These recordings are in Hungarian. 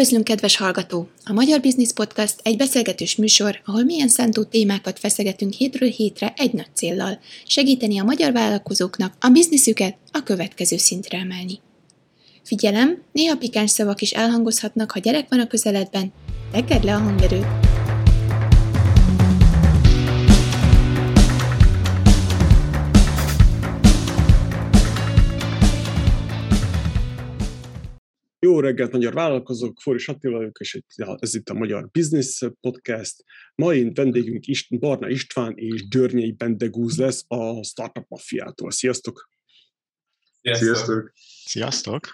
Üdvözlünk, kedves hallgató! A Magyar Business Podcast egy beszélgetős műsor, ahol milyen szántó témákat feszegetünk hétről hétre egy nagy céllal, segíteni a magyar vállalkozóknak a bizniszüket a következő szintre emelni. Figyelem, néha pikáns szavak is elhangozhatnak, ha gyerek van a közeledben, tekerd le a hangerőt! Jó reggelt, magyar vállalkozók, Foris Attila vagyok, és ez itt a Magyar Business Podcast. Mai vendégünk Ist- Barna István és Dörnyei Bendegúz lesz a Startup Mafiától. Sziasztok! Sziasztok! Sziasztok!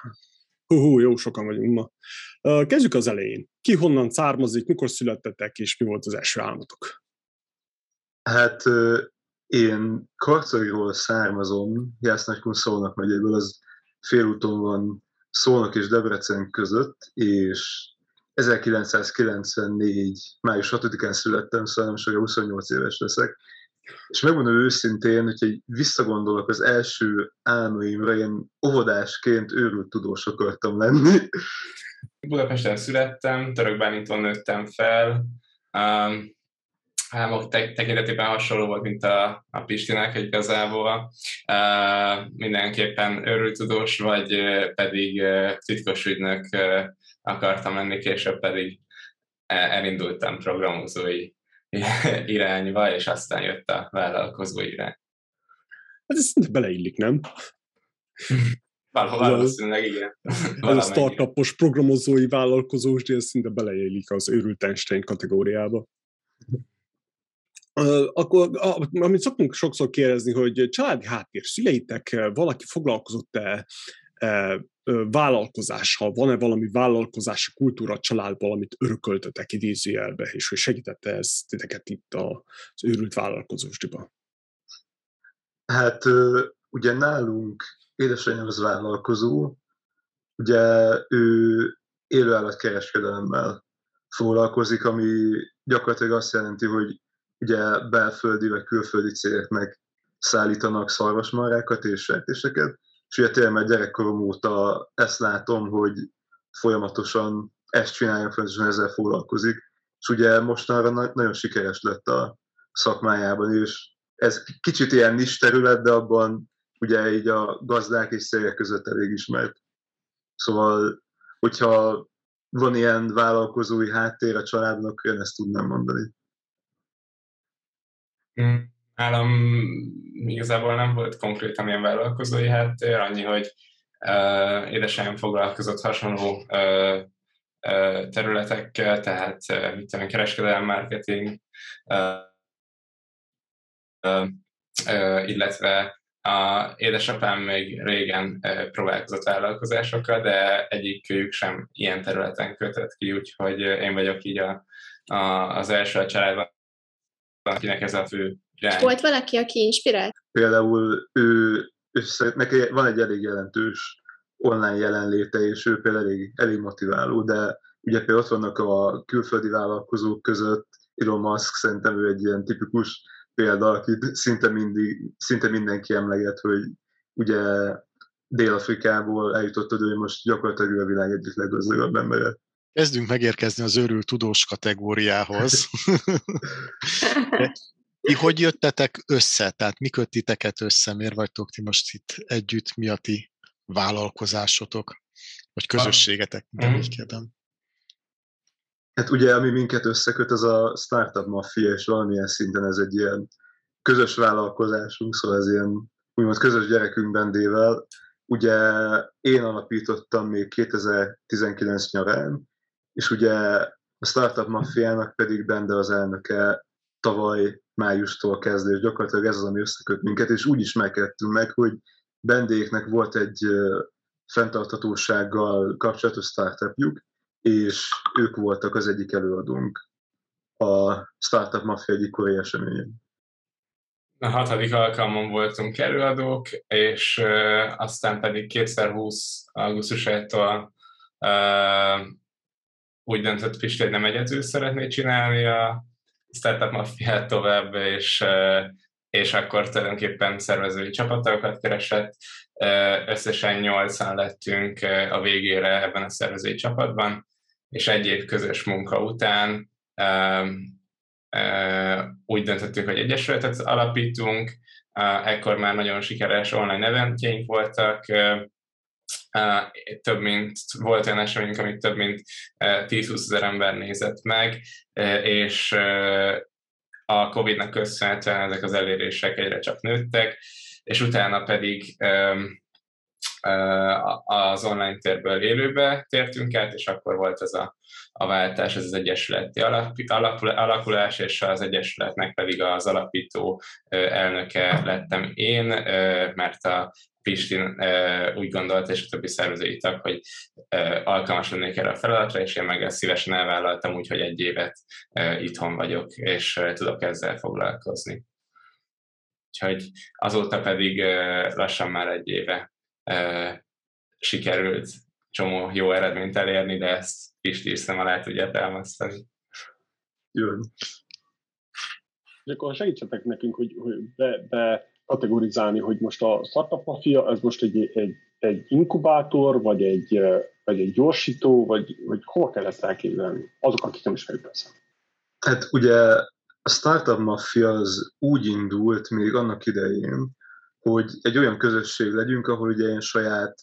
Hú, hú, jó sokan vagyunk ma. Kezdjük az elején. Ki honnan származik, mikor születtetek, és mi volt az első álmatok? Hát én Karcagról származom, Jász-Nagykun megyéből, az félúton van Szolnok és Debrecen között, és 1994. május 6-án születtem, szóval sokkal 28 éves leszek. És megmondom őszintén, hogy visszagondolok az első álmaimra, én óvodásként őrült tudós akartam lenni. Budapesten születtem, Török Bálinton nőttem fel. Um, álmok tekintetében hasonló volt, mint a, a Pistinek igazából. Uh, mindenképpen örültudós, vagy uh, pedig uh, titkos ügynök uh, akartam lenni, később pedig elindultam programozói irányba, és aztán jött a vállalkozó irány. Hát ez szinte beleillik, nem? Valahol valószínűleg igen. a startupos programozói vállalkozós, de ez szinte beleillik az őrült Einstein kategóriába akkor, amit szoktunk sokszor kérdezni, hogy családi háttér, szüleitek, valaki foglalkozott-e vállalkozással, van-e valami vállalkozási kultúra a családban, amit örököltetek idézőjelbe, és hogy segítette ez titeket itt az őrült vállalkozósdiba? Hát ugye nálunk édesanyám az vállalkozó, ugye ő élőállatkereskedelemmel foglalkozik, ami gyakorlatilag azt jelenti, hogy ugye belföldi vagy külföldi cégeknek szállítanak szarvasmarrákat és sertéseket, és ugye tényleg már gyerekkorom óta ezt látom, hogy folyamatosan ezt csinálja, folyamatosan ezzel foglalkozik, és ugye mostanra na- nagyon sikeres lett a szakmájában, és ez kicsit ilyen nis terület, de abban ugye így a gazdák és cégek között elég ismert. Szóval, hogyha van ilyen vállalkozói háttér a családnak, én ezt tudnám mondani. Nálam igazából nem volt konkrétan ilyen vállalkozói háttér, annyi, hogy uh, édesanyám foglalkozott hasonló uh, uh, területekkel, tehát uh, mit tudom, kereskedelmi marketing, uh, uh, illetve a édesapám még régen próbálkozott vállalkozásokkal, de egyikük sem ilyen területen kötött ki, úgyhogy én vagyok így a, a, az első a családban, akinek ez a fő irány. Volt valaki, aki inspirált? Például ő, ő neki van egy elég jelentős online jelenléte, és ő például elég, elég motiváló, de ugye például ott vannak a külföldi vállalkozók között, Elon Musk szerintem ő egy ilyen tipikus példa, akit szinte, mindig, szinte mindenki emleget, hogy ugye Dél-Afrikából eljutott oda, hogy most gyakorlatilag ő a világ egyik leggazdagabb embere. Kezdünk megérkezni az őrült tudós kategóriához. Ti hogy jöttetek össze? Tehát mi köt titeket össze? Miért vagytok ti most itt együtt? Mi a ti vállalkozásotok? Vagy közösségetek? De így kérdem. Hát ugye, ami minket összeköt, az a startup maffia, és valamilyen szinten ez egy ilyen közös vállalkozásunk, szóval ez ilyen úgymond közös gyerekünk bendével. Ugye én alapítottam még 2019 nyarán, és ugye a Startup Mafiának pedig Bende az elnöke tavaly májustól kezdve, és gyakorlatilag ez az, ami összeköt minket, és úgy ismerkedtünk meg, hogy Bendéknek volt egy fenntarthatósággal kapcsolatos startupjuk, és ők voltak az egyik előadónk a Startup Mafia egyik korai eseményen. A hatodik alkalmon voltunk előadók, és uh, aztán pedig 2020 augusztusától uh, úgy döntött Pisti, hogy nem egyedül szeretné csinálni a Startup Mafiát tovább, és, és akkor tulajdonképpen szervezői csapatokat keresett. Összesen nyolcan lettünk a végére ebben a szervezői csapatban, és egy év közös munka után úgy döntöttünk, hogy egyesületet alapítunk, ekkor már nagyon sikeres online eventjeink voltak, több mint, volt olyan eseményünk, amit több mint 10-20 ezer ember nézett meg, és a Covid-nak köszönhetően ezek az elérések egyre csak nőttek, és utána pedig az online térből élőbe tértünk át, és akkor volt ez a, a váltás, ez az egyesületi alakulás, és az egyesületnek pedig az alapító elnöke lettem én, mert a Pistin úgy gondolta, és a többi szervezői hogy alkalmas lennék erre a feladatra, és én meg ezt szívesen elvállaltam, úgyhogy egy évet itthon vagyok, és tudok ezzel foglalkozni. Úgyhogy azóta pedig lassan már egy éve sikerült csomó jó eredményt elérni, de ezt Pisti is szem alá tudja támasztani. Jó. Akkor segítsetek nekünk, hogy, hogy be, be kategorizálni, hogy most a Startup Mafia, ez most egy, egy, egy inkubátor, vagy egy, vagy egy gyorsító, vagy, vagy hova kell ezt elképzelni? Azok, akik nem is persze. Hát ugye a Startup Mafia az úgy indult még annak idején, hogy egy olyan közösség legyünk, ahol ugye ilyen saját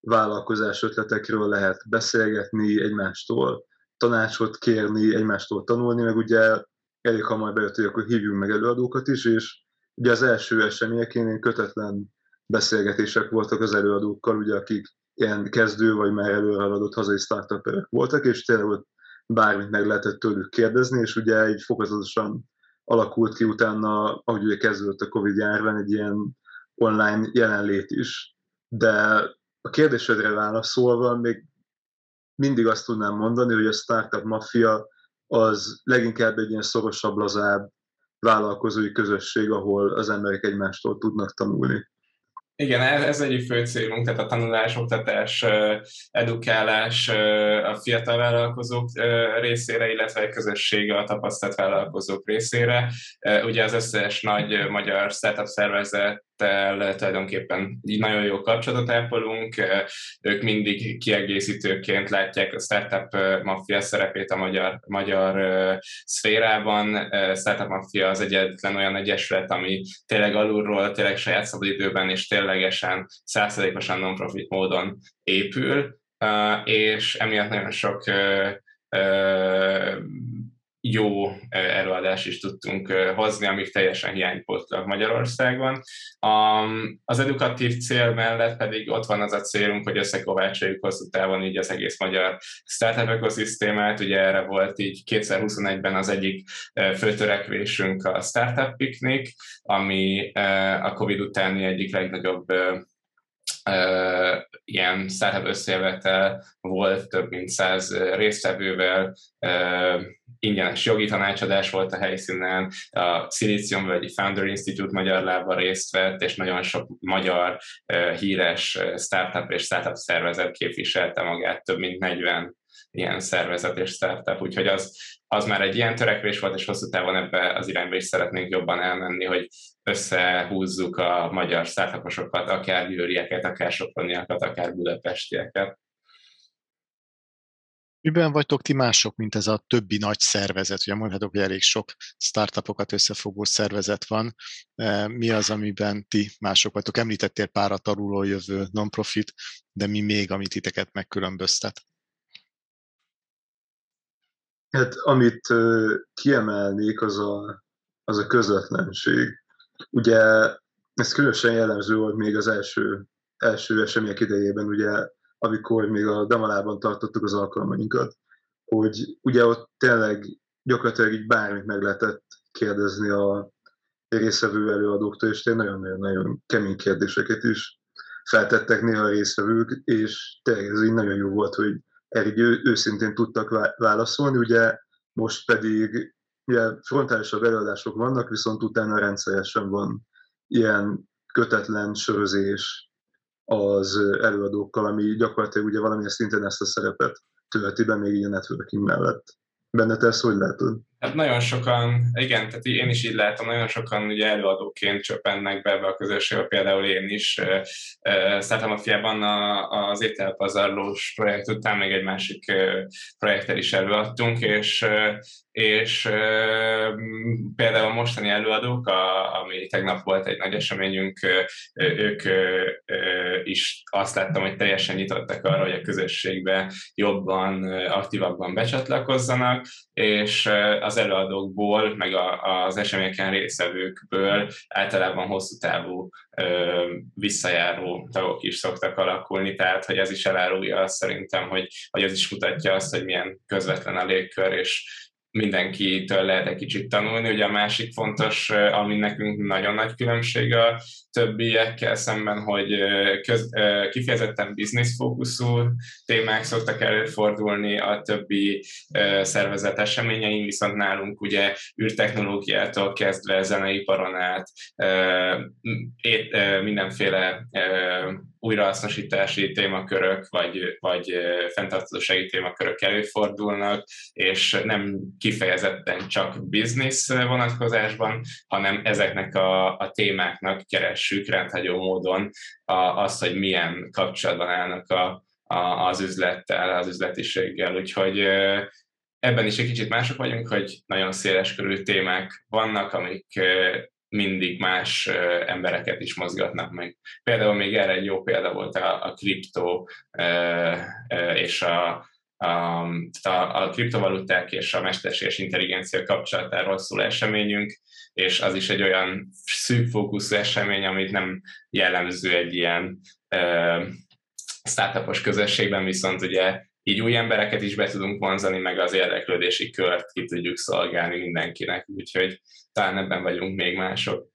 vállalkozás ötletekről lehet beszélgetni egymástól, tanácsot kérni, egymástól tanulni, meg ugye elég hamar bejött, hogy akkor hívjunk meg előadókat is, és ugye az első eseményekén ilyen kötetlen beszélgetések voltak az előadókkal, ugye akik ilyen kezdő vagy már előrehaladott hazai startuperek voltak, és tényleg ott bármit meg lehetett tőlük kérdezni, és ugye így fokozatosan alakult ki utána, ahogy ugye kezdődött a Covid járvány, egy ilyen online jelenlét is. De a kérdésedre válaszolva még mindig azt tudnám mondani, hogy a Startup Mafia az leginkább egy ilyen szorosabb, lazább vállalkozói közösség, ahol az emberek egymástól tudnak tanulni. Igen, ez egyik fő célunk, tehát a tanulás, oktatás, edukálás a fiatal vállalkozók részére, illetve a közössége a tapasztalt vállalkozók részére. Ugye az összes nagy magyar startup szervezet tel tulajdonképpen így nagyon jó kapcsolatot ápolunk, ők mindig kiegészítőként látják a startup maffia szerepét a magyar, magyar szférában. Startup maffia az egyetlen olyan egyesület, ami tényleg alulról, tényleg saját szabadidőben és ténylegesen százszerékosan non-profit módon épül, és emiatt nagyon sok jó előadást is tudtunk hozni, amik teljesen hiánypótlak Magyarországon. Az edukatív cél mellett pedig ott van az a célunk, hogy összekovácsoljuk hosszú távon így az egész magyar startup ökoszisztémát. Ugye erre volt így 2021-ben az egyik fő törekvésünk a Startup Picnic, ami a COVID utáni egyik legnagyobb ilyen startup összejövetel volt több mint száz résztvevővel, ingyenes jogi tanácsadás volt a helyszínen, a Silicium vagy Founder Institute magyar lába részt vett, és nagyon sok magyar híres startup és startup szervezet képviselte magát, több mint 40 ilyen szervezet és startup, úgyhogy az, az már egy ilyen törekvés volt, és hosszú távon ebbe az irányba is szeretnénk jobban elmenni, hogy összehúzzuk a magyar startuposokat, akár győrieket, akár soproniakat, akár budapestieket. Miben vagytok ti mások, mint ez a többi nagy szervezet? Ugye mondhatok, hogy elég sok startupokat összefogó szervezet van. E, mi az, amiben ti mások vagytok? Említettél pár a tanuló jövő non-profit, de mi még, amit titeket megkülönböztet? Hát amit kiemelnék, az a, az a közvetlenség. Ugye ez különösen jellemző volt még az első, első események idejében, ugye, amikor még a Damalában tartottuk az alkalmainkat, hogy ugye ott tényleg gyakorlatilag így bármit meg lehetett kérdezni a részvevő előadóktól, és tényleg nagyon-nagyon kemény kérdéseket is feltettek néha a részvevők, és tényleg ez így nagyon jó volt, hogy erre ő, őszintén tudtak válaszolni, ugye most pedig ugye frontálisabb előadások vannak, viszont utána rendszeresen van ilyen kötetlen sörözés az előadókkal, ami gyakorlatilag ugye valamilyen szinten ezt a szerepet tölti be még így a networking mellett. Benne te ezt hogy látod? Hát nagyon sokan, igen, tehát én is így látom, nagyon sokan ugye előadóként csöppennek be ebbe a közösségbe, például én is. Startup az ételpazarlós projekt után még egy másik projektet is előadtunk, és és például a mostani előadók, a, ami tegnap volt egy nagy eseményünk, ők is azt láttam, hogy teljesen nyitottak arra, hogy a közösségbe jobban, aktívabban becsatlakozzanak, és az előadókból, meg az eseményeken részevőkből általában hosszú távú visszajáró tagok is szoktak alakulni, tehát hogy ez is elárulja azt szerintem, hogy, hogy ez is mutatja azt, hogy milyen közvetlen a légkör, és mindenkitől lehet egy kicsit tanulni. Ugye a másik fontos, ami nekünk nagyon nagy különbség a többiekkel szemben, hogy köz, kifejezetten fókuszú témák szoktak előfordulni a többi szervezet eseményein, viszont nálunk ugye űrtechnológiától kezdve zeneiparon át mindenféle újrahasznosítási témakörök, vagy, vagy fenntartósági témakörök előfordulnak, és nem kifejezetten csak biznisz vonatkozásban, hanem ezeknek a, a témáknak keressük rendhagyó módon a, azt, hogy milyen kapcsolatban állnak a, a, az üzlettel, az üzletiséggel. Úgyhogy ebben is egy kicsit mások vagyunk, hogy nagyon széles körű témák vannak, amik mindig más embereket is mozgatnak meg. Például még erre egy jó példa volt a, a kriptó és a, a, a, kriptovaluták és a mesterséges intelligencia kapcsolatáról szól eseményünk, és az is egy olyan szűk fókuszú esemény, amit nem jellemző egy ilyen uh, startupos közösségben, viszont ugye így új embereket is be tudunk vonzani, meg az érdeklődési kört ki tudjuk szolgálni mindenkinek, úgyhogy talán ebben vagyunk még mások.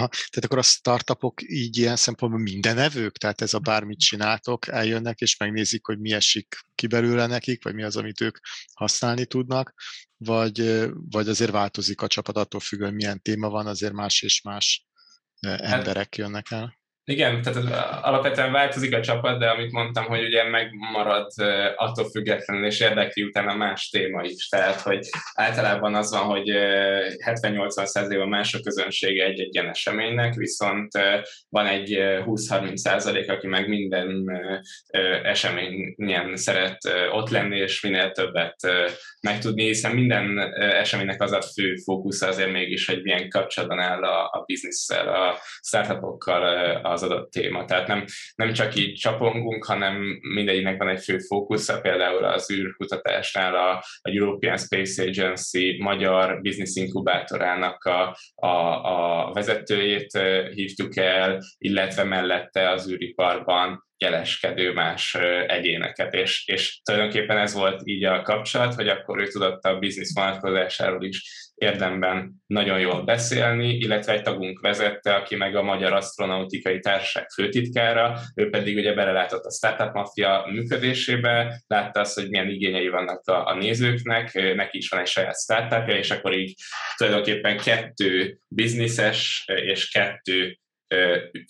Ha, tehát akkor a startupok így ilyen szempontból mindenevők? Tehát ez a bármit csináltok, eljönnek és megnézik, hogy mi esik ki belőle nekik, vagy mi az, amit ők használni tudnak, vagy, vagy azért változik a csapat attól függően, milyen téma van, azért más és más hát emberek jönnek el? Igen, tehát alapvetően változik a csapat, de amit mondtam, hogy ugye megmarad attól függetlenül, és érdekli utána más téma is. Tehát, hogy általában az van, hogy 70-80%-ban más a közönsége egy-egy ilyen eseménynek, viszont van egy 20-30%, aki meg minden eseményen szeret ott lenni, és minél többet megtudni, hiszen minden eseménynek az a fő fókusz azért mégis, hogy milyen kapcsolatban áll a, a bizniszsel, a startupokkal az adott téma. Tehát nem, nem csak így csapongunk, hanem mindegyiknek van egy fő fókusza, például az űrkutatásnál a, a European Space Agency magyar business inkubátorának a, a, a vezetőjét hívtuk el, illetve mellette az űriparban jeleskedő más egyéneket, és, és tulajdonképpen ez volt így a kapcsolat, hogy akkor ő tudott a biznisz vonatkozásáról is érdemben nagyon jól beszélni, illetve egy tagunk vezette, aki meg a Magyar Asztronautikai Társaság főtitkára, ő pedig ugye belelátott a Startup Mafia működésébe, látta azt, hogy milyen igényei vannak a, a nézőknek, neki is van egy saját startupja, és akkor így tulajdonképpen kettő bizniszes és kettő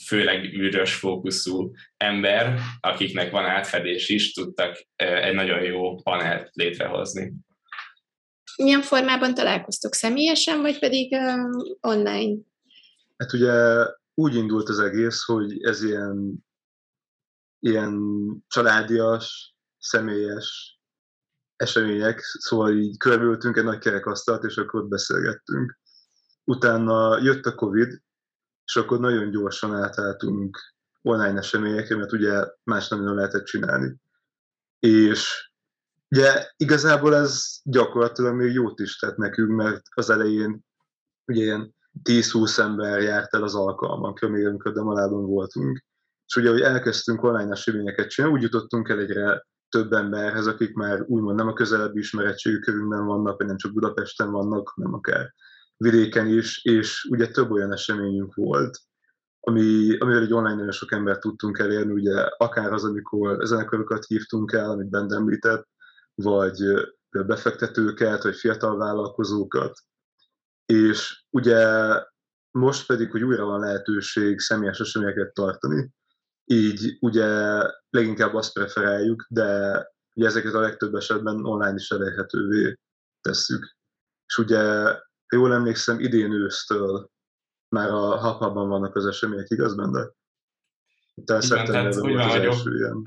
főleg űrös fókuszú ember, akiknek van átfedés is, tudtak egy nagyon jó panelt létrehozni. Milyen formában találkoztok? Személyesen, vagy pedig uh, online? Hát ugye úgy indult az egész, hogy ez ilyen, ilyen családias, személyes események, szóval így körülültünk egy nagy kerekasztalt, és akkor ott beszélgettünk. Utána jött a Covid, és akkor nagyon gyorsan átálltunk online eseményekre, mert ugye más nem lehetett csinálni. És ugye igazából ez gyakorlatilag még jót is tett nekünk, mert az elején ugye ilyen 10-20 ember járt el az alkalmakra, még amikor Demalában voltunk. És ugye, hogy elkezdtünk online eseményeket csinálni, úgy jutottunk el egyre több emberhez, akik már úgymond nem a közelebbi ismeretségű körünkben vannak, vagy nem csak Budapesten vannak, hanem akár vidéken is, és ugye több olyan eseményünk volt, ami, amivel egy online nagyon sok embert tudtunk elérni, ugye akár az, amikor zenekarokat hívtunk el, amit Bent említett, vagy befektetőket, vagy fiatal vállalkozókat. És ugye most pedig, hogy újra van lehetőség személyes eseményeket tartani, így ugye leginkább azt preferáljuk, de ugye ezeket a legtöbb esetben online is elérhetővé tesszük. és ugye, jól emlékszem, idén ősztől már a hapában vannak az események, igaz benne? Utána szeptemberben volt az első ilyen.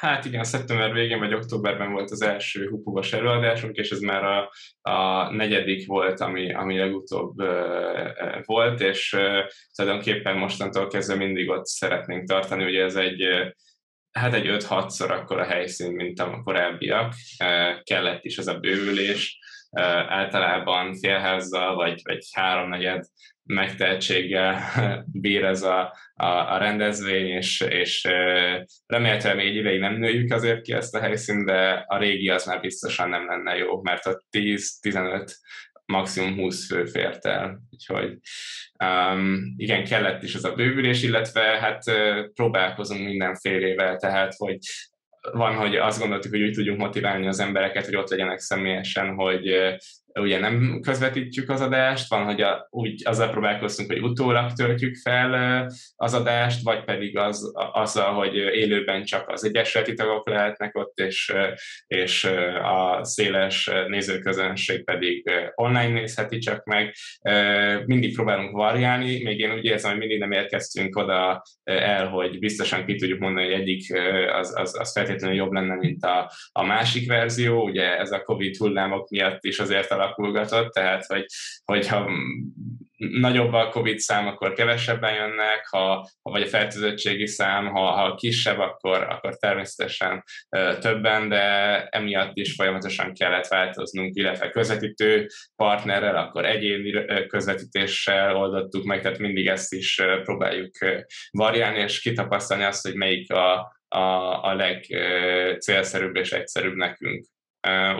Hát igen, szeptember végén vagy októberben volt az első hupuvas előadásunk, és ez már a, a negyedik volt, ami, ami legutóbb uh, volt, és uh, tulajdonképpen mostantól kezdve mindig ott szeretnénk tartani, ugye ez egy hát egy 5-6-szor akkor a helyszín, mint a korábbiak. Kellett is ez a bővülés, általában félházzal vagy, vagy háromnegyed megtehetséggel bír ez a, a, a rendezvény, és, és remélhetően még ideig nem nőjük azért ki ezt a helyszínt, de a régi az már biztosan nem lenne jó, mert a 10-15 maximum 20 fő fért el. Úgyhogy um, igen, kellett is ez a bővülés, illetve hát próbálkozunk mindenfélével, tehát hogy van, hogy azt gondoltuk, hogy úgy tudjunk motiválni az embereket, hogy ott legyenek személyesen, hogy ugye nem közvetítjük az adást, van, hogy a, úgy azzal próbálkoztunk, hogy utólag töltjük fel az adást, vagy pedig az, azzal, hogy élőben csak az egyesületi tagok lehetnek ott, és, és a széles nézőközönség pedig online nézheti csak meg. Mindig próbálunk variálni, még én úgy érzem, hogy mindig nem érkeztünk oda el, hogy biztosan ki tudjuk mondani, hogy egyik az, az, az feltétlenül jobb lenne, mint a, a másik verzió. Ugye ez a Covid hullámok miatt is azért alakulgatott, tehát hogy, hogyha nagyobb a COVID szám, akkor kevesebben jönnek, ha, vagy a fertőzöttségi szám, ha, ha kisebb, akkor, akkor természetesen többen, de emiatt is folyamatosan kellett változnunk, illetve közvetítő partnerrel, akkor egyéni közvetítéssel oldottuk meg, tehát mindig ezt is próbáljuk variálni, és kitapasztalni azt, hogy melyik a, a, a legcélszerűbb és egyszerűbb nekünk.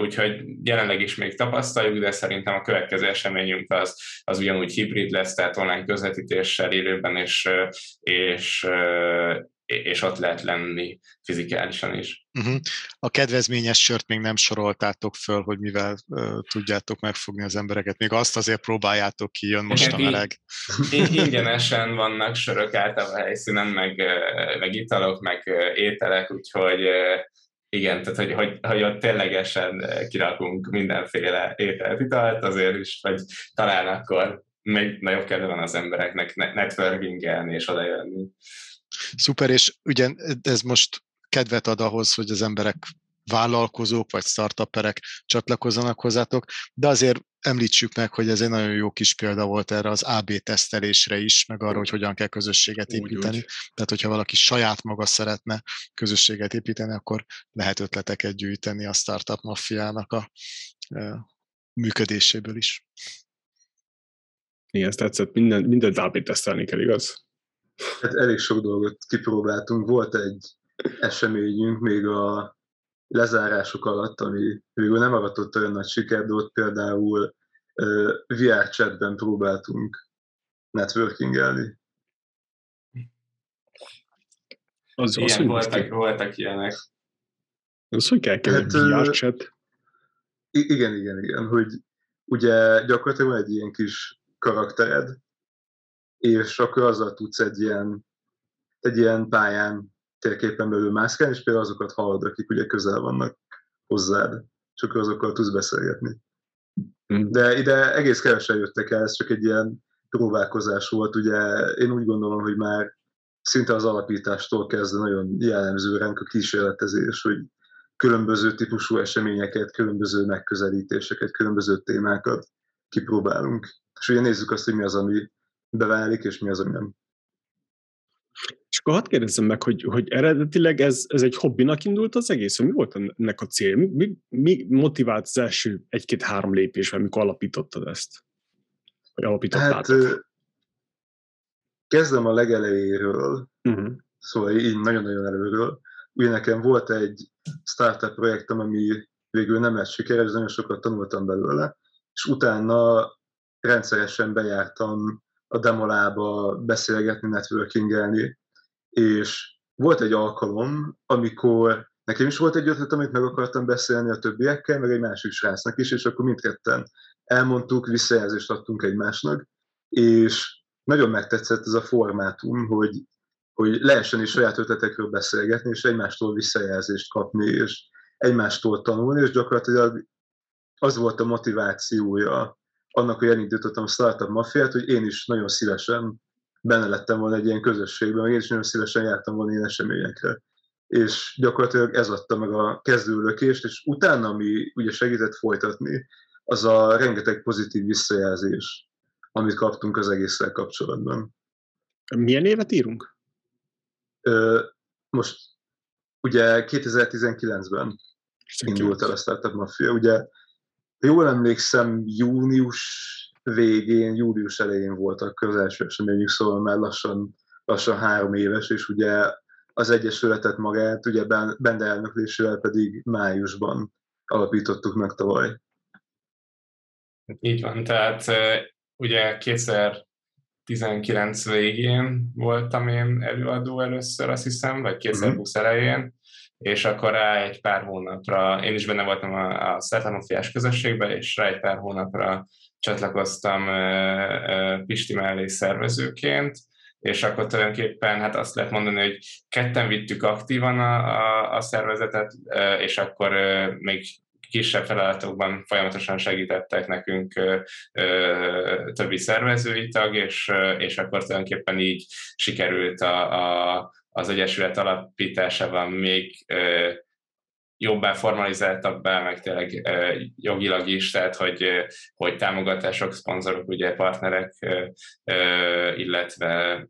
Úgyhogy jelenleg is még tapasztaljuk, de szerintem a következő eseményünk az, az ugyanúgy hibrid lesz, tehát online közvetítéssel élőben, és, és, és ott lehet lenni fizikálisan is. Uh-huh. A kedvezményes sört még nem soroltátok föl, hogy mivel uh, tudjátok megfogni az embereket. Még azt azért próbáljátok ki, jön most a meleg. Ingyenesen vannak sörök általában a helyszínen, meg, meg italok, meg ételek, úgyhogy igen, tehát hogy, hogy, hogy ott ténylegesen eh, kirakunk mindenféle ételt, italt, azért is, vagy talán akkor még nagyobb kedve van az embereknek networkingelni és odajönni. Szuper, és ugye ez most kedvet ad ahhoz, hogy az emberek vállalkozók vagy startuperek csatlakozzanak hozzátok, de azért említsük meg, hogy ez egy nagyon jó kis példa volt erre az AB tesztelésre is, meg arra, hogy hogyan kell közösséget építeni. Úgy, úgy. Tehát, hogyha valaki saját maga szeretne közösséget építeni, akkor lehet ötleteket gyűjteni a startup maffiának a e, működéséből is. Igen, ezt tetszett, minden, mindent AB tesztelni kell, igaz? Hát elég sok dolgot kipróbáltunk. Volt egy eseményünk még a lezárások alatt, ami végül nem avatott olyan nagy sikert, de ott például uh, VR chatben próbáltunk networkingelni. Az, Ilyen az, voltak, voltak ilyenek. Az hogy kell kell hát, VR chat? Igen, igen, igen, hogy ugye gyakorlatilag egy ilyen kis karaktered, és akkor azzal tudsz egy ilyen, egy ilyen pályán térképen belül mászkálni, és például azokat hallod, akik ugye közel vannak hozzád, akkor azokkal tudsz beszélgetni. Mm. De ide egész kevesen jöttek el, ez csak egy ilyen próbálkozás volt. Ugye én úgy gondolom, hogy már szinte az alapítástól kezdve nagyon jellemző ránk a kísérletezés, hogy különböző típusú eseményeket, különböző megközelítéseket, különböző témákat kipróbálunk. És ugye nézzük azt, hogy mi az, ami beválik, és mi az, ami nem. Akkor hadd kérdezzem meg, hogy, hogy eredetileg ez, ez egy hobbinak indult az egész, mi volt ennek a cél? Mi, mi, mi motivált az első egy-két-három lépésben, amikor alapítottad ezt? Vagy alapítottátok? Hát, kezdem a legelejéről, uh-huh. szóval így nagyon-nagyon előről. Ugye nekem volt egy startup projektem, ami végül nem lett sikeres, nagyon sokat tanultam belőle, és utána rendszeresen bejártam a demolába beszélgetni, networkingelni, és volt egy alkalom, amikor nekem is volt egy ötlet, amit meg akartam beszélni a többiekkel, meg egy másik srácnak is, és akkor mindketten elmondtuk, visszajelzést adtunk egymásnak, és nagyon megtetszett ez a formátum, hogy, hogy lehessen is saját ötletekről beszélgetni, és egymástól visszajelzést kapni, és egymástól tanulni, és gyakorlatilag az volt a motivációja annak, hogy elindítottam a Startup Mafiát, hogy én is nagyon szívesen benne lettem volna egy ilyen közösségben, meg én is nagyon szívesen jártam volna ilyen eseményekre. És gyakorlatilag ez adta meg a kezdőlökést, és utána, ami ugye segített folytatni, az a rengeteg pozitív visszajelzés, amit kaptunk az egésszel kapcsolatban. Milyen évet írunk? Ö, most ugye 2019-ben indult el a Startup Mafia. Ugye jól emlékszem, június végén, július elején voltak az első eseményük, szóval már lassan, lassan három éves, és ugye az Egyesületet magát, ugye Bende elnöklésével pedig májusban alapítottuk meg tavaly. Így van, tehát ugye 2019 végén voltam én előadó először, azt hiszem, vagy 2020 uh-huh. elején, és akkor rá egy pár hónapra, én is benne voltam a, a Szertanofiás közösségben, és rá egy pár hónapra csatlakoztam Pisti mellé szervezőként, és akkor tulajdonképpen hát azt lehet mondani, hogy ketten vittük aktívan a, a, a szervezetet, és akkor még kisebb feladatokban folyamatosan segítettek nekünk ö, ö, többi szervezői tag, és, és akkor tulajdonképpen így sikerült a, a, az Egyesület alapításában még ö, jobbá formalizáltabbá, meg tényleg jogilag is, tehát hogy, hogy támogatások, szponzorok, ugye partnerek, illetve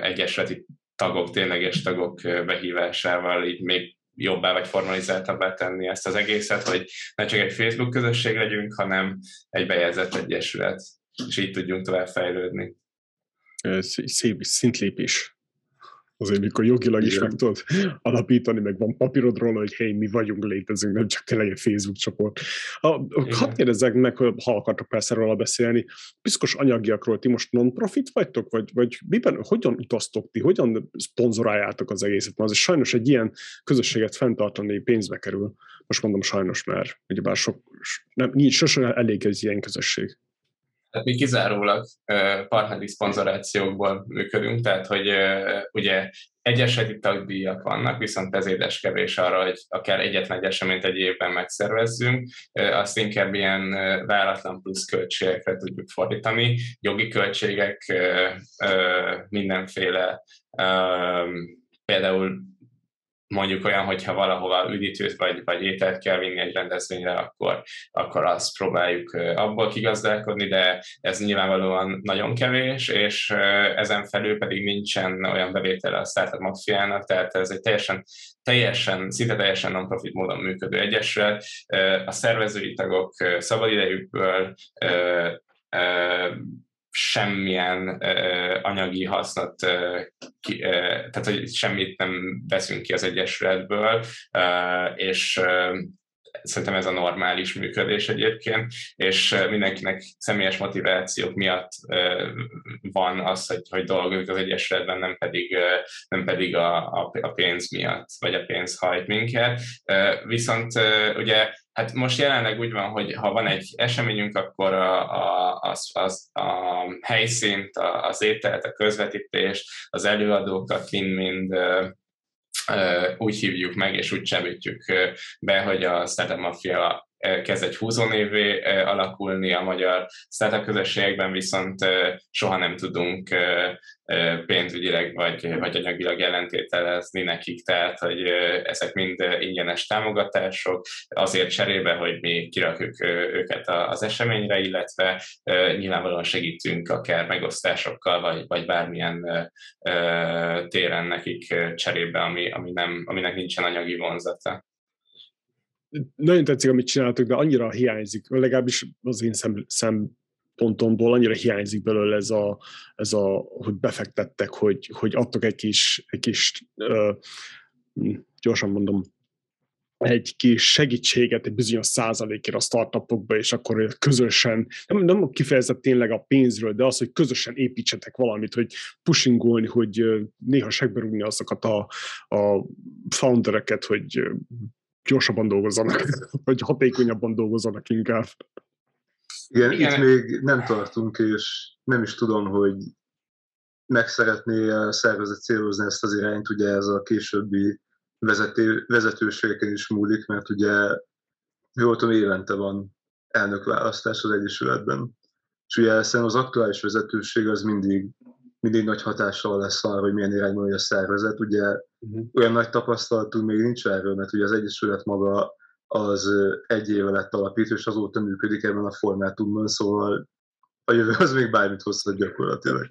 egyesületi tagok, tényleges tagok behívásával így még jobbá vagy formalizáltabbá tenni ezt az egészet, hogy ne csak egy Facebook közösség legyünk, hanem egy bejegyzett egyesület, és így tudjunk tovább fejlődni. Szép szintlépés azért mikor jogilag is meg tudod alapítani, meg van papírod róla, hogy hé, mi vagyunk, létezünk, nem csak tényleg egy Facebook csoport. Ha, hadd kérdezzek meg, ha akartok persze róla beszélni, piszkos anyagiakról ti most non-profit vagytok, vagy, vagy miben, hogyan utaztok ti, hogyan szponzoráljátok az egészet? Mert az sajnos egy ilyen közösséget fenntartani pénzbe kerül. Most mondom sajnos, mert ugyebár sok, nem, nincs sosem elég egy ilyen közösség. Tehát mi kizárólag partneri szponzorációkból működünk, tehát hogy ugye egyeseti tagdíjak vannak, viszont ez édes kevés arra, hogy akár egyetlen egy eseményt egy évben megszervezzünk, azt inkább ilyen váratlan plusz költségekre tudjuk fordítani, jogi költségek, mindenféle például mondjuk olyan, hogyha valahova üdítőt vagy, vagy ételt kell vinni egy rendezvényre, akkor, akkor azt próbáljuk abból kigazdálkodni, de ez nyilvánvalóan nagyon kevés, és ezen felül pedig nincsen olyan bevétele a Startup Mafiának, tehát ez egy teljesen, teljesen, szinte teljesen non-profit módon működő egyesület. A szervezői tagok szabadidejükből semmilyen uh, anyagi hasznot, uh, ki, uh, tehát hogy semmit nem veszünk ki az Egyesületből, uh, és uh, szerintem ez a normális működés egyébként, és mindenkinek személyes motivációk miatt van az, hogy, hogy dolgozik az Egyesületben, nem pedig, nem pedig a, a, a pénz miatt, vagy a pénz hajt minket. Viszont ugye Hát most jelenleg úgy van, hogy ha van egy eseményünk, akkor a, a, az, az, a helyszínt, az ételt, a közvetítést, az előadókat mind-mind úgy hívjuk meg, és úgy csemítjük be, hogy a Startup Mafia kezd egy húzónévé alakulni a magyar startup közösségekben, viszont soha nem tudunk pénzügyileg vagy, vagy anyagilag ellentételezni nekik, tehát hogy ezek mind ingyenes támogatások, azért cserébe, hogy mi kirakjuk őket az eseményre, illetve nyilvánvalóan segítünk akár megosztásokkal, vagy, vagy bármilyen téren nekik cserébe, ami, ami nem, aminek nincsen anyagi vonzata nagyon tetszik, amit csináltok, de annyira hiányzik, legalábbis az én szem, szempontomból annyira hiányzik belőle ez a, ez a hogy befektettek, hogy, hogy adtok egy kis, egy kis uh, gyorsan mondom, egy kis segítséget egy bizonyos százalékért a startupokba, és akkor közösen, nem, nem kifejezett tényleg a pénzről, de az, hogy közösen építsetek valamit, hogy pushingolni, hogy néha segberúgni azokat a, a foundereket, hogy gyorsabban dolgozzanak, vagy hatékonyabban dolgozzanak inkább. Igen, Igen, itt még nem tartunk, és nem is tudom, hogy meg szeretné a szervezet célozni ezt az irányt, ugye ez a későbbi vezető, vezetőségeken is múlik, mert ugye jól tudom, évente van elnökválasztás az Egyesületben, És ugye szerintem az aktuális vezetőség az mindig, mindig nagy hatással lesz arra, hogy milyen irányba megy a szervezet. Ugye uh-huh. olyan nagy tapasztalatunk még nincs erről, mert ugye az Egyesület maga az egy éve lett alapítva, és azóta működik ebben a formátumban, szóval a jövő az még bármit hozhat gyakorlatilag.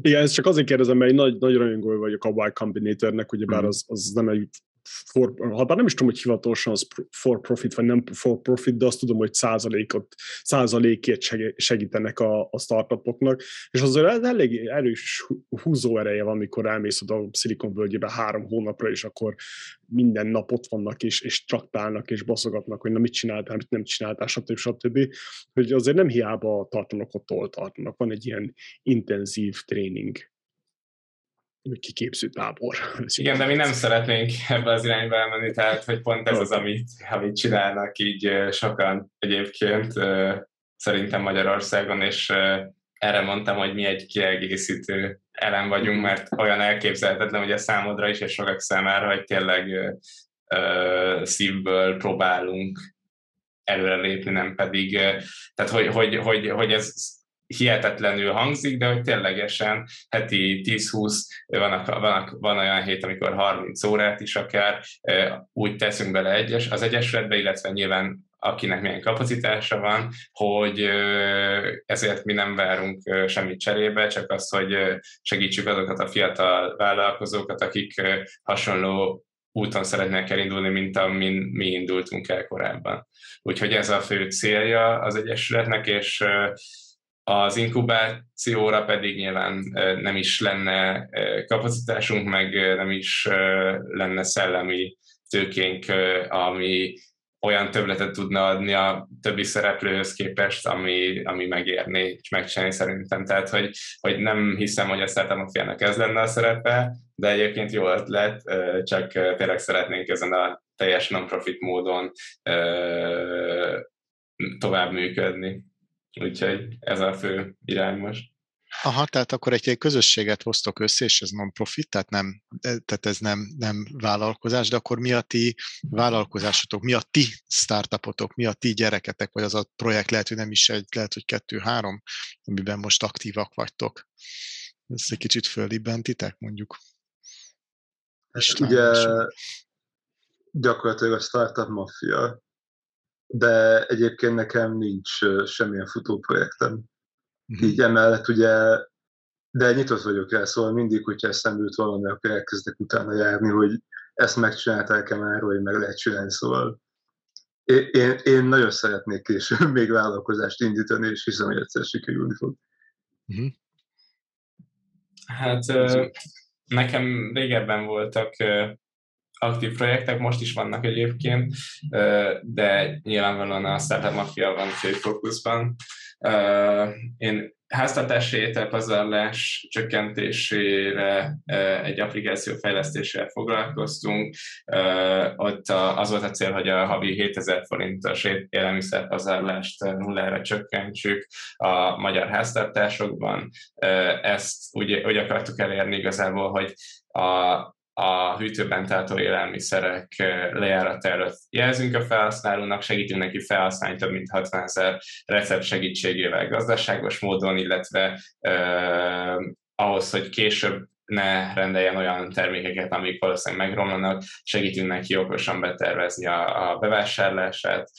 Igen, ezt csak azért kérdezem, mert egy nagy, nagy rajongó vagyok a Y Combinatornek, ugyebár mm. az, az nem egy for, ha bár nem is tudom, hogy hivatalosan az for profit, vagy nem for profit, de azt tudom, hogy százalékot, százalékért segítenek a, a startupoknak, és ez elég erős húzó ereje van, amikor elmész a Silicon völgyébe három hónapra, és akkor minden nap ott vannak, és, és traktálnak, és baszogatnak, hogy na mit csináltál, mit nem csináltál, stb. stb. Hogy azért nem hiába tartanak ott, ahol tartanak. Van egy ilyen intenzív tréning kiképző tábor. Igen, de mi nem szeretnénk ebbe az irányba elmenni, tehát hogy pont ez az, amit, amit csinálnak így sokan egyébként szerintem Magyarországon, és erre mondtam, hogy mi egy kiegészítő elem vagyunk, mhm. mert olyan elképzelhetetlen, hogy a számodra is, és sokak számára, hogy tényleg szívből próbálunk előrelépni, nem pedig, tehát hogy, hogy, hogy, hogy ez hihetetlenül hangzik, de hogy ténylegesen heti 10-20, van, van, van olyan hét, amikor 30 órát is akár úgy teszünk bele egyes, az egyesületbe, illetve nyilván akinek milyen kapacitása van, hogy ezért mi nem várunk semmit cserébe, csak azt, hogy segítsük azokat a fiatal vállalkozókat, akik hasonló úton szeretnék elindulni, mint amin mi indultunk el korábban. Úgyhogy ez a fő célja az Egyesületnek, és az inkubációra pedig nyilván nem is lenne kapacitásunk, meg nem is lenne szellemi tőkénk, ami olyan többletet tudna adni a többi szereplőhöz képest, ami, ami megérné és megcsinálni szerintem. Tehát, hogy, hogy nem hiszem, hogy a Startup ez lenne a szerepe, de egyébként jó ötlet, csak tényleg szeretnénk ezen a teljes non-profit módon tovább működni. Úgyhogy ez a fő irány most. Aha, tehát akkor egy, egy közösséget hoztok össze, és ez non-profit, tehát, nem, tehát ez nem, nem vállalkozás, de akkor mi a ti vállalkozásotok, mi a ti startupotok, mi a ti gyereketek, vagy az a projekt lehet, hogy nem is egy, lehet, hogy kettő-három, amiben most aktívak vagytok. Ez egy kicsit fölibbentitek, mondjuk. Hát ugye gyakorlatilag a Startup Mafia de egyébként nekem nincs semmilyen futóprojektem. Uh-huh. Így emellett ugye, de nyitott vagyok rá, szóval mindig, hogyha eszembe jut valami, akkor elkezdek utána járni, hogy ezt megcsinálták-e már, vagy meg lehet csinálni, szóval én, én, én nagyon szeretnék később még vállalkozást indítani, és hiszem, hogy egyszer sikerülni fog. Uh-huh. Hát nekem régebben voltak aktív projektek, most is vannak egyébként, de nyilvánvalóan a Startup Mafia van főfókuszban. Én háztartási ételpazarlás csökkentésére egy applikáció fejlesztésére foglalkoztunk. Ott az volt a cél, hogy a havi 7000 forintos élelmiszerpazarlást nullára csökkentsük a magyar háztartásokban. Ezt úgy, úgy akartuk elérni igazából, hogy a a hűtőben tartó élelmiszerek lejárata előtt jelzünk a felhasználónak, segítünk neki felhasználni több mint 60 ezer recept segítségével gazdaságos módon, illetve eh, ahhoz, hogy később ne rendeljen olyan termékeket, amik valószínűleg megromlanak, segítünk neki okosan betervezni a, a bevásárlását,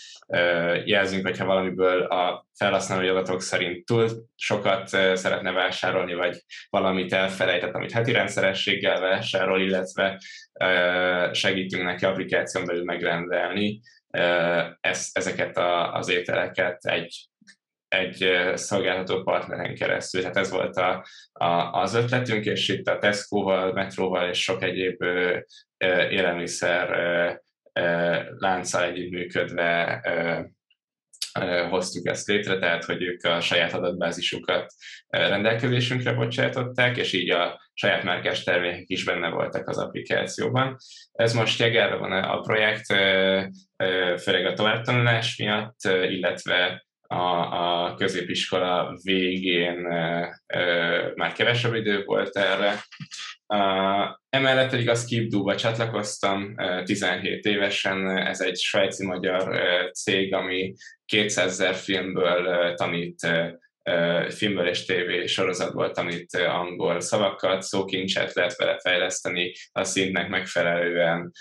jelzünk, hogyha valamiből a felhasználói adatok szerint túl sokat szeretne vásárolni, vagy valamit elfelejtett, amit heti rendszerességgel vásárol, illetve segítünk neki applikáción belül megrendelni ezeket az ételeket egy egy szolgáltató partneren keresztül. Tehát ez volt a, a, az ötletünk, és itt a Tesco-val, Metróval és sok egyéb élelmiszer lánccal együttműködve hoztuk ezt létre, tehát hogy ők a saját adatbázisukat rendelkezésünkre bocsátották, és így a saját márkás termékek is benne voltak az applikációban. Ez most jegelve van a projekt, főleg a továbbtanulás miatt, illetve a, a középiskola végén már kevesebb idő volt erre. Emellett pedig a Skipdo-ba csatlakoztam 17 évesen, ez egy svájci-magyar cég, ami 200 ezer filmből tanít filmből és tévé sorozatból tanít angol szavakat, szókincset lehet vele fejleszteni, a szintnek megfelelően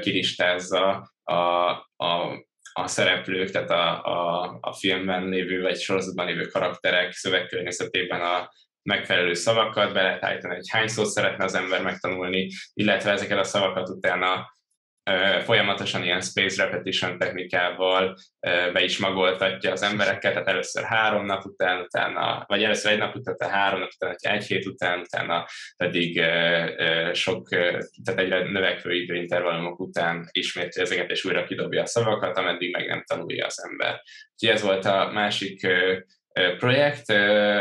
kilistázza a, a a szereplők, tehát a, a, a filmben lévő vagy sorozatban lévő karakterek szövegkörnyezetében a megfelelő szavakat, be lehet állítani, hogy hány szót szeretne az ember megtanulni, illetve ezeket a szavakat utána folyamatosan ilyen space repetition technikával be is magoltatja az embereket, tehát először három nap után, utána, vagy először egy nap után, utána három nap után, egy hét után, utána pedig sok, tehát egyre növekvő időintervallumok után ismétli ezeket, és újra kidobja a szavakat, ameddig meg nem tanulja az ember. Úgyhogy ez volt a másik projekt,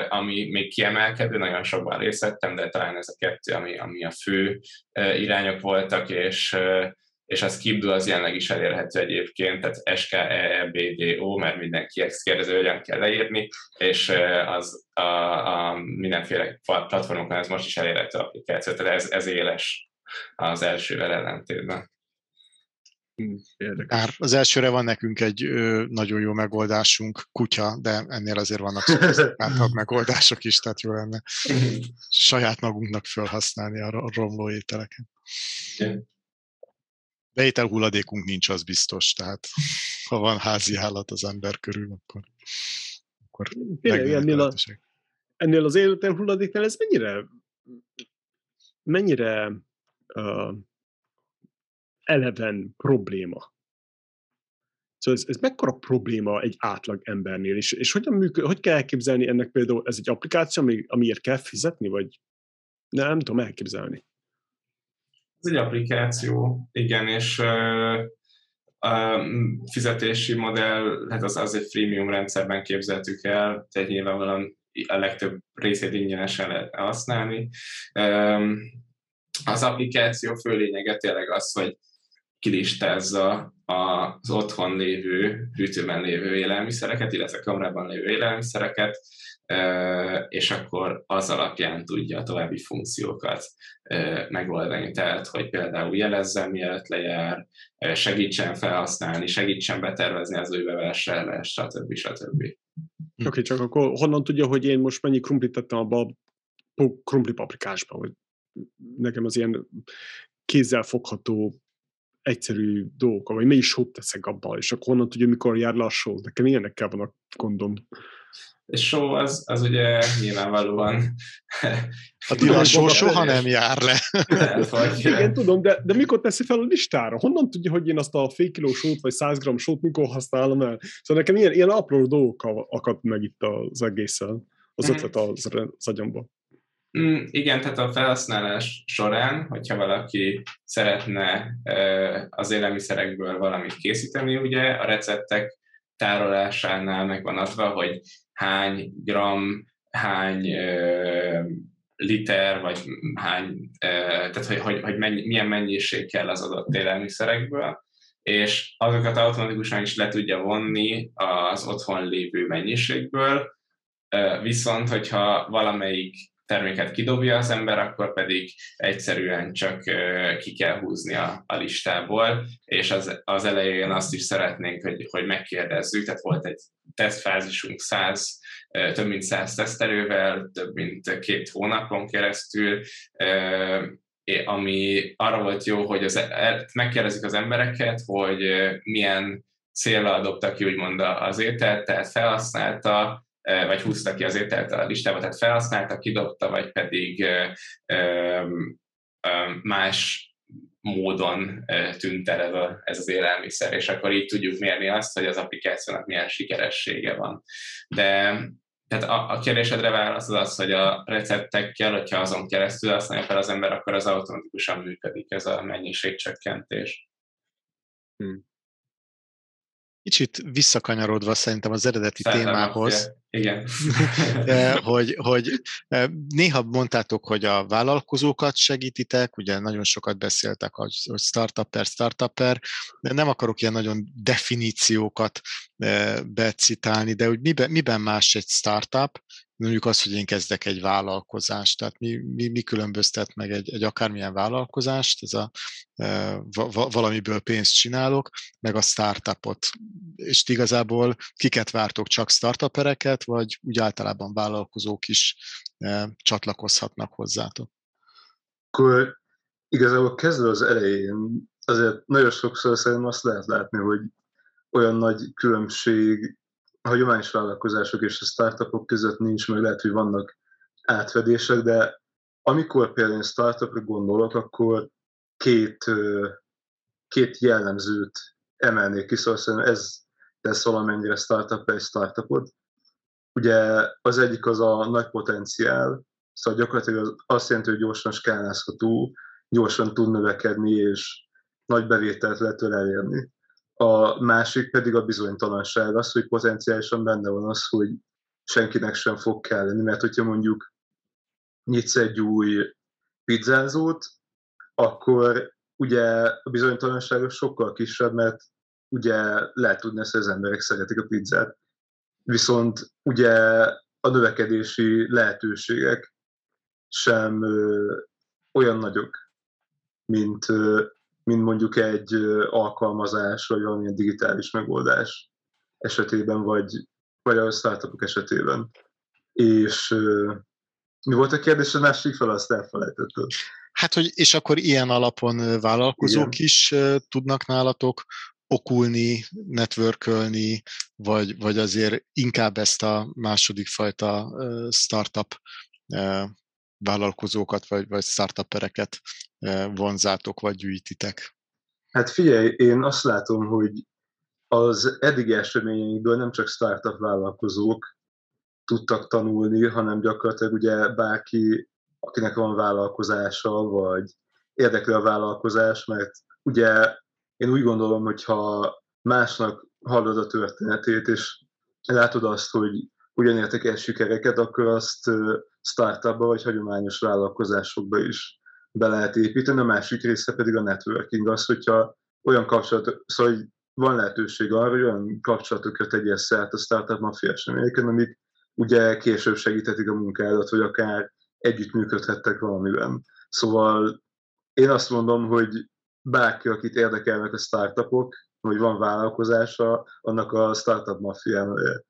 ami még kiemelkedő, nagyon sokban részt vettem, de talán ez a kettő, ami, ami a fő irányok voltak, és és a Skipdo az jelenleg is elérhető egyébként, tehát SKEBDO, mert mindenki ezt kérdező, hogyan kell leírni, és az a, a mindenféle platformokon ez most is elérhető applikáció, tehát ez, ez éles az elsővel ellentétben. Bár az elsőre van nekünk egy ö, nagyon jó megoldásunk, kutya, de ennél azért vannak szofisztikáltabb megoldások is, tehát jó lenne saját magunknak felhasználni a romló ételeket. Igen beétel hulladékunk nincs, az biztos, tehát ha van házi állat az ember körül, akkor, akkor Tényleg, ennél, a, ennél az életen hulladéknál ez mennyire mennyire uh, eleven probléma? Szóval ez, ez mekkora probléma egy átlag embernél, és, és hogyan működ, hogy kell elképzelni ennek például, ez egy applikáció, ami, amiért kell fizetni, vagy? Nem, nem tudom elképzelni. Ez egy applikáció, igen, és a fizetési modell, hát az, az egy freemium rendszerben képzeltük el, tehát nyilvánvalóan a legtöbb részét ingyenesen lehet használni. Az applikáció fő lényege tényleg az, hogy kilistázza az otthon lévő, hűtőben lévő élelmiszereket, illetve kamerában lévő élelmiszereket, és akkor az alapján tudja a további funkciókat megoldani. Tehát, hogy például jelezzen, mielőtt lejár, segítsen felhasználni, segítsen betervezni az ő bevásárlást, stb. stb. Oké, okay, csak akkor honnan tudja, hogy én most mennyi krumplit tettem abba a krumpli paprikásba, vagy nekem az ilyen kézzel fogható egyszerű dolgok, vagy melyik sót teszek abba, és akkor honnan tudja, mikor jár só. Nekem ilyenekkel van a gondom. És só az, az ugye nyilvánvalóan... A Dylan só soha nem jár le. vagy, Igen, tudom, de, de mikor teszi fel a listára? Honnan tudja, hogy én azt a fél kiló sót, vagy 100 gram sót mikor használom el? Szóval nekem ilyen, ilyen apró dolgok akadt meg itt az egészen, az mm. ötlet az, az agyamban. Mm, igen, tehát a felhasználás során, hogyha valaki szeretne az élelmiszerekből valamit készíteni, ugye a receptek tárolásánál meg van adva, hogy hány gram, hány liter, vagy hány, tehát hogy, hogy, hogy mennyi, milyen mennyiség kell az adott élelmiszerekből, és azokat automatikusan is le tudja vonni az otthon lévő mennyiségből, viszont hogyha valamelyik terméket kidobja az ember, akkor pedig egyszerűen csak ki kell húzni a, a listából, és az, az elején azt is szeretnénk, hogy, hogy megkérdezzük, tehát volt egy tesztfázisunk 100, több mint 100 tesztelővel, több mint két hónapon keresztül, ami arra volt jó, hogy az, e, megkérdezik az embereket, hogy milyen célra dobta ki úgymond az ételt, tehát felhasználta, vagy húzta ki az ételt a listába, tehát felhasználta, kidobta, vagy pedig más módon tűnt el ez, az élelmiszer, és akkor így tudjuk mérni azt, hogy az applikációnak milyen sikeressége van. De tehát a, a kérdésedre válasz az az, hogy a receptekkel, hogyha azon keresztül használja fel az ember, akkor az automatikusan működik ez a mennyiségcsökkentés. Hmm. Kicsit visszakanyarodva szerintem az eredeti Szerintem témához, Igen. hogy, hogy néha mondtátok, hogy a vállalkozókat segítitek, ugye nagyon sokat beszéltek, hogy startupper, startupper, de nem akarok ilyen nagyon definíciókat becitálni, de hogy miben, miben más egy startup, mondjuk az, hogy én kezdek egy vállalkozást, tehát mi, mi, mi különböztet meg egy, egy akármilyen vállalkozást, ez a e, va, valamiből pénzt csinálok, meg a startupot. És igazából kiket vártok, csak startupereket, vagy úgy általában vállalkozók is e, csatlakozhatnak hozzátok? Akkor igazából kezdve az elején, azért nagyon sokszor szerintem azt lehet látni, hogy olyan nagy különbség a hagyományos vállalkozások és a startupok között nincs, meg lehet, hogy vannak átfedések, de amikor például startupra gondolok, akkor két, két jellemzőt emelnék ki, szóval ez tesz valamennyire startup egy startupot. Ugye az egyik az a nagy potenciál, szóval gyakorlatilag azt jelenti, hogy gyorsan skálázható, gyorsan tud növekedni, és nagy bevételt lehet elérni a másik pedig a bizonytalanság, az, hogy potenciálisan benne van az, hogy senkinek sem fog kelleni, mert hogyha mondjuk nyitsz egy új pizzázót, akkor ugye a bizonytalanság sokkal kisebb, mert ugye lehet tudni hogy az emberek szeretik a pizzát. Viszont ugye a növekedési lehetőségek sem ö, olyan nagyok, mint, ö, mint mondjuk egy alkalmazás, vagy valamilyen digitális megoldás esetében, vagy, vagy a startupok esetében. És mi volt a kérdés? A másik fel, azt elfelejtettem. Hát, hogy és akkor ilyen alapon vállalkozók Igen. is tudnak nálatok okulni, networkölni, vagy, vagy azért inkább ezt a második fajta startup vállalkozókat, vagy, vagy startupereket vonzátok, vagy gyűjtitek? Hát figyelj, én azt látom, hogy az eddigi eseményeinkből nem csak startup vállalkozók tudtak tanulni, hanem gyakorlatilag ugye bárki, akinek van vállalkozása, vagy érdekli a vállalkozás, mert ugye én úgy gondolom, hogy ha másnak hallod a történetét, és látod azt, hogy ugyan értek el sikereket, akkor azt startupba vagy hagyományos vállalkozásokba is be lehet építeni, a másik része pedig a networking, az, hogyha olyan kapcsolat, szóval hogy van lehetőség arra, hogy olyan kapcsolatokat tegyél szert a startup mafia eseményeken, amik ugye később segíthetik a munkádat, vagy akár együttműködhettek valamiben. Szóval én azt mondom, hogy bárki, akit érdekelnek a startupok, vagy van vállalkozása, annak a startup mafiának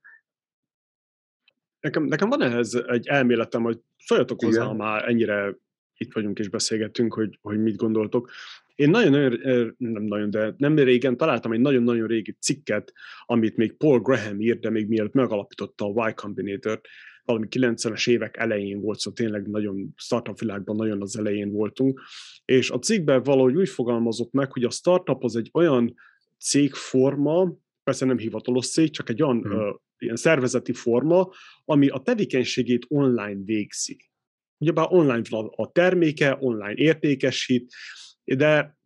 Nekem, nekem van ehhez egy elméletem, hogy szóljatok hozzá, ha már ennyire itt vagyunk és beszélgetünk, hogy, hogy mit gondoltok. Én nagyon-nagyon, nem nagyon, de nem régen találtam egy nagyon-nagyon régi cikket, amit még Paul Graham írt, de még mielőtt megalapította a Y Combinator-t, valami 90-es évek elején volt, szóval tényleg nagyon startup világban nagyon az elején voltunk, és a cikkben valahogy úgy fogalmazott meg, hogy a startup az egy olyan cégforma, persze nem hivatalos cég, csak egy olyan hmm. uh, ilyen szervezeti forma, ami a tevékenységét online végzi. Ugyebár online van a terméke, online értékesít, de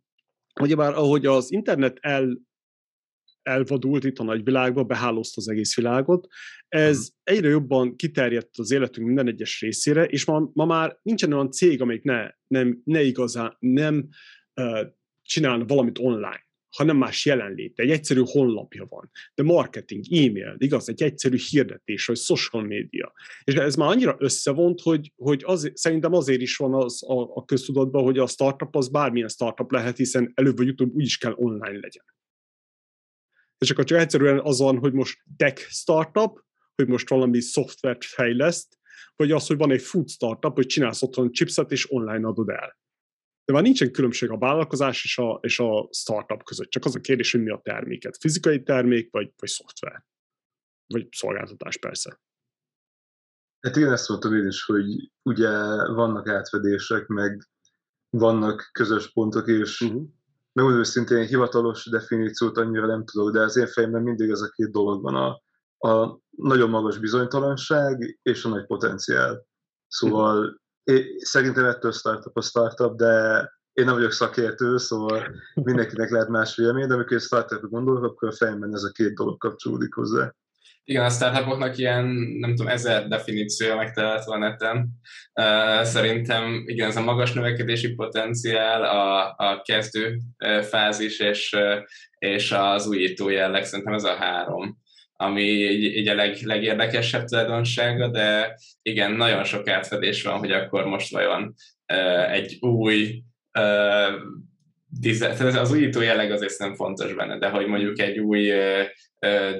ugyebár ahogy az internet el, elvadult itt a nagyvilágba, behálózta az egész világot, ez uh-huh. egyre jobban kiterjedt az életünk minden egyes részére, és ma, ma már nincsen olyan cég, amelyik ne, nem, ne igazán nem uh, csinálna valamit online hanem más jelenléte, egy egyszerű honlapja van, de marketing, e-mail, igaz, egy egyszerű hirdetés, vagy social media. És ez már annyira összevont, hogy, hogy az, szerintem azért is van az a, a köztudatban, hogy a startup az bármilyen startup lehet, hiszen előbb vagy utóbb úgyis kell online legyen. És akkor csak egyszerűen az van, hogy most tech startup, hogy most valami szoftvert fejleszt, vagy az, hogy van egy food startup, hogy csinálsz otthon chipset és online adod el de már nincsen különbség a vállalkozás és a, és a startup között. Csak az a kérdés, hogy mi a terméket. Fizikai termék, vagy, vagy szoftver. Vagy szolgáltatás persze. Hát igen, ezt mondtam én is, hogy ugye vannak átfedések, meg vannak közös pontok, és uh-huh. megmondom őszintén, hivatalos definíciót annyira nem tudok, de az én fejemben mindig ez a két dolog van, a, a nagyon magas bizonytalanság és a nagy potenciál. Szóval uh-huh szerintem ettől startup a startup, de én nem vagyok szakértő, szóval mindenkinek lehet más vélemény, de amikor startupra gondolok, akkor a fejemben ez a két dolog kapcsolódik hozzá. Igen, a startupoknak ilyen, nem tudom, ezer definíciója megtalálható a neten. Uh, szerintem igen, ez a magas növekedési potenciál, a, a kezdő fázis és, és az újító jelleg, szerintem ez a három ami így, így a leg, legérdekesebb tulajdonsága, de igen, nagyon sok átfedés van, hogy akkor most vajon egy új az újító jelleg azért nem fontos benne, de hogy mondjuk egy új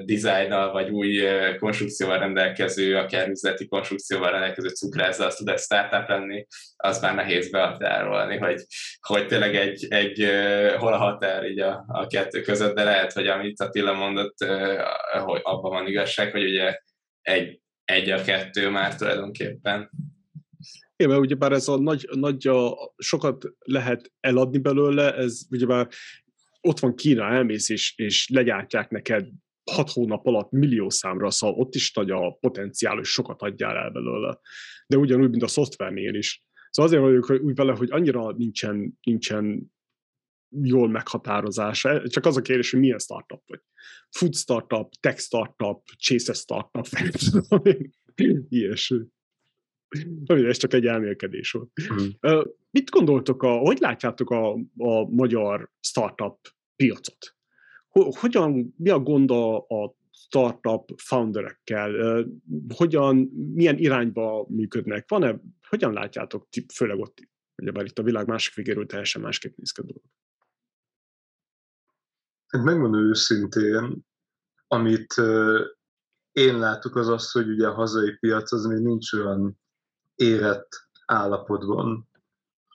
dizájnnal vagy új konstrukcióval rendelkező, akár üzleti konstrukcióval rendelkező cukrászda, az tud egy startup lenni, az már nehéz behatárolni, hogy, hogy tényleg egy, egy hol a határ így a, a kettő között, de lehet, hogy amit Attila mondott, hogy abban van igazság, hogy ugye egy, egy a kettő már tulajdonképpen. Igen, mert ugyebár ez a nagy, nagy a, sokat lehet eladni belőle, ez ugyebár ott van Kína, elmész és, és legyártják neked hat hónap alatt millió számra, szóval ott is nagy a potenciál, hogy sokat adjál el belőle. De ugyanúgy, mint a szoftvernél is. Szóval azért vagyok úgy vele, hogy annyira nincsen, nincsen jól meghatározása. Csak az a kérdés, hogy milyen startup vagy. Food startup, tech startup, chase startup, ilyesmi. Ez csak egy elmélkedés volt. Mm. Mit gondoltok, a, hogy látjátok a, a magyar startup piacot? hogyan, mi a gond a, a startup founderekkel, hogyan, milyen irányba működnek, van-e, hogyan látjátok, főleg ott, ugye bár itt a világ másik végéről teljesen másképp néz ki a dolog. Hát megmondom őszintén, amit én látok az az, hogy ugye a hazai piac az még nincs olyan érett állapotban,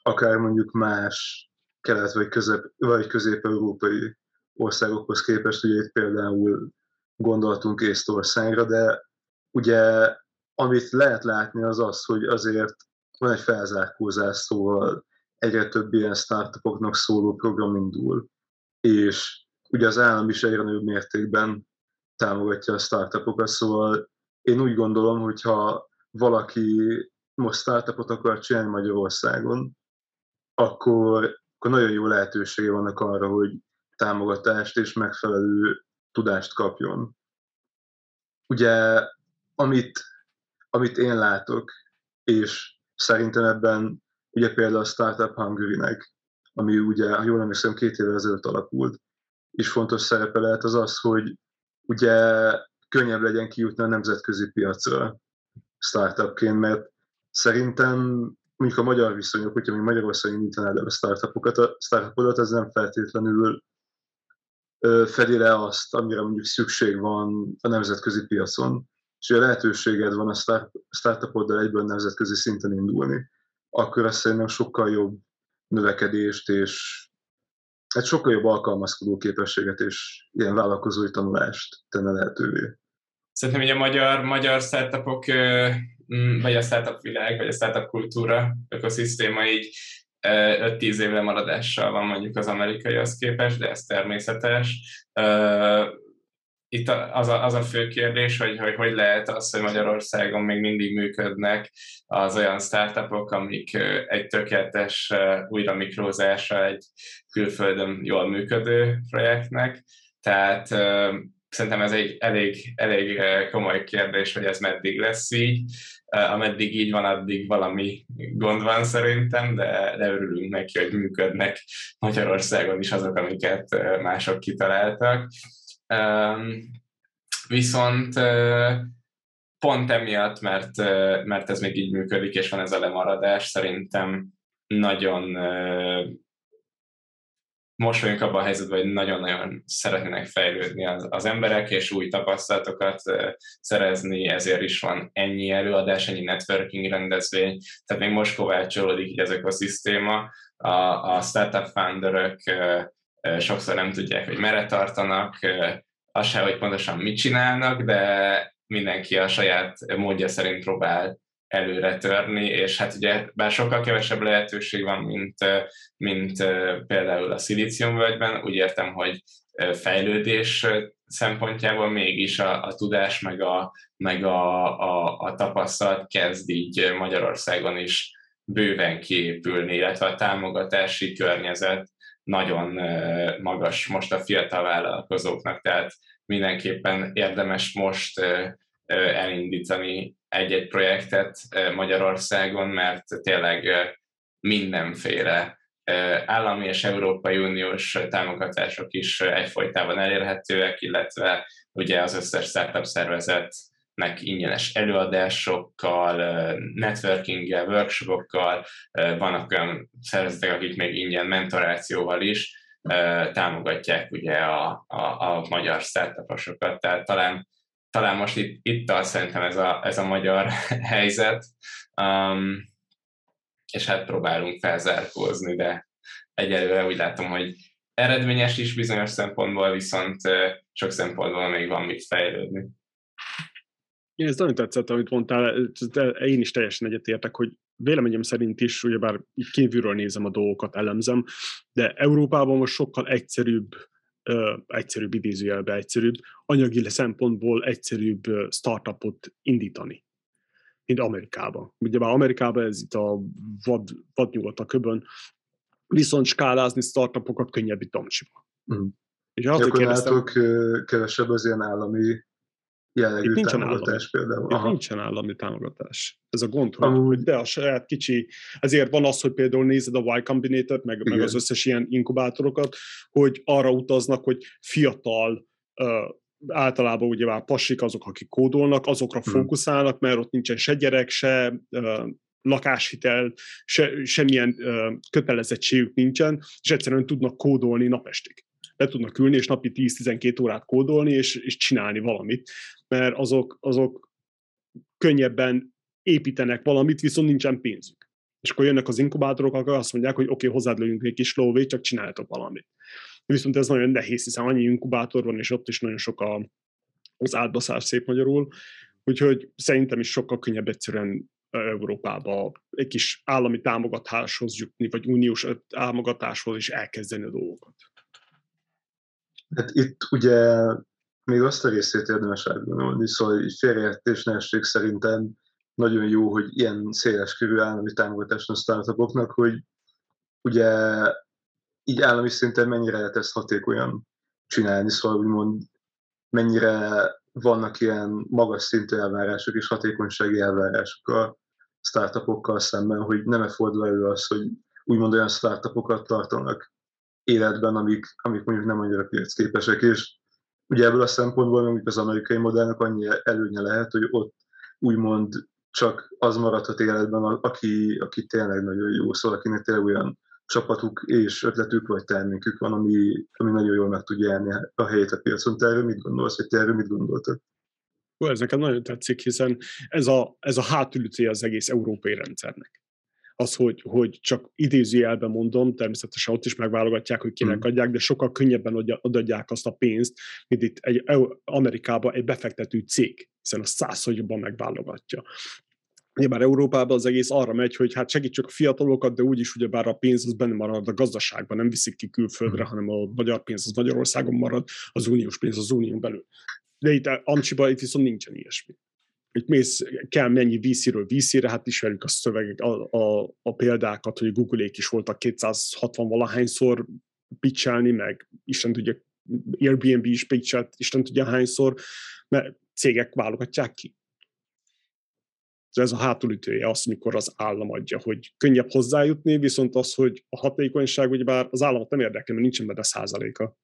akár mondjuk más kelet vagy, közep, vagy közép-európai országokhoz képest, ugye itt például gondoltunk Észtországra, de ugye amit lehet látni az az, hogy azért van egy felzárkózás, szóval egyre több ilyen startupoknak szóló program indul, és ugye az állam is egyre nagyobb mértékben támogatja a startupokat, szóval én úgy gondolom, hogy ha valaki most startupot akar csinálni Magyarországon, akkor, akkor nagyon jó lehetősége vannak arra, hogy támogatást és megfelelő tudást kapjon. Ugye, amit, amit én látok, és szerintem ebben ugye például a Startup Hungary-nek, ami ugye, ha jól emlékszem, két évvel ezelőtt alakult, és fontos szerepe lehet az az, hogy ugye könnyebb legyen kijutni a nemzetközi piacra startupként, mert szerintem mondjuk a magyar viszonyok, hogyha mi Magyarországon indítanád el a startupokat, a startupodat, ez nem feltétlenül fedi le azt, amire mondjuk szükség van a nemzetközi piacon, és ha lehetőséged van a start, startupoddal egyből nemzetközi szinten indulni, akkor azt szerintem sokkal jobb növekedést és egy sokkal jobb alkalmazkodó képességet és ilyen vállalkozói tanulást tenne lehetővé. Szerintem hogy a magyar, magyar startupok, vagy a startup világ, vagy a startup kultúra, ökoszisztéma így 5-10 évre maradással van mondjuk az amerikaihoz képest, de ez természetes. Itt az a, az a fő kérdés, hogy, hogy hogy lehet az, hogy Magyarországon még mindig működnek az olyan startupok, amik egy tökéletes újra mikrózása egy külföldön jól működő projektnek. Tehát szerintem ez egy elég, elég komoly kérdés, hogy ez meddig lesz így ameddig így van, addig valami gond van szerintem, de, de örülünk neki, hogy működnek Magyarországon is azok, amiket mások kitaláltak. Viszont pont emiatt, mert, mert ez még így működik, és van ez a lemaradás, szerintem nagyon most vagyunk abban a helyzetben, hogy nagyon-nagyon szeretnének fejlődni az, az emberek, és új tapasztalatokat szerezni, ezért is van ennyi előadás, ennyi networking rendezvény, tehát még most kovácsolódik így ez a szisztéma. A, a startup founderök sokszor nem tudják, hogy merre tartanak, az se, hogy pontosan mit csinálnak, de mindenki a saját módja szerint próbál előre törni, és hát ugye bár sokkal kevesebb lehetőség van, mint, mint például a szilíciumvölgyben, úgy értem, hogy fejlődés szempontjából mégis a, a tudás meg a, meg a, a, a tapasztalat kezd így Magyarországon is bőven kiépülni, illetve a támogatási környezet nagyon magas most a fiatal vállalkozóknak, tehát mindenképpen érdemes most elindítani egy-egy projektet Magyarországon, mert tényleg mindenféle állami és Európai Uniós támogatások is egyfolytában elérhetőek, illetve ugye az összes startup szervezetnek ingyenes előadásokkal, networkinggel, workshopokkal, vannak olyan szervezetek, akik még ingyen mentorációval is támogatják ugye a, a, a magyar startuposokat, tehát talán, talán most itt, itt tart szerintem ez a, ez a magyar helyzet, um, és hát próbálunk felzárkózni, de egyelőre úgy látom, hogy eredményes is bizonyos szempontból, viszont sok szempontból még van mit fejlődni. Én ez nagyon tetszett, amit mondtál, én is teljesen egyetértek, hogy véleményem szerint is, ugyebár kívülről nézem a dolgokat, elemzem, de Európában most sokkal egyszerűbb, uh, egyszerűbb idézőjelbe egyszerűbb, anyagi szempontból egyszerűbb startupot indítani, mint Amerikában. Ugyebár Amerikában ez itt a vad, vadnyugat a köbön, viszont skálázni startupokat könnyebb itt Amcsiba. Mm. És azért kérdeztem, kevesebb az ilyen állami jellegű itt nincsen támogatás állami, például. Itt nincsen állami támogatás. Ez a gond, hogy, Amúgy... de a saját kicsi, ezért van az, hogy például nézed a Y Combinator, meg, meg az összes ilyen inkubátorokat, hogy arra utaznak, hogy fiatal uh, általában ugye már pasik azok, akik kódolnak, azokra hmm. fókuszálnak, mert ott nincsen se gyerek, se uh, lakáshitel, se, semmilyen uh, kötelezettségük nincsen, és egyszerűen tudnak kódolni napestig. Le tudnak ülni, és napi 10-12 órát kódolni, és, és csinálni valamit, mert azok, azok könnyebben építenek valamit, viszont nincsen pénzük. És akkor jönnek az inkubátorok, akkor azt mondják, hogy oké, okay, hozzád lőjünk egy kis lóvét, csak csináltok valamit. Viszont ez nagyon nehéz, hiszen annyi inkubátor van, és ott is nagyon sok a, az átbaszás szép magyarul, úgyhogy szerintem is sokkal könnyebb egyszerűen Európába egy kis állami támogatáshoz jutni, vagy uniós támogatáshoz is elkezdeni a dolgokat. Hát itt ugye még azt a részét érdemes átgondolni, szóval egy félreértés ne szerintem nagyon jó, hogy ilyen széles körű állami támogatás a startupoknak, hogy ugye így állami szinten mennyire lehet ezt hatékonyan csinálni, szóval úgymond mennyire vannak ilyen magas szintű elvárások és hatékonysági elvárások a startupokkal szemben, hogy nem-e fordul elő az, hogy úgymond olyan startupokat tartanak életben, amik, amik mondjuk nem annyira piacképesek, és ugye ebből a szempontból mondjuk az amerikai modellnek annyi előnye lehet, hogy ott úgymond csak az maradhat életben, aki, aki tényleg nagyon jó, szóval akinek tényleg olyan csapatuk és ötletük vagy termékük van, ami, ami nagyon jól meg tudja élni a helyét a piacon. Te erről mit gondolsz, vagy te erről mit gondoltad? Hú, ez nekem nagyon tetszik, hiszen ez a, ez a hátulütője az egész európai rendszernek. Az, hogy, hogy csak idézőjelben mondom, természetesen ott is megválogatják, hogy kinek mm. adják, de sokkal könnyebben adják azt a pénzt, mint itt egy Amerikában egy befektető cég, hiszen a száz, hogy jobban megválogatja. Nyilván Európában az egész arra megy, hogy hát segítsük a fiatalokat, de úgyis ugyebár a pénz az benne marad a gazdaságban, nem viszik ki külföldre, mm. hanem a magyar pénz az Magyarországon marad, az uniós pénz az unión belül. De itt Amcsiba itt viszont nincsen ilyesmi. Itt mész, kell mennyi VC-ről VC-re, hát ismerjük a szövegek, a, a, a példákat, hogy Google-ék is voltak 260 valahányszor pitchelni, meg Isten tudja, Airbnb is pitchelt, Isten tudja hányszor, mert cégek válogatják ki. Ez a hátulütője az, mikor az állam adja, hogy könnyebb hozzájutni, viszont az, hogy a hatékonyság, ugyebár az államot nem érdekel, mert nincsen benne százaléka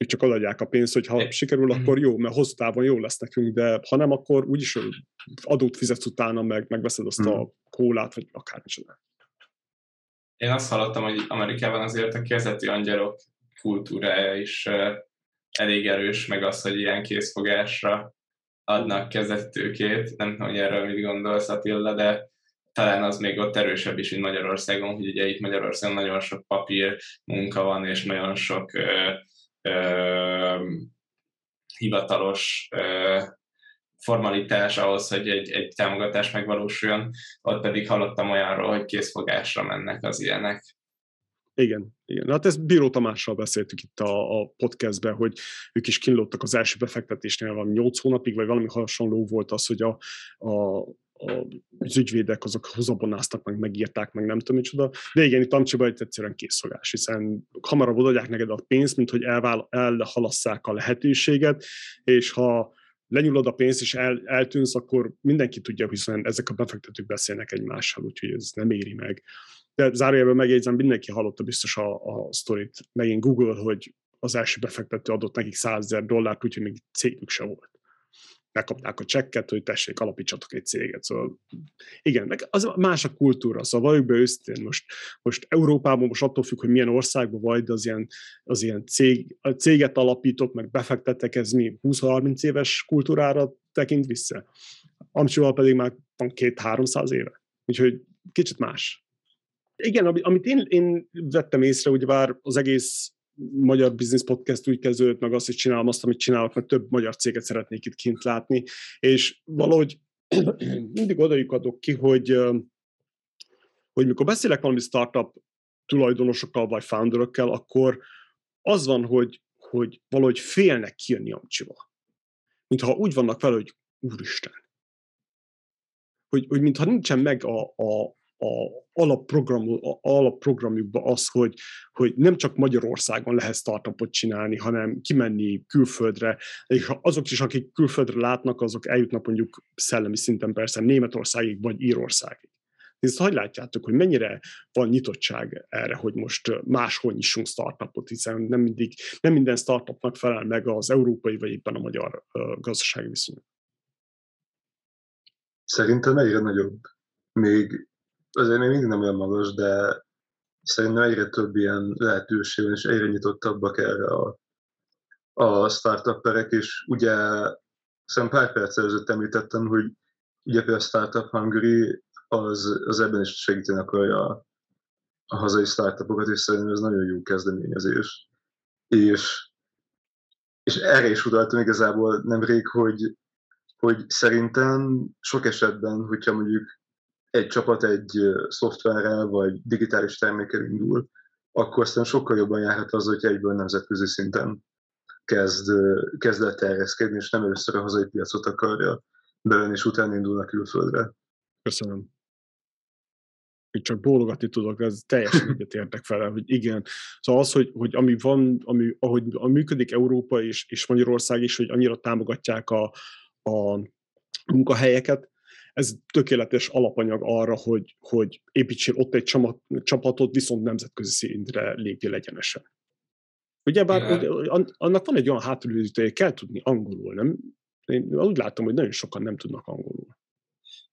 ők csak adják a pénzt, hogy ha sikerül, akkor jó, mert hosszú távon jó lesz nekünk, de ha nem, akkor úgyis adót fizetsz utána, meg megveszed azt a hmm. kólát, vagy akármicsoda. Én azt hallottam, hogy Amerikában azért a kezdeti angyalok kultúrája is elég erős, meg az, hogy ilyen készfogásra adnak kezdetőkét. Nem tudom, hogy erről mit gondolsz, Attila, de talán az még ott erősebb is, mint Magyarországon, hogy ugye itt Magyarországon nagyon sok papír munka van, és nagyon sok hivatalos formalitás ahhoz, hogy egy, egy támogatás megvalósuljon, ott pedig hallottam olyanról, hogy készfogásra mennek az ilyenek. Igen, igen. Hát ezt Bíró Tamással beszéltük itt a, a podcastben, hogy ők is kínlottak az első befektetésnél valami 8 hónapig, vagy valami hasonló volt az, hogy a, a, az ügyvédek azok hozabonáztak, meg megírták, meg nem tudom micsoda. Igen, itt Amcsiba egy egyszerűen készfogás, hiszen hamarabb odaadják neked a pénzt, mint hogy elvál, elhalasszák a lehetőséget, és ha lenyúlod a pénzt és el, eltűnsz, akkor mindenki tudja, hiszen ezek a befektetők beszélnek egymással, úgyhogy ez nem éri meg. De zárójelben megjegyzem, mindenki hallotta biztos a, a sztorit, megint Google, hogy az első befektető adott nekik 100 ezer dollárt, úgyhogy még cégük se volt megkapták a csekket, hogy tessék, alapítsatok egy céget. Szóval igen, meg az más a kultúra, szóval valljuk be őszintén, most, most Európában most attól függ, hogy milyen országban vagy, de az ilyen, az ilyen cég, a céget alapítok, meg befektetek, ez mi 20-30 éves kultúrára tekint vissza. Amcsival pedig már van két-háromszáz éve. Úgyhogy kicsit más. Igen, amit én, én vettem észre, hogy bár az egész magyar business podcast úgy kezdődött, meg azt is csinálom azt, amit csinálok, mert több magyar céget szeretnék itt kint látni, és valahogy mindig odajuk adok ki, hogy, hogy mikor beszélek valami startup tulajdonosokkal vagy founderökkel, akkor az van, hogy, hogy valahogy félnek kijönni amcsiba. Mintha úgy vannak vele, hogy úristen. Hogy, hogy mintha nincsen meg a, a, a alapprogram, alapprogramjukba az, hogy, hogy nem csak Magyarországon lehet startupot csinálni, hanem kimenni külföldre, és azok is, akik külföldre látnak, azok eljutnak mondjuk szellemi szinten persze Németországig vagy Írországig. Ezt hogy látjátok, hogy mennyire van nyitottság erre, hogy most máshol nyissunk startupot, hiszen nem, mindig, nem minden startupnak felel meg az európai vagy éppen a magyar gazdasági viszonyok. Szerintem egyre nagyobb. Még azért még mindig nem olyan magas, de szerintem egyre több ilyen lehetőség van, és egyre nyitottabbak erre a, a startupperek, és ugye szerintem pár perc előtt említettem, hogy ugye például a Startup Hungary az, az ebben is segíteni akarja a, a hazai startupokat, és szerintem ez nagyon jó kezdeményezés. És, és erre is utaltam igazából nemrég, hogy, hogy szerintem sok esetben, hogyha mondjuk egy csapat egy szoftverrel vagy digitális termékkel indul, akkor aztán sokkal jobban járhat az, hogy egyből nemzetközi szinten kezd, kezd el terjeszkedni, és nem először a hazai piacot akarja bevenni, és utána indulnak külföldre. Köszönöm. Itt csak bólogatni tudok, ez teljesen egyetértek vele, hogy igen. Szóval az, hogy, hogy ami van, ami, ahogy ami működik Európa és, és Magyarország is, hogy annyira támogatják a, a munkahelyeket, ez tökéletes alapanyag arra, hogy, hogy építsél ott egy csapatot, viszont nemzetközi szintre lépjél egyenesen. Ugyebár yeah. annak van egy olyan hátulütője, hogy kell tudni angolul, nem? Én úgy látom, hogy nagyon sokan nem tudnak angolul.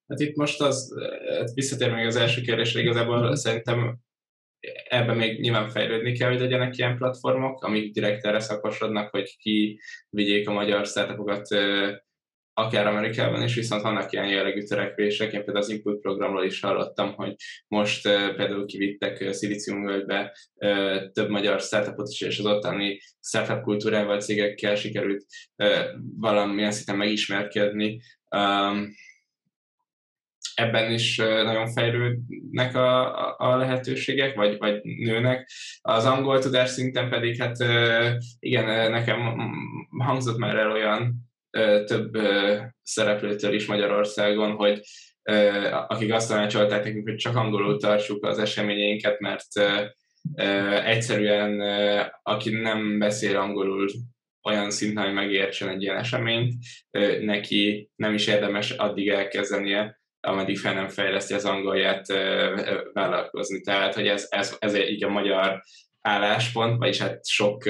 Hát itt most az, hát visszatér még az első kérdésre, igazából mm. szerintem ebben még nyilván fejlődni kell, hogy legyenek ilyen platformok, amik direkt erre szakosodnak, hogy ki vigyék a magyar startupokat akár Amerikában is, viszont vannak ilyen jellegű törekvések. Én például az Input programról is hallottam, hogy most például kivittek Szilíciumvölgybe több magyar startupot is, és az ottani startup kultúrával, cégekkel sikerült valamilyen szinten megismerkedni. Ebben is nagyon fejlődnek a, a lehetőségek, vagy, vagy nőnek. Az angol tudás szinten pedig, hát igen, nekem hangzott már el olyan több szereplőtől is Magyarországon, hogy akik azt tanácsolták nekünk, hogy csak angolul tartsuk az eseményeinket, mert egyszerűen aki nem beszél angolul olyan szinten, hogy megértsen egy ilyen eseményt, neki nem is érdemes addig elkezdenie, ameddig fel nem fejleszti az angolját vállalkozni. Tehát, hogy ez, ez, ez így a magyar álláspont, vagyis hát sok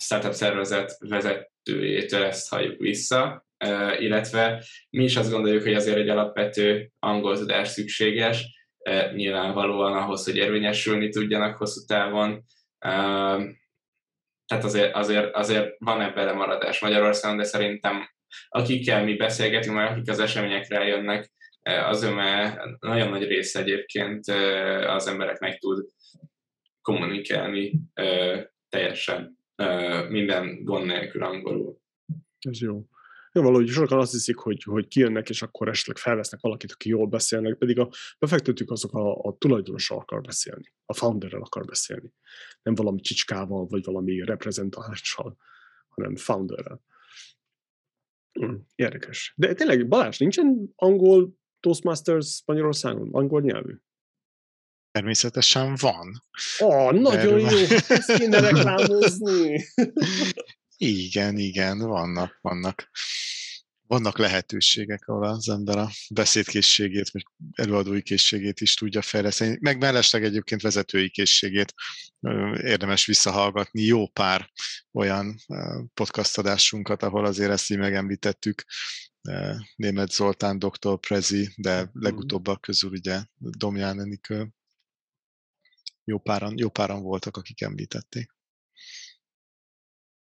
startup szervezet vezet vezetőjétől ezt halljuk vissza, illetve mi is azt gondoljuk, hogy azért egy alapvető angol tudás szükséges, nyilvánvalóan ahhoz, hogy érvényesülni tudjanak hosszú távon. Tehát azért, azért, azért van ebben lemaradás Magyarországon, de szerintem akikkel mi beszélgetünk, meg akik az eseményekre eljönnek, az öme nagyon nagy része egyébként az embereknek tud kommunikálni teljesen minden gond nélkül angolul. Ez jó. Ja, valahogy sokan azt hiszik, hogy, hogy kijönnek, és akkor esetleg felvesznek valakit, aki jól beszélnek, pedig a befektetők azok a, a tulajdonossal akar beszélni, a founderrel akar beszélni. Nem valami csicskával, vagy valami reprezentálással, hanem founderrel. Hm, érdekes. De tényleg, Balázs, nincsen angol Toastmasters Magyarországon? Angol nyelvű? Természetesen van. Ó, oh, nagyon jó, ezt kéne reklámozni. igen, igen, vannak, vannak. Vannak lehetőségek, ahol az ember a beszédkészségét, vagy előadói készségét is tudja fejleszteni, meg mellesleg egyébként vezetői készségét érdemes visszahallgatni. Jó pár olyan podcast adásunkat, ahol azért ezt így megemlítettük, Német Zoltán, Dr. Prezi, de mhm. legutóbbak közül ugye Domján Enikő. Jó páran, jó páran voltak, akik említették.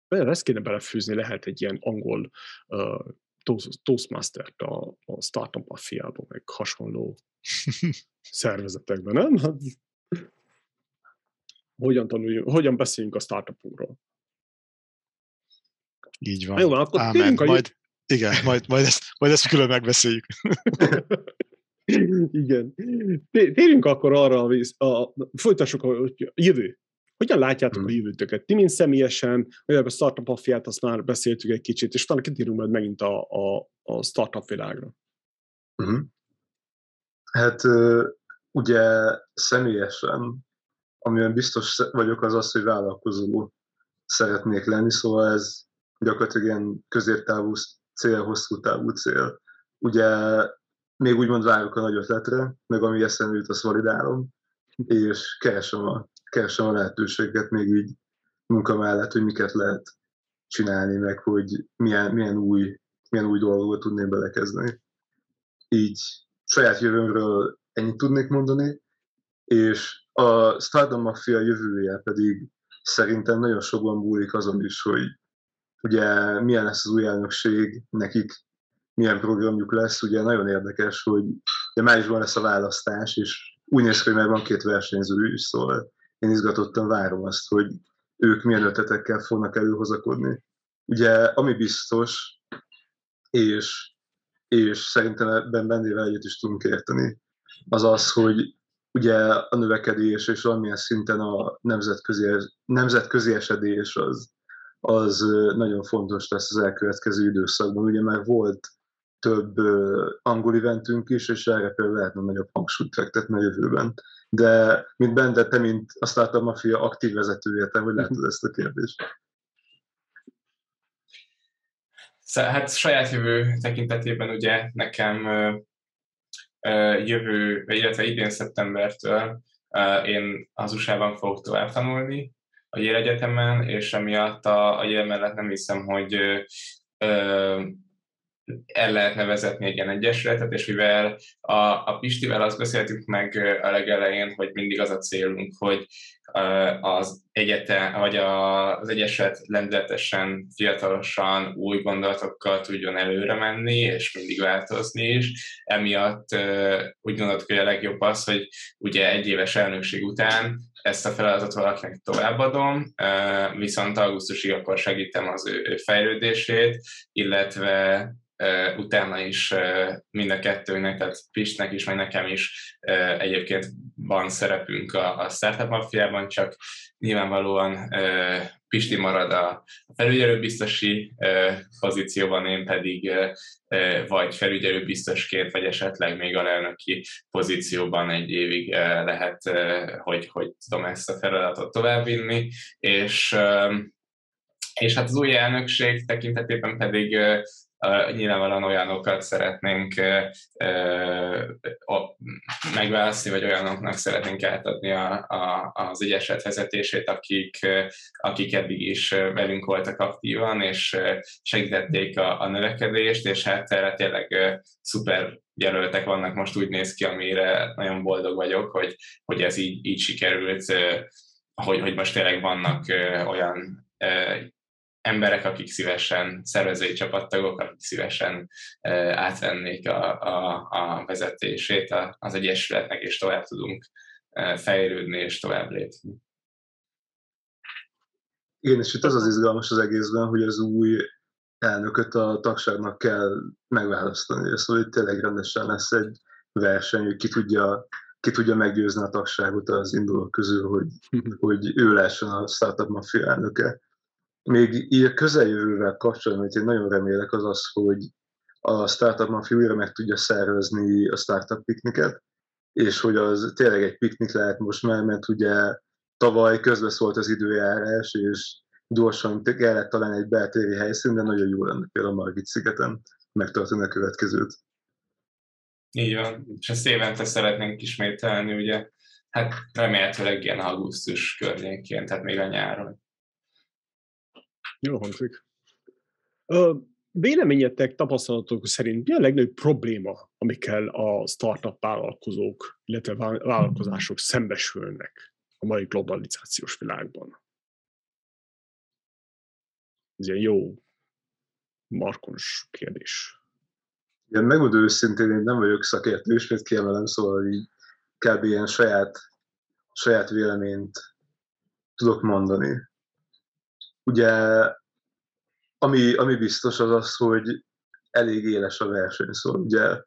Ezt kéne belefűzni, lehet egy ilyen angol uh, Toastmaster-t a, a Startup Mafia-ban, meg hasonló szervezetekben, nem? Hát, hogyan, tanuljunk, hogyan beszéljünk a startupunkról? Így van. Jó, akkor Ámen. Majd, igen, majd, majd, ezt, majd ezt külön megbeszéljük. igen. Térjünk akkor arra, a, a, folytassuk a jövő. Hogyan látjátok hmm. a jövőtöket? Ti, mint személyesen, vagy a startup afiát, azt már beszéltük egy kicsit, és utána kitérünk majd megint a, a, a startup világra. Hmm. Hát ugye személyesen, amiben biztos vagyok, az az, hogy vállalkozó szeretnék lenni, szóval ez gyakorlatilag ilyen középtávú cél, hosszú távú cél. Ugye még úgymond várok a nagy ötletre, meg ami eszembe jut, azt validálom, és keresem a keresem a lehetőséget még így munka mellett, hogy miket lehet csinálni, meg hogy milyen, milyen, új, milyen új dolgokat tudnék belekezdeni. Így saját jövőmről ennyit tudnék mondani, és a Stardom Mafia jövője pedig szerintem nagyon sokban múlik azon is, hogy ugye milyen lesz az új elnökség, nekik milyen programjuk lesz, ugye nagyon érdekes, hogy ugye májusban lesz a választás, és úgy néz ki, hogy már van két versenyző is, szóval én izgatottan várom azt, hogy ők milyen ötletekkel fognak előhozakodni. Ugye, ami biztos, és, és szerintem ebben bennével egyet is tudunk érteni, az az, hogy ugye a növekedés és valamilyen szinten a nemzetközi, nemzetközi esedés az, az nagyon fontos lesz az elkövetkező időszakban. Ugye már volt több angol eventünk is, és erre például lehetne nagyobb hangsúlyt fektetni a jövőben. De mint Bende, te, mint a Startup Mafia aktív vezetője, te hogy látod ezt a kérdést? Hát saját jövő tekintetében ugye nekem jövő, illetve idén szeptembertől én az USA-ban fogok tovább tanulni a Yale Egyetemen, és emiatt a, a Yale mellett nem hiszem, hogy el lehetne vezetni egy ilyen egyesületet, és mivel a, a Pistivel azt beszéltük meg a legelején, hogy mindig az a célunk, hogy az egyetem, vagy az egyesület lendületesen, fiatalosan, új gondolatokkal tudjon előre menni, és mindig változni is. Emiatt úgy gondoltuk, hogy a legjobb az, hogy ugye egy éves elnökség után ezt a feladatot valakinek továbbadom, viszont augusztusig akkor segítem az ő fejlődését, illetve utána is mind a kettőnek, tehát Pistnek is, meg nekem is egyébként van szerepünk a, a Startup Mafiában, csak nyilvánvalóan Pisti marad a felügyelőbiztosi pozícióban, én pedig vagy felügyelőbiztosként, vagy esetleg még a lelnöki pozícióban egy évig lehet, hogy, hogy tudom ezt a feladatot továbbvinni, és és hát az új elnökség tekintetében pedig nyilvánvalóan olyanokat szeretnénk megválasztani, vagy olyanoknak szeretnénk átadni a, a, az egyeset vezetését, akik, akik eddig is velünk voltak aktívan, és segítették a, a növekedést, és hát erre tényleg szuper jelöltek vannak, most úgy néz ki, amire nagyon boldog vagyok, hogy, hogy ez így, így sikerült, hogy, hogy most tényleg vannak olyan emberek, akik szívesen, szervezői csapattagok, akik szívesen átvennék a, a, a vezetését az Egyesületnek, és tovább tudunk fejlődni és tovább lépni. Igen, és itt az az izgalmas az egészben, hogy az új elnököt a tagságnak kell megválasztani. Szóval itt tényleg rendesen lesz egy verseny, hogy ki tudja, ki tudja meggyőzni a tagságot az indulók közül, hogy, hogy ő lehessen a Startup Mafia elnöke még így a közeljövővel kapcsolatban, amit én nagyon remélek, az az, hogy a Startup Mafia újra meg tudja szervezni a startup pikniket, és hogy az tényleg egy piknik lehet most már, mert ugye tavaly közbeszólt az időjárás, és gyorsan kellett talán egy beltéri helyszín, de nagyon jó lenne például a Margit szigeten megtartani a következőt. Így van, és ezt évente szeretnénk ismételni, ugye, hát remélhetőleg ilyen augusztus környékén, tehát még a nyáron. Jó hangzik. Véleményetek, tapasztalatok szerint mi a legnagyobb probléma, amikkel a startup vállalkozók, illetve vállalkozások szembesülnek a mai globalizációs világban? Ez ilyen jó, markons kérdés. Igen, megmondom őszintén, én nem vagyok szakértő, ismét kiemelem, szóval így kb. ilyen saját, saját véleményt tudok mondani. Ugye ami, ami biztos az az, hogy elég éles a verseny. Szóval ugye,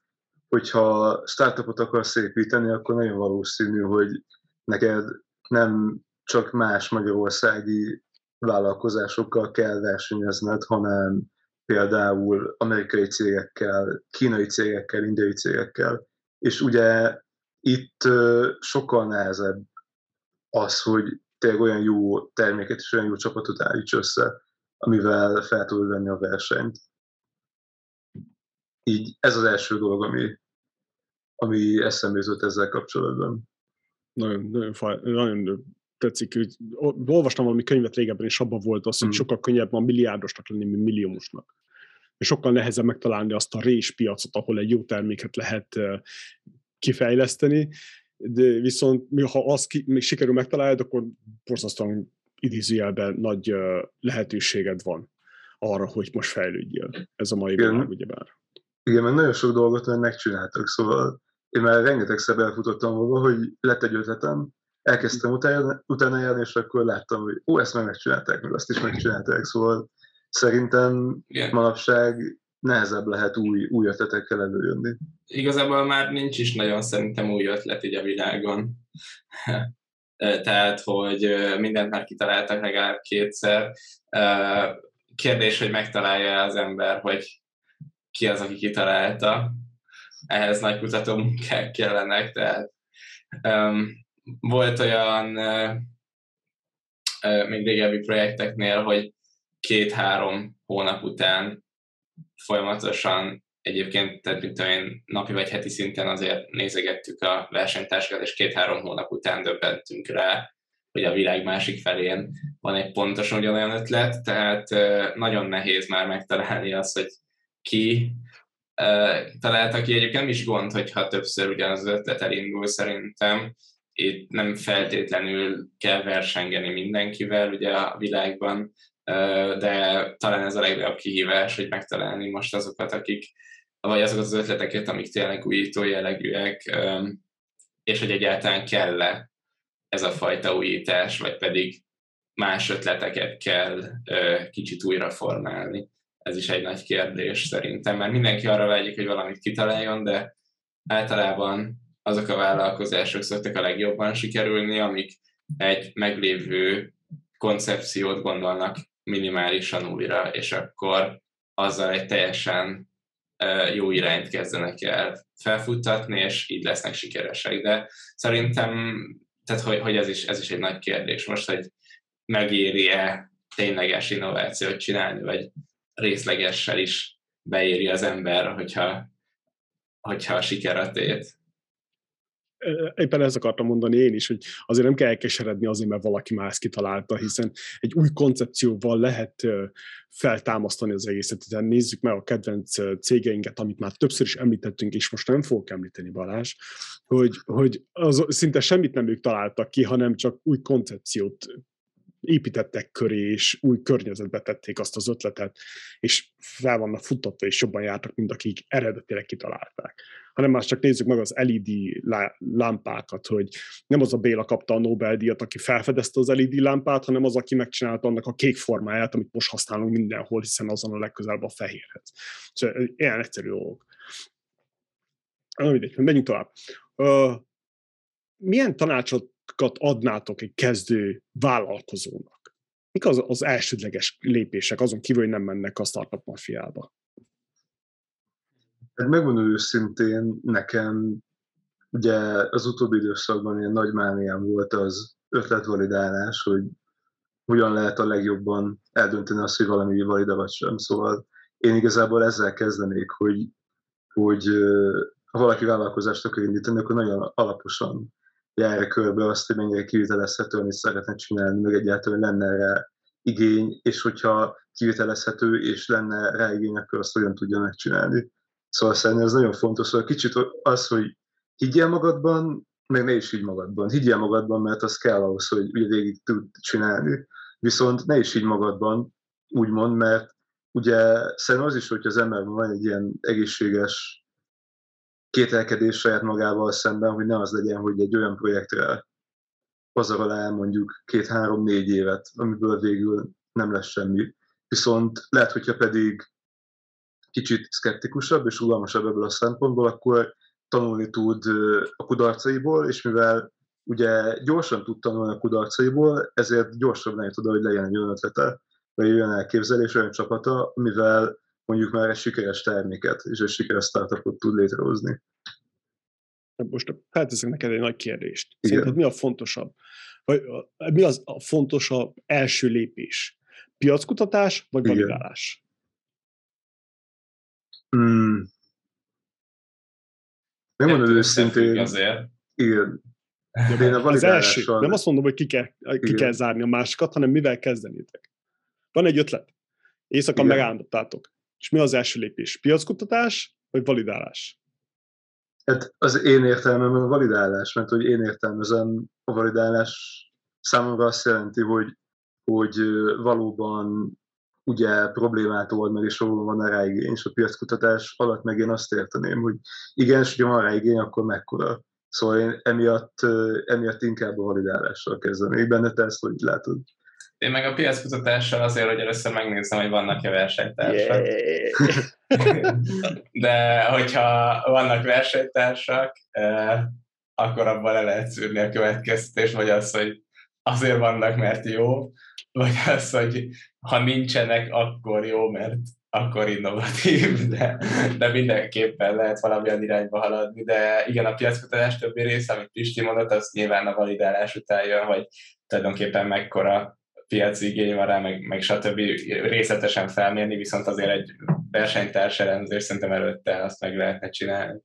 hogyha startupot akarsz építeni, akkor nagyon valószínű, hogy neked nem csak más magyarországi vállalkozásokkal kell versenyezned, hanem például amerikai cégekkel, kínai cégekkel, indiai cégekkel. És ugye itt sokkal nehezebb az, hogy tényleg olyan jó terméket és olyan jó csapatot állíts össze, amivel fel tudod venni a versenyt. Így ez az első dolog, ami, ami eszembe jutott ezzel kapcsolatban. Nagyon, nagyon, faj, nagyon tetszik, hogy olvastam valami könyvet régebben, és abban volt az, hogy mm. sokkal könnyebb van milliárdosnak lenni, mint milliómosnak. És sokkal nehezebb megtalálni azt a réspiacot, ahol egy jó terméket lehet kifejleszteni, de viszont ha azt ki, még sikerül megtalálni, akkor borzasztóan idézőjelben nagy lehetőséged van arra, hogy most fejlődjél. Ez a mai Igen. világ, ugyebár. Igen, mert nagyon sok dolgot már megcsináltak, szóval én már rengetegszer elfutottam volna, hogy lett egy ötletem, elkezdtem utána, utána járni, és akkor láttam, hogy ó, ezt már megcsinálták, meg azt is megcsinálták, szóval szerintem Igen. manapság nehezebb lehet új, új ötletekkel előjönni. Igazából már nincs is nagyon szerintem új ötlet így a világon. Tehát, hogy mindent már kitaláltak legalább kétszer. Kérdés, hogy megtalálja az ember, hogy ki az, aki kitalálta. Ehhez nagy kutató munkák kellenek, tehát um, volt olyan uh, még régebbi projekteknél, hogy két-három hónap után folyamatosan egyébként, tehát mint én, napi vagy heti szinten azért nézegettük a versenytársakat, és két-három hónap után döbbentünk rá, hogy a világ másik felén van egy pontosan ugyanolyan ötlet, tehát nagyon nehéz már megtalálni azt, hogy ki találta ki. Egyébként nem is gond, hogyha többször ugyanaz az ötlet elindul szerintem. Itt nem feltétlenül kell versengeni mindenkivel ugye a világban, de talán ez a legnagyobb kihívás, hogy megtalálni most azokat, akik, vagy azokat az ötleteket, amik tényleg újító jellegűek, és hogy egyáltalán kell-e ez a fajta újítás, vagy pedig más ötleteket kell kicsit újra formálni. Ez is egy nagy kérdés szerintem, mert mindenki arra vágyik, hogy valamit kitaláljon, de általában azok a vállalkozások szoktak a legjobban sikerülni, amik egy meglévő koncepciót gondolnak minimálisan újra, és akkor azzal egy teljesen jó irányt kezdenek el felfuttatni, és így lesznek sikeresek. De szerintem, tehát hogy, hogy ez, is, ez is egy nagy kérdés most, hogy megéri-e tényleges innovációt csinálni, vagy részlegessel is beéri az ember, hogyha, hogyha a siker a tét éppen ezt akartam mondani én is, hogy azért nem kell elkeseredni azért, mert valaki más kitalálta, hiszen egy új koncepcióval lehet feltámasztani az egészet. Tehát nézzük meg a kedvenc cégeinket, amit már többször is említettünk, és most nem fogok említeni Balázs, hogy, hogy az, szinte semmit nem ők találtak ki, hanem csak új koncepciót építettek köré, és új környezetbe tették azt az ötletet, és fel vannak futtatva, és jobban jártak, mint akik eredetileg kitalálták. Hanem már csak nézzük meg az LED lámpákat, hogy nem az a Béla kapta a Nobel-díjat, aki felfedezte az LED lámpát, hanem az, aki megcsinálta annak a kék formáját, amit most használunk mindenhol, hiszen azon a legközelebb a fehérhez. Szóval ilyen egyszerű dolgok. Na mindegy, menjünk tovább. Milyen tanácsot adnátok egy kezdő vállalkozónak? mik az, az elsődleges lépések, azon kívül, hogy nem mennek a startup mafiába? Hát megmondom őszintén, nekem ugye az utóbbi időszakban ilyen nagy mániám volt az ötletvalidálás, hogy hogyan lehet a legjobban eldönteni azt, hogy valami valida vagy sem. Szóval én igazából ezzel kezdenék, hogy, hogy ha valaki vállalkozást akar indítani, akkor nagyon alaposan járja körbe azt, hogy mennyire kivitelezhető, amit szeretne csinálni, meg egyáltalán lenne rá igény, és hogyha kivitelezhető és lenne rá igény, akkor azt hogyan tudja megcsinálni. Szóval szerintem ez nagyon fontos, szóval kicsit az, hogy higgyél magadban, meg ne is higgy magadban. Higgyél magadban, mert az kell ahhoz, hogy ugye végig tud csinálni, viszont ne is higgy magadban, úgymond, mert ugye szerintem az is, hogy az emberben van egy ilyen egészséges kételkedés saját magával szemben, hogy ne az legyen, hogy egy olyan projektre pazarol el mondjuk két-három-négy évet, amiből végül nem lesz semmi. Viszont lehet, hogyha pedig kicsit szkeptikusabb és rugalmasabb ebből a szempontból, akkor tanulni tud a kudarcaiból, és mivel ugye gyorsan tud tanulni a kudarcaiból, ezért gyorsabb lenne oda, hogy legyen egy olyan ötlete, vagy olyan elképzelés, olyan csapata, mivel mondjuk már egy sikeres terméket és egy sikeres startupot tud létrehozni. Most felteszek neked egy nagy kérdést. Igen. Szerinted mi a fontosabb? Vagy mi az a fontosabb első lépés? Piackutatás vagy validálás? Hmm. Nem mondom őszintén. Azért. Igen. De én a az első, nem azt mondom, hogy ki kell, ki kell zárni a másikat, hanem mivel kezdenétek. Van egy ötlet. Éjszaka megálmodtátok. És mi az első lépés? Piackutatás, vagy validálás? Hát az én értelmemben a validálás, mert hogy én értelmezem a validálás számomra azt jelenti, hogy, hogy valóban ugye problémát old meg, és valóban van rá igény, és a piackutatás alatt meg én azt érteném, hogy igen, és ha van rá igény, akkor mekkora. Szóval én emiatt, emiatt inkább a validálással kezdenék benne, te ezt hogy látod? Én meg a piackutatással azért, hogy először megnézem, hogy vannak-e versenytársak. Yeah. De hogyha vannak versenytársak, akkor abban le lehet szűrni a következtetést, vagy az, hogy azért vannak, mert jó, vagy az, hogy ha nincsenek, akkor jó, mert akkor innovatív, de, de mindenképpen lehet valamilyen irányba haladni. De igen, a piackutatás többi része, amit Pisti mondott, az nyilván a validálás után jön, hogy tulajdonképpen mekkora piaci igény van rá, meg, meg stb. részletesen felmérni, viszont azért egy versenytárs elemzés szerintem előtte azt meg lehetne csinálni.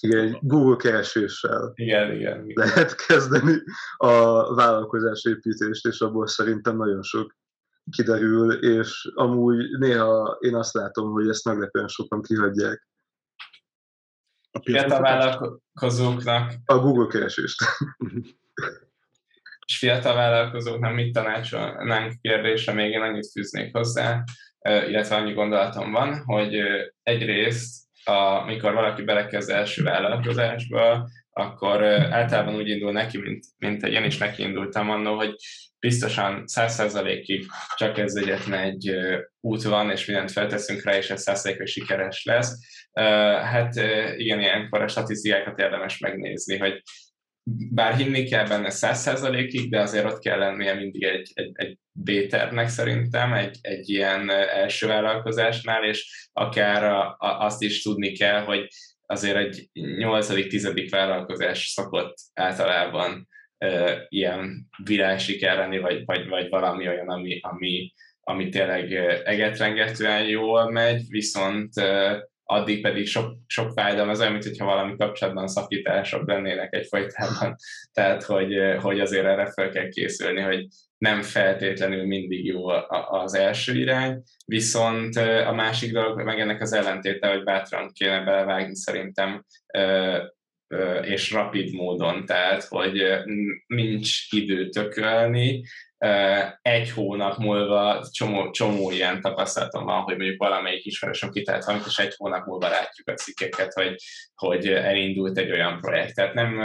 Igen, egy Google kereséssel igen, igen, igen. lehet kezdeni a vállalkozás építést, és abból szerintem nagyon sok kiderül, és amúgy néha én azt látom, hogy ezt meglepően sokan kihagyják. A fiatal vállalkozóknak... A Google keresést. és fiatal vállalkozóknak mit tanácsolnánk kérdésre, még én annyit fűznék hozzá, illetve annyi gondolatom van, hogy egyrészt, amikor valaki belekezd első vállalkozásba, akkor általában úgy indul neki, mint, mint én is neki indultam annó, hogy biztosan 100%-ig csak ez egyetlen egy út van, és mindent felteszünk rá, és ez 100%-ig sikeres lesz. Hát igen, ilyenkor a statisztikákat érdemes megnézni, hogy bár hinni kell benne 100%-ig, de azért ott kell lennie mindig egy, egy, egy B-tervnek szerintem, egy, egy ilyen első vállalkozásnál, és akár a, a, azt is tudni kell, hogy azért egy 8.-10. vállalkozás szokott általában e, ilyen virágsiker lenni, vagy, vagy, vagy valami olyan, ami, ami, ami tényleg egetrengetően jól megy, viszont e, addig pedig sok, sok fájdalom, az olyan, mintha valami kapcsolatban szakítások lennének egyfajtában. Tehát, hogy, hogy azért erre fel kell készülni, hogy nem feltétlenül mindig jó az első irány, viszont a másik dolog, meg ennek az ellentéte, hogy bátran kéne belevágni szerintem, és rapid módon, tehát, hogy nincs idő tökölni, egy hónap múlva csomó, csomó ilyen tapasztalatom van, hogy mondjuk valamelyik ismerősöm kitalált valamit, és egy hónap múlva látjuk a cikkeket, hogy, hogy elindult egy olyan projekt. Tehát nem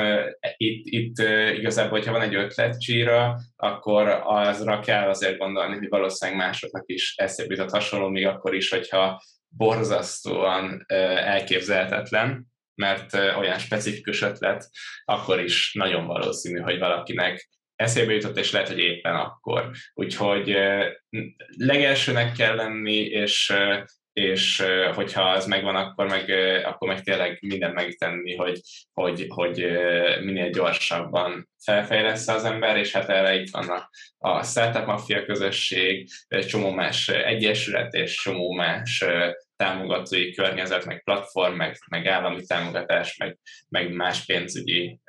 itt, itt igazából, hogyha van egy ötlet csíra, akkor azra kell azért gondolni, hogy valószínűleg másoknak is eszébe jutott hasonló, még akkor is, hogyha borzasztóan elképzelhetetlen, mert olyan specifikus ötlet, akkor is nagyon valószínű, hogy valakinek eszébe jutott, és lehet, hogy éppen akkor. Úgyhogy legelsőnek kell lenni, és és hogyha az megvan, akkor meg, akkor meg tényleg mindent megtenni, hogy, hogy, hogy minél gyorsabban felfejlesz az ember, és hát erre itt van a, a Startup Mafia közösség, csomó más egyesület és csomó más támogatói környezet, meg platform, meg, meg állami támogatás, meg, meg más pénzügyi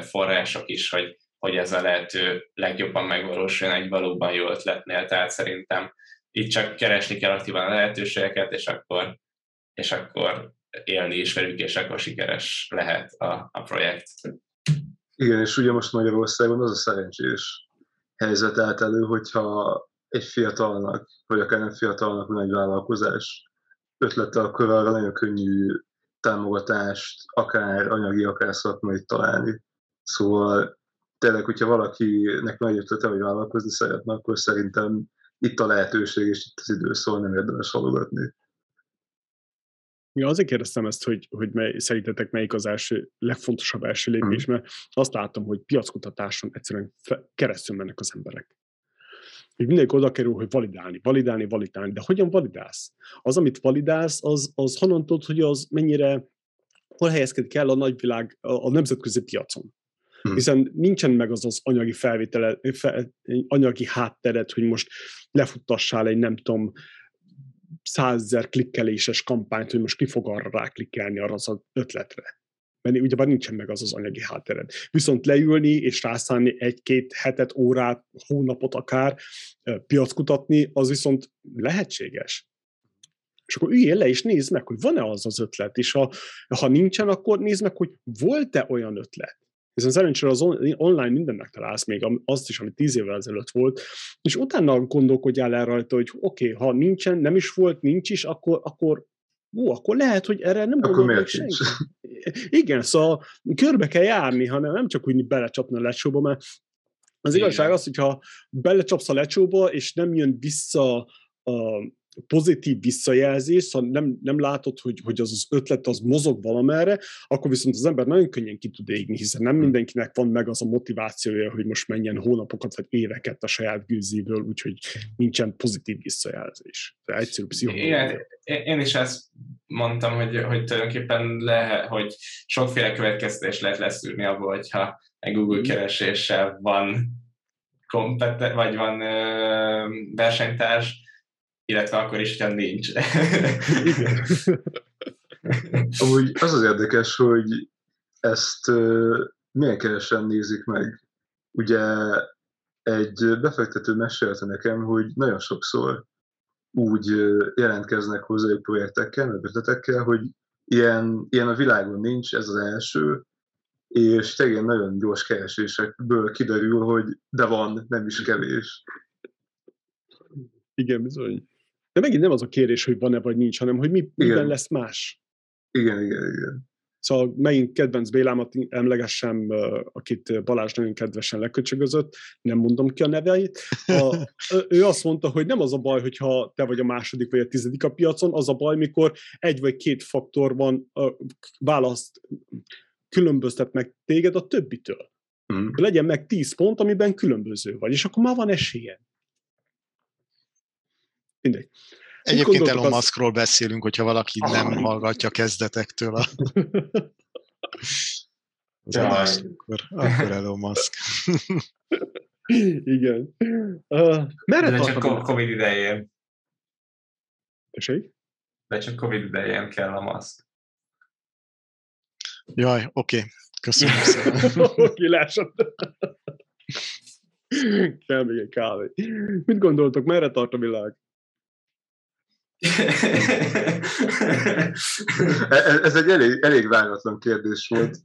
források is, hogy, hogy ez a lehető legjobban megvalósuljon egy valóban jó ötletnél. Tehát szerintem itt csak keresni kell aktívan a lehetőségeket, és akkor, és akkor élni is velük, és akkor sikeres lehet a, a projekt. Igen, és ugye most Magyarországon az a szerencsés helyzet állt elő, hogyha egy fiatalnak, vagy akár nem fiatalnak van egy vállalkozás ötlete, akkor arra nagyon könnyű támogatást, akár anyagi, akár szakmai találni. Szóval tényleg, hogyha valakinek nagy ötlete, vagy vállalkozni szeretne, akkor szerintem itt a lehetőség, és itt az idő, szóval nem érdemes halogatni. Ja, azért kérdeztem ezt, hogy, hogy mely, szerintetek melyik az első, legfontosabb első lépés, mm. mert azt látom, hogy piackutatáson egyszerűen keresztül mennek az emberek. Hogy mindenki oda kerül, hogy validálni, validálni, validálni, de hogyan validálsz? Az, amit validálsz, az, az honnan tudod, hogy az mennyire, hol helyezkedik el a nagyvilág, a, a nemzetközi piacon? Hmm. Hiszen nincsen meg az az anyagi felvétele, fe, anyagi hátteret, hogy most lefuttassál egy nem tudom, százezer klikkeléses kampányt, hogy most ki fog arra ráklikkelni arra az ötletre. Mert ugyebár nincsen meg az az anyagi háttered. Viszont leülni és rászállni egy-két hetet, órát, hónapot akár piackutatni, az viszont lehetséges. És akkor üljél le, és nézd meg, hogy van-e az az ötlet, és ha, ha nincsen, akkor nézd meg, hogy volt-e olyan ötlet. Hiszen szerencsére az online minden megtalálsz, még azt is, ami tíz évvel ezelőtt volt, és utána gondolkodjál el rajta, hogy oké, okay, ha nincsen, nem is volt, nincs is, akkor, akkor ó, akkor lehet, hogy erre nem gondol meg senki. Igen, szóval körbe kell járni, hanem nem csak úgy belecsapni a lecsóba, mert az Igen. igazság az, hogyha belecsapsz a lecsóba, és nem jön vissza a, pozitív visszajelzés, ha nem, nem látod, hogy, hogy az az ötlet az mozog valamerre, akkor viszont az ember nagyon könnyen ki tud égni, hiszen nem hm. mindenkinek van meg az a motivációja, hogy most menjen hónapokat vagy éveket a saját gőzéből, úgyhogy nincsen pozitív visszajelzés. De egyszerű pszichológia. Én is ezt mondtam, hogy, hogy tulajdonképpen lehet, hogy sokféle következtetés lehet leszűrni abból, hogyha egy Google hm. kereséssel van kompeten, vagy van ö, versenytárs, illetve akkor is, hogyha nincs. Igen. Amúgy az az érdekes, hogy ezt uh, milyen keresen nézik meg. Ugye egy befektető mesélte nekem, hogy nagyon sokszor úgy jelentkeznek hozzá projektekkel, meg ötletekkel, hogy ilyen, ilyen a világon nincs, ez az első, és tényleg nagyon gyors keresésekből kiderül, hogy de van, nem is kevés. Igen, bizony. De megint nem az a kérés, hogy van-e vagy nincs, hanem hogy mi, miben lesz más. Igen, igen, igen. Szóval megint kedvenc Bélámat emlegessem, akit Balázs nagyon kedvesen leköcsögözött, nem mondom ki a neveit. A, ő azt mondta, hogy nem az a baj, hogyha te vagy a második vagy a tizedik a piacon, az a baj, mikor egy vagy két faktorban választ különböztet meg téged a többitől. Mm. Legyen meg tíz pont, amiben különböző vagy, és akkor már van esélye. Mindegy. Egyébként Elon Muskról beszélünk, hogyha valaki ah. nem hallgatja kezdetektől a... az ja. Adást, akkor, akkor Elon Musk. Igen. Uh, merre De csak Covid idején. Tessék? De csak Covid idején kell a Musk. Jaj, oké. Okay. Köszönöm szépen. Kilásott. Kell még egy kávé. Mit gondoltok, merre tart a világ? Ez egy elég, elég váratlan kérdés volt.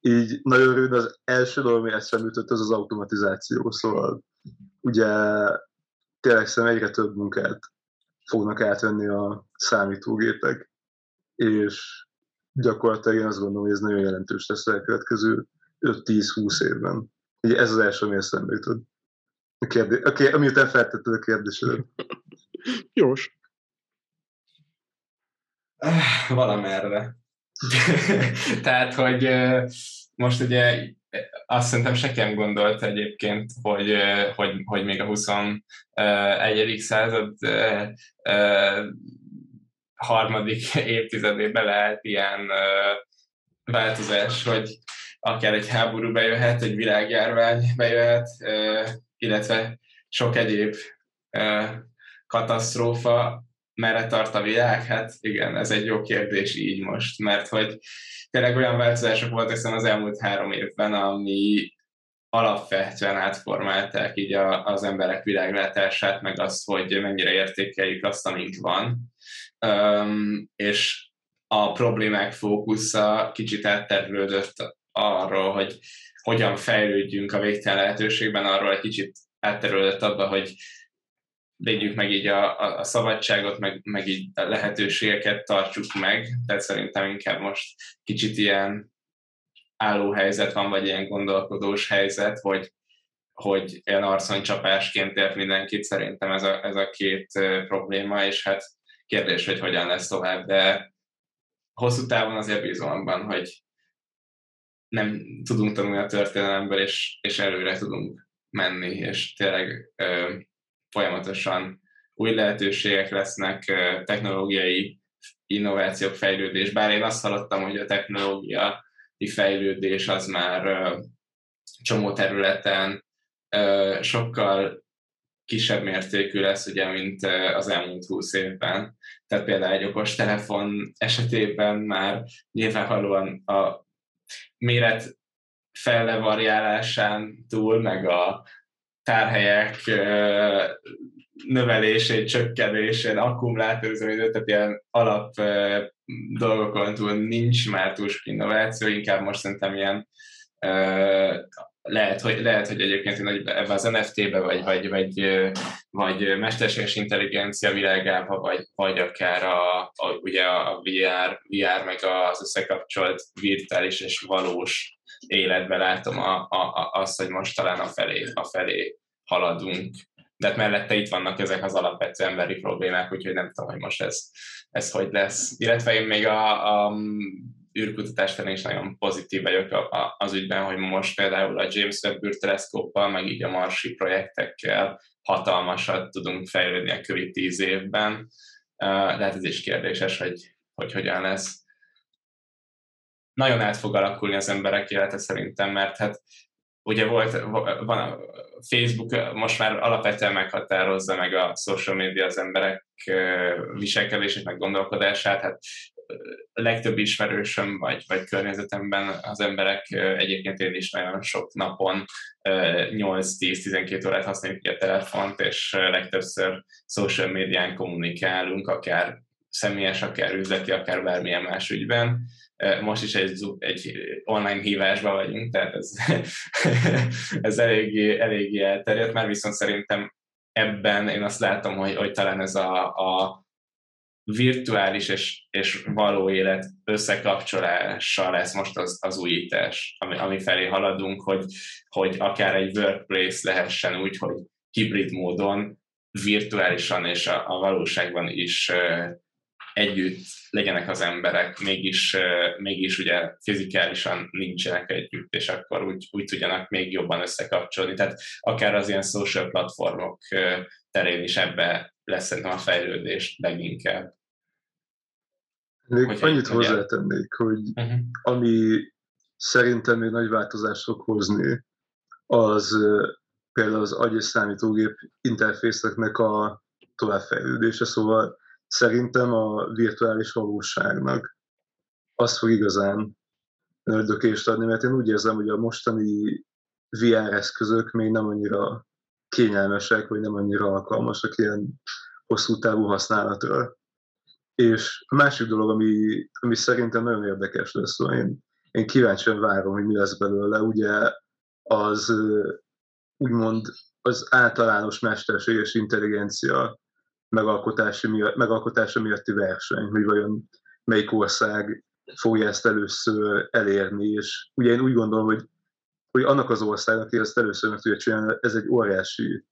Így nagyon rövid az első dolog, ami eszembe jutott, az az automatizáció. Szóval ugye tényleg szerintem egyre több munkát fognak átvenni a számítógépek, és gyakorlatilag én azt gondolom, hogy ez nagyon jelentős lesz a következő 5-10-20 évben. Ugye ez az első, ami eszembe jutott. A kérdés, okay, amiután feltetted a kérdésedet. Jós. Valamerre. Tehát, hogy most ugye azt szerintem sekem gondolt egyébként, hogy, hogy, hogy még a 21. század harmadik évtizedében lehet ilyen változás, hogy akár egy háború bejöhet, egy világjárvány bejöhet, illetve sok egyéb katasztrófa, merre tart a világ? Hát igen, ez egy jó kérdés így most, mert hogy tényleg olyan változások voltak szerintem az elmúlt három évben, ami alapvetően átformálták így a, az emberek világlátását, meg azt, hogy mennyire értékeljük azt, amink van. Um, és a problémák fókusza kicsit átterülődött arról, hogy hogyan fejlődjünk a végtelen lehetőségben, arról egy kicsit átterülődött abba, hogy védjük meg így a, a, a szabadságot, meg, meg így a lehetőségeket tartsuk meg, tehát szerintem inkább most kicsit ilyen álló helyzet van, vagy ilyen gondolkodós helyzet, hogy, hogy ilyen arconycsapásként ért mindenkit, szerintem ez a, ez a két probléma, és hát kérdés, hogy hogyan lesz tovább, de hosszú távon azért bízom abban, hogy nem tudunk tanulni a történelemből, és, és előre tudunk menni, és tényleg ö, folyamatosan új lehetőségek lesznek, technológiai innovációk, fejlődés. Bár én azt hallottam, hogy a technológiai fejlődés az már csomó területen sokkal kisebb mértékű lesz, ugye, mint az elmúlt húsz évben. Tehát például egy okos telefon esetében már nyilvánvalóan a méret fellevariálásán túl, meg a tárhelyek növelésén, csökkenésén, akkumulátorüzemidő, tehát ilyen alap dolgokon túl nincs már túl sok innováció, inkább most szerintem ilyen lehet, hogy, lehet, hogy egyébként ebben az NFT-be, vagy, vagy, vagy, vagy mesterséges intelligencia világába, vagy, vagy akár a, a, ugye a VR, VR, meg az összekapcsolt virtuális és valós életben látom a, a, a, azt, hogy most talán a felé, a felé haladunk. De hát mellette itt vannak ezek az alapvető emberi problémák, úgyhogy nem tudom, hogy most ez, ez hogy lesz. Illetve én még a, a űrkutatás terén is nagyon pozitív vagyok az ügyben, hogy most például a James Webb űrteleszkóppal, meg így a marsi projektekkel hatalmasat tudunk fejlődni a kövi tíz évben. Lehet ez is kérdéses, hogy, hogy hogyan lesz. Nagyon át fog alakulni az emberek élete szerintem, mert hát ugye volt, van a Facebook most már alapvetően meghatározza meg a social media az emberek viselkedését, meg gondolkodását, hát a legtöbb ismerősöm vagy, vagy környezetemben az emberek egyébként én is nagyon sok napon 8-10-12 órát használjuk a telefont, és legtöbbször social médián kommunikálunk, akár személyes, akár üzleti, akár bármilyen más ügyben. Most is egy, egy online hívásban vagyunk, tehát ez, ez eléggé, eléggé elterjedt, már viszont szerintem ebben én azt látom, hogy, hogy talán ez a, a virtuális és, és való élet összekapcsolása lesz most az, az újítás, ami, ami felé haladunk, hogy, hogy akár egy workplace lehessen úgy, hogy hibrid módon virtuálisan és a, a valóságban is együtt legyenek az emberek, mégis, mégis ugye fizikálisan nincsenek együtt, és akkor úgy, úgy tudjanak még jobban összekapcsolni. Tehát akár az ilyen social platformok terén is ebbe lesz szerintem a fejlődés leginkább. Még hogy annyit hozzátennék, hogy uh-huh. ami szerintem még nagy változást fog hozni, az például az agy és számítógép interfészeknek a továbbfejlődése, szóval szerintem a virtuális valóságnak az fog igazán dökést adni, mert én úgy érzem, hogy a mostani VR eszközök még nem annyira kényelmesek, vagy nem annyira alkalmasak ilyen hosszú távú használatra. És a másik dolog, ami, ami szerintem nagyon érdekes lesz, szóval én, én kíváncsian várom, hogy mi lesz belőle, ugye az úgymond az általános mesterséges intelligencia megalkotása, miatt, megalkotása miatti verseny, hogy vajon melyik ország fogja ezt először elérni, és ugye én úgy gondolom, hogy, hogy annak az országnak, aki ezt először meg tudja csinálni, ez egy óriási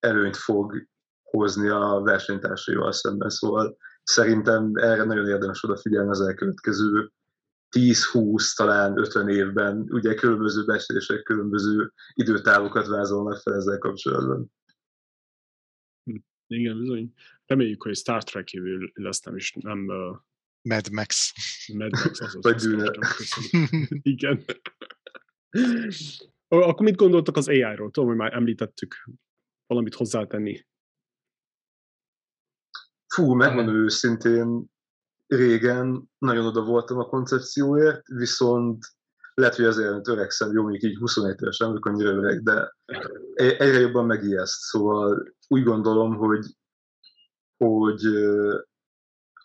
előnyt fog hozni a versenytársaival szemben, szóval szerintem erre nagyon érdemes odafigyelni az elkövetkező 10-20, talán 50 évben ugye különböző beszélések, különböző időtávokat vázolnak fel ezzel kapcsolatban. Igen, bizony. Reméljük, hogy Star Trek jövő lesz, nem is nem uh, Mad Max. Mad Max az Vagy Dűne. Igen. Akkor mit gondoltak az AI-ról? Tudom, hogy már említettük valamit hozzátenni. Fú, megmondom őszintén, régen nagyon oda voltam a koncepcióért, viszont lehet, hogy azért öregszem, jó, még így 21 éves, nem vagyok annyira öreg, de e- egyre jobban megijeszt. Szóval úgy gondolom, hogy, hogy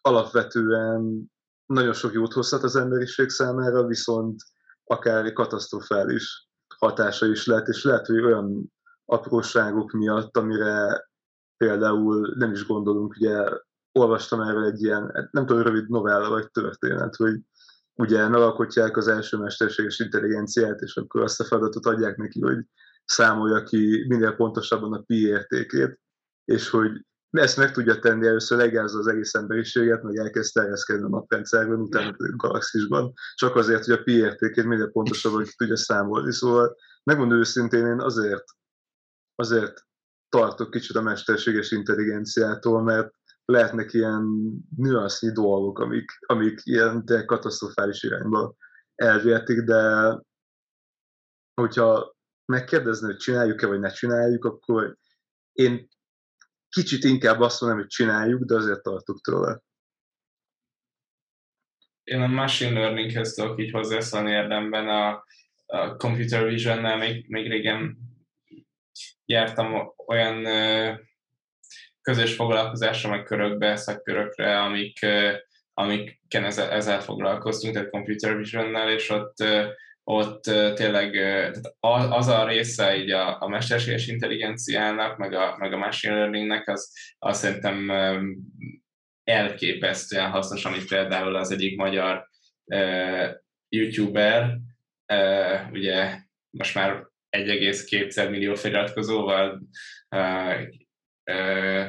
alapvetően nagyon sok jót hozhat az emberiség számára, viszont akár katasztrofális hatása is lehet, és lehet, hogy olyan apróságok miatt, amire például nem is gondolunk, ugye olvastam erről egy ilyen, nem tudom, rövid novella vagy történet, hogy ugye megalkotják az első mesterséges intelligenciát, és akkor azt a feladatot adják neki, hogy számolja ki minél pontosabban a pi értékét, és hogy ezt meg tudja tenni, először legázza az egész emberiséget, meg elkezd terjeszkedni a naprendszerben, utána a galaxisban, csak azért, hogy a pi értékét minél pontosabban ki tudja számolni. Szóval megmondom őszintén, én azért, azért tartok kicsit a mesterséges intelligenciától, mert lehetnek ilyen nüansznyi dolgok, amik, amik ilyen katasztrofális irányba elvihetik, de hogyha megkérdezni, hogy csináljuk-e, vagy ne csináljuk, akkor én kicsit inkább azt mondom, hogy csináljuk, de azért tartok tőle. Én a machine learninghez tudok így hozzászólni érdemben a, a computer vision-nel még, még régen jártam olyan közös foglalkozásra, meg körökbe, szakkörökre, amik, amiken ezzel, ezzel foglalkoztunk, tehát computer vision és ott, ott tényleg az a része így a, a mesterséges intelligenciának, meg a, meg a machine learningnek, az, az szerintem elképesztően hasznos, amit például az egyik magyar youtuber, ugye most már 1,2 millió feliratkozóval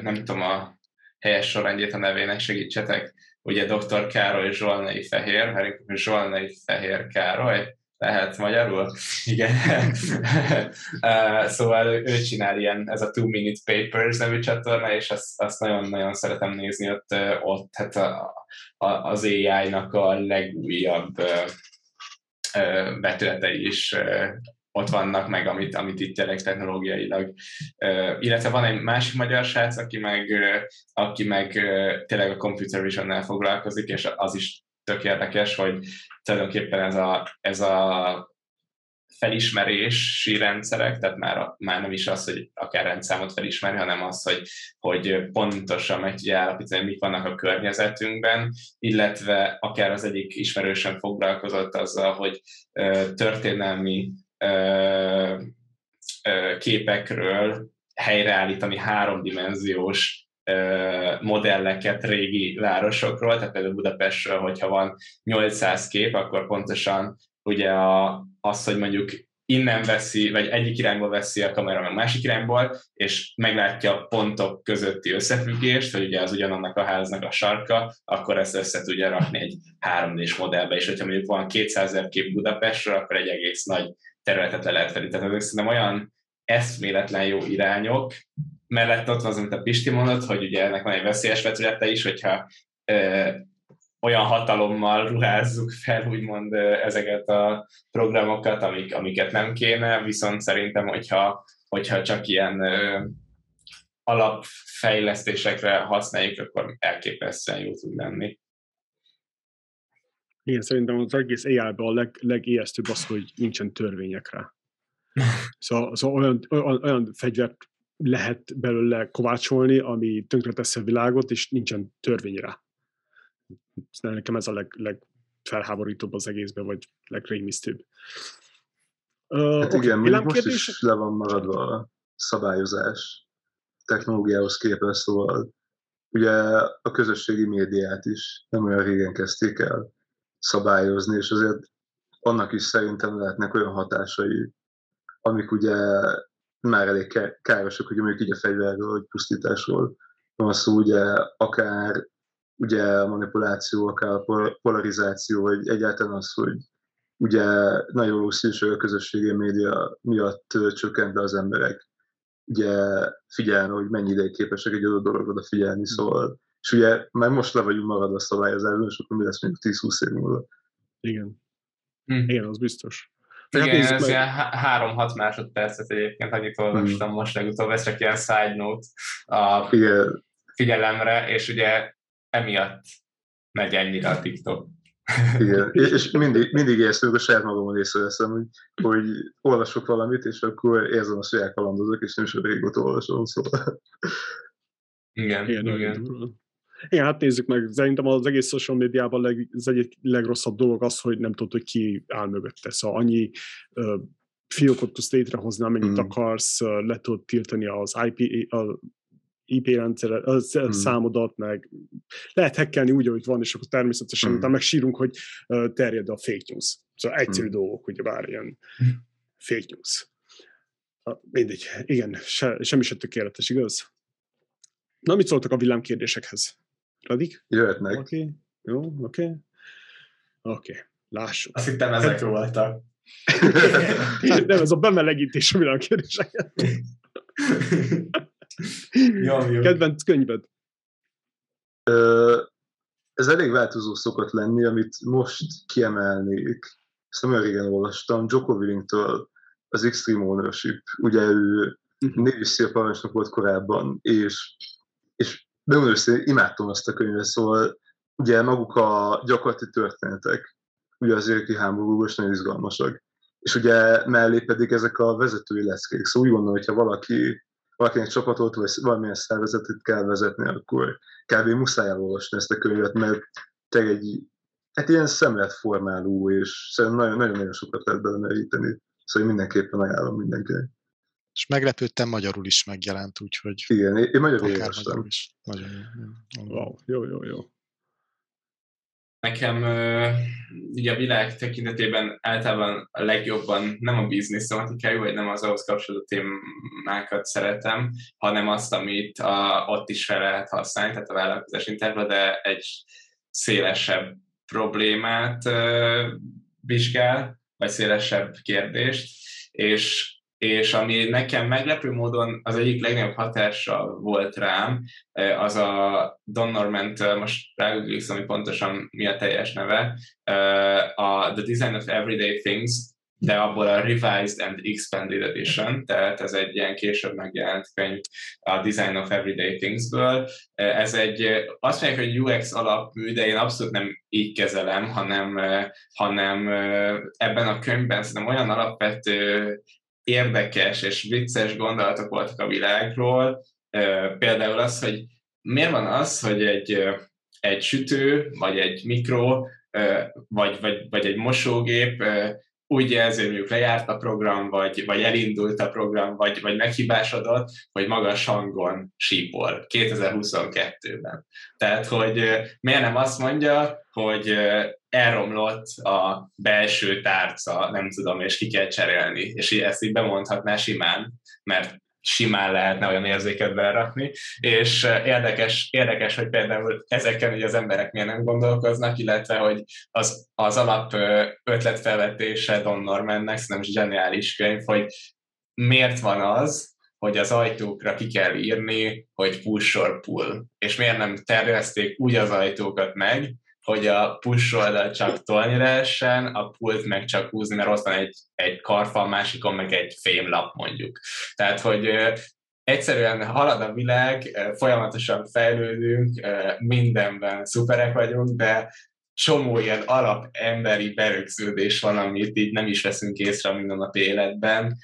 nem tudom a helyes sorrendjét a nevének segítsetek, ugye dr. Károly Zsolnai Fehér, mert Zsolnai Fehér Károly, lehet magyarul? Igen. szóval ő, ő csinál ilyen, ez a Two Minute Papers nevű csatorna, és azt, azt nagyon-nagyon szeretem nézni, ott, ott hát a, a, az AI-nak a legújabb betületei is ott vannak meg, amit, amit itt tényleg technológiailag. Illetve van egy másik magyar srác, aki meg, aki meg tényleg a computer vision foglalkozik, és az is tök érdekes, hogy tulajdonképpen ez a, ez a felismerési rendszerek, tehát már, már nem is az, hogy akár rendszámot felismerni, hanem az, hogy, hogy pontosan meg tudja állapítani, mik vannak a környezetünkben, illetve akár az egyik ismerősen foglalkozott azzal, hogy történelmi képekről helyreállítani háromdimenziós modelleket régi városokról, tehát például Budapestről, hogyha van 800 kép, akkor pontosan ugye a, az, hogy mondjuk innen veszi, vagy egyik irányból veszi a kamera, meg másik irányból, és meglátja a pontok közötti összefüggést, hogy ugye az ugyanannak a háznak a sarka, akkor ezt össze tudja rakni egy 3D-s modellbe, és hogyha mondjuk van 200 ezer kép Budapestről, akkor egy egész nagy területet le lehet venni. Tehát ezek szerintem olyan eszméletlen jó irányok, mellett ott van az, amit a Pisti mondott, hogy ugye ennek van egy veszélyes vetülete is, hogyha ö, olyan hatalommal ruházzuk fel, úgymond ezeket a programokat, amik, amiket nem kéne, viszont szerintem, hogyha, hogyha csak ilyen ö, alapfejlesztésekre használjuk, akkor elképesztően jó tud lenni. Igen, szerintem az egész AI-ban a leg, legijesztőbb az, hogy nincsen törvényekre. Szóval, szóval olyan, olyan, olyan fegyvert lehet belőle kovácsolni, ami tönkreteszi a világot, és nincsen törvényre. Nekem ez a leg, legfelháborítóbb az egészben, vagy legrémisztőbb. Uh, hát okay, igen, most is le van maradva a szabályozás technológiához képest, szóval ugye a közösségi médiát is nem olyan régen kezdték el szabályozni, és azért annak is szerintem lehetnek olyan hatásai, amik ugye már elég károsak, hogy mondjuk így a fegyverről, vagy pusztításról van szó, ugye akár ugye a manipuláció, akár polarizáció, vagy egyáltalán az, hogy ugye nagyon jó szívség a közösségi média miatt csökkent az emberek ugye figyelni, hogy mennyi ideig képesek egy adott dologra figyelni, szóval és ugye már most le vagyunk maradva a szabályozásban, és akkor mi lesz még 10-20 év múlva. Igen. Hm. Igen, az biztos. Igen, hát ez meg... ilyen 3-6 másodpercet egyébként annyit olvastam hmm. most legutóbb, ez csak ilyen side note a Igen. figyelemre, és ugye emiatt megy ennyire a TikTok. Igen, és mindig, mindig érzem, a saját magamon észreveszem, hogy, hogy olvasok valamit, és akkor érzem a saját kalandozok, és nem is régóta olvasom, szóval. Igen, igen. igen. Igen, hát nézzük meg, szerintem az egész social médiában leg, az egyik legrosszabb dolog az, hogy nem tudod, hogy ki áll mögötte. Szóval annyi uh, fiókot tudsz létrehozni, amennyit mm. akarsz, uh, le tudod tiltani az IP, a IP rendszer, a hmm. számodat, meg lehet hackelni úgy, ahogy van, és akkor természetesen hmm. utána meg sírunk, hogy uh, terjed a fake news. Szóval egyszerű hmm. dolgok, ugye bár ilyen hmm. fake news. Mindegy, igen, se, semmi se tökéletes, igaz? Na, mit szóltak a villámkérdésekhez? Radik? Jöhetnek. Oké, okay. jó, oké. Okay. Oké, okay. lássuk. Azt hittem ezek voltak. Nem, ez a bemelegítés a villámkérdéseket. jó, jó. Kedvenc könyved? ez elég változó szokott lenni, amit most kiemelnék. Ezt nem régen olvastam, Joko Willingtől az Extreme Ownership. Ugye ő uh-huh. Navy SEAL parancsnok volt korábban, és, és de őszintén imádtam azt a könyvet, szóval ugye maguk a gyakorlati történetek, ugye az érki háborús nagyon izgalmasak. És ugye mellé pedig ezek a vezetői leszkék. Szóval úgy gondolom, hogyha valaki, valakinek csapatot vagy valamilyen szervezetet kell vezetni, akkor kb. muszáj elolvasni ezt a könyvet, mert te egy hát ilyen szemletformáló, és szerintem nagyon-nagyon sokat lehet bele meríteni. Szóval mindenképpen ajánlom mindenkinek. És meglepődtem, magyarul is megjelent, úgyhogy... Igen, én, én magyarul magyarul is. Nagyon jó. Wow, jó, jó, jó. Nekem ugye a világ tekintetében általában a legjobban nem a biznisz tematikájú, vagy nem az ahhoz kapcsolódó témákat szeretem, hanem azt, amit a, ott is fel lehet használni, tehát a vállalkozás intervla, de egy szélesebb problémát vizsgál, vagy szélesebb kérdést, és és ami nekem meglepő módon az egyik legnagyobb hatása volt rám, az a Don Norman, most rágooglizom, hogy pontosan mi a teljes neve, a The Design of Everyday Things, de abból a Revised and Expanded Edition, tehát ez egy ilyen később megjelent könyv a Design of Everyday Things-ből. Ez egy, azt mondják, hogy UX alapmű, de én abszolút nem így kezelem, hanem, hanem ebben a könyvben szerintem olyan alapvető érdekes és vicces gondolatok voltak a világról. Például az, hogy miért van az, hogy egy, egy sütő, vagy egy mikro, vagy, vagy, vagy egy mosógép úgy jelzi, hogy mondjuk lejárt a program, vagy, vagy elindult a program, vagy, vagy meghibásodott, hogy magas hangon sípol 2022-ben. Tehát, hogy miért nem azt mondja, hogy elromlott a belső tárca, nem tudom, és ki kell cserélni, és ezt így bemondhatná simán, mert simán lehetne olyan érzéket berakni, és érdekes, érdekes, hogy például ezeken hogy az emberek miért nem gondolkoznak, illetve, hogy az, az alap ötletfelvetése Don Normannek, szerintem zseniális könyv, hogy miért van az, hogy az ajtókra ki kell írni, hogy push or pull, és miért nem tervezték úgy az ajtókat meg, hogy a push csak tolni lehessen, a pult meg csak húzni, mert ott van egy, egy karfal, másikon meg egy fémlap mondjuk. Tehát, hogy egyszerűen halad a világ, folyamatosan fejlődünk, mindenben szuperek vagyunk, de csomó ilyen alap emberi berögződés van, amit így nem is veszünk észre a mindennapi életben,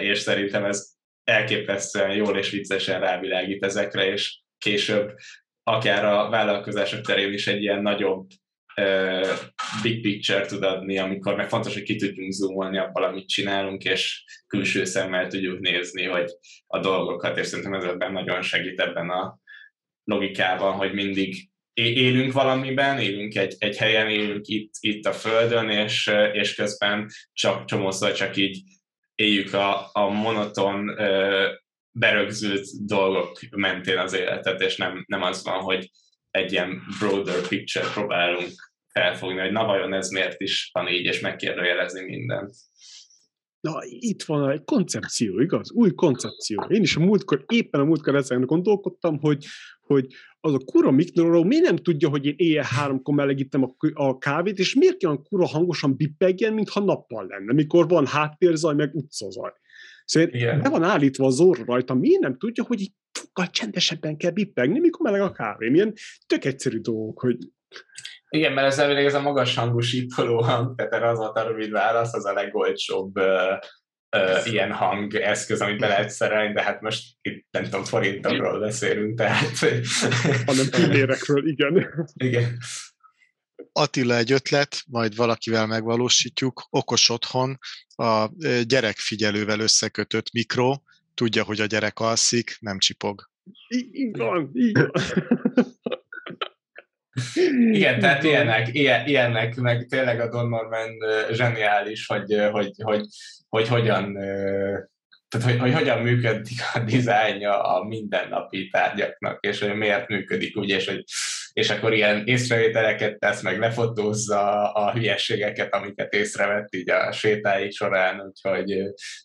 és szerintem ez elképesztően jól és viccesen rávilágít ezekre, és később akár a vállalkozások terén is egy ilyen nagyobb uh, big picture tud adni, amikor meg fontos, hogy ki tudjunk zoomolni abban, amit csinálunk, és külső szemmel tudjuk nézni, hogy a dolgokat, és szerintem ez ebben nagyon segít ebben a logikában, hogy mindig élünk valamiben, élünk egy, egy helyen, élünk itt, itt a Földön, és, és közben csak csomószor csak így éljük a, a monoton berögzült dolgok mentén az életet, és nem, nem az van, hogy egy ilyen broader picture próbálunk felfogni, hogy na vajon ez miért is van így, és megkérdőjelezni mindent. Na, itt van egy koncepció, igaz? Új koncepció. Én is a múltkor, éppen a múltkor ezen gondolkodtam, hogy, hogy az a kura mikroról miért nem tudja, hogy én éjjel háromkor melegítem a, a kávét, és miért olyan kura hangosan bippegjen, mintha nappal lenne, mikor van háttérzaj, meg utcazaj. Szóval Igen. be van állítva az orra rajta, miért nem tudja, hogy így sokkal csendesebben kell bippegni, mikor meleg a kávé. Milyen tök egyszerű dolgok, hogy igen, mert ez elvileg ez a magas hangú sípoló hang, tehát erre az volt a rövid válasz, az a legolcsóbb uh, uh, ilyen hang eszköz, amit be lehet szerelni, de hát most itt nem tudom, forintokról beszélünk, tehát... Hanem pillérekről, igen. Igen. Attila egy ötlet, majd valakivel megvalósítjuk, okos otthon, a gyerekfigyelővel összekötött mikro, tudja, hogy a gyerek alszik, nem csipog. Így van, így van. Igen, tehát ilyenek, ilyen, ilyenek, meg tényleg a Don Norman zseniális, hogy, hogy, hogy, hogy hogyan tehát hogy, hogy hogyan működik a dizájnja a mindennapi tárgyaknak, és hogy miért működik úgy, és, hogy, és akkor ilyen észrevételeket tesz, meg lefotózza a hülyességeket, amiket észrevett így a sétáik során, úgyhogy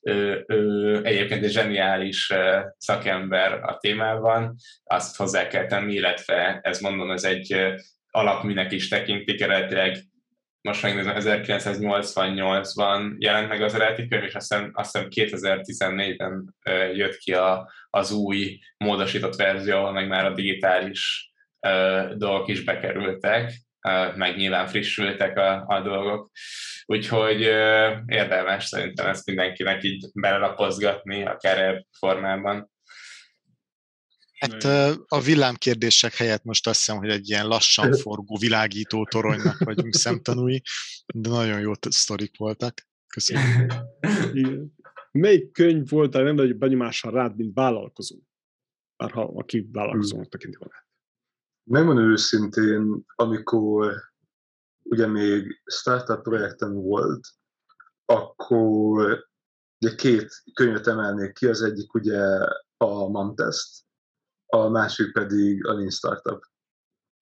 ő, ő egyébként egy zseniális szakember a témában, azt hozzá kell tenni, illetve ez mondom, ez egy alapműnek is tekintik, eredetileg. Most megnézem, 1988-ban jelent meg az eredeti könyv, és azt hiszem, azt hiszem 2014-ben jött ki a, az új módosított verzió, ahol meg már a digitális dolgok is bekerültek, meg nyilván frissültek a, a dolgok. Úgyhogy érdemes szerintem ezt mindenkinek így belelapozgatni, akár formában. Hát a villámkérdések helyett most azt hiszem, hogy egy ilyen lassan forgó világító toronynak vagyunk szemtanúi, de nagyon jó sztorik voltak. Köszönöm. Igen. Melyik könyv volt a legnagyobb benyomással rád, mint vállalkozó? Bár ha aki vállalkozónak tekinti magát. Megmondom őszintén, amikor ugye még startup projektem volt, akkor ugye két könyvet emelnék ki, az egyik ugye a Mantest, a másik pedig a Lean Startup.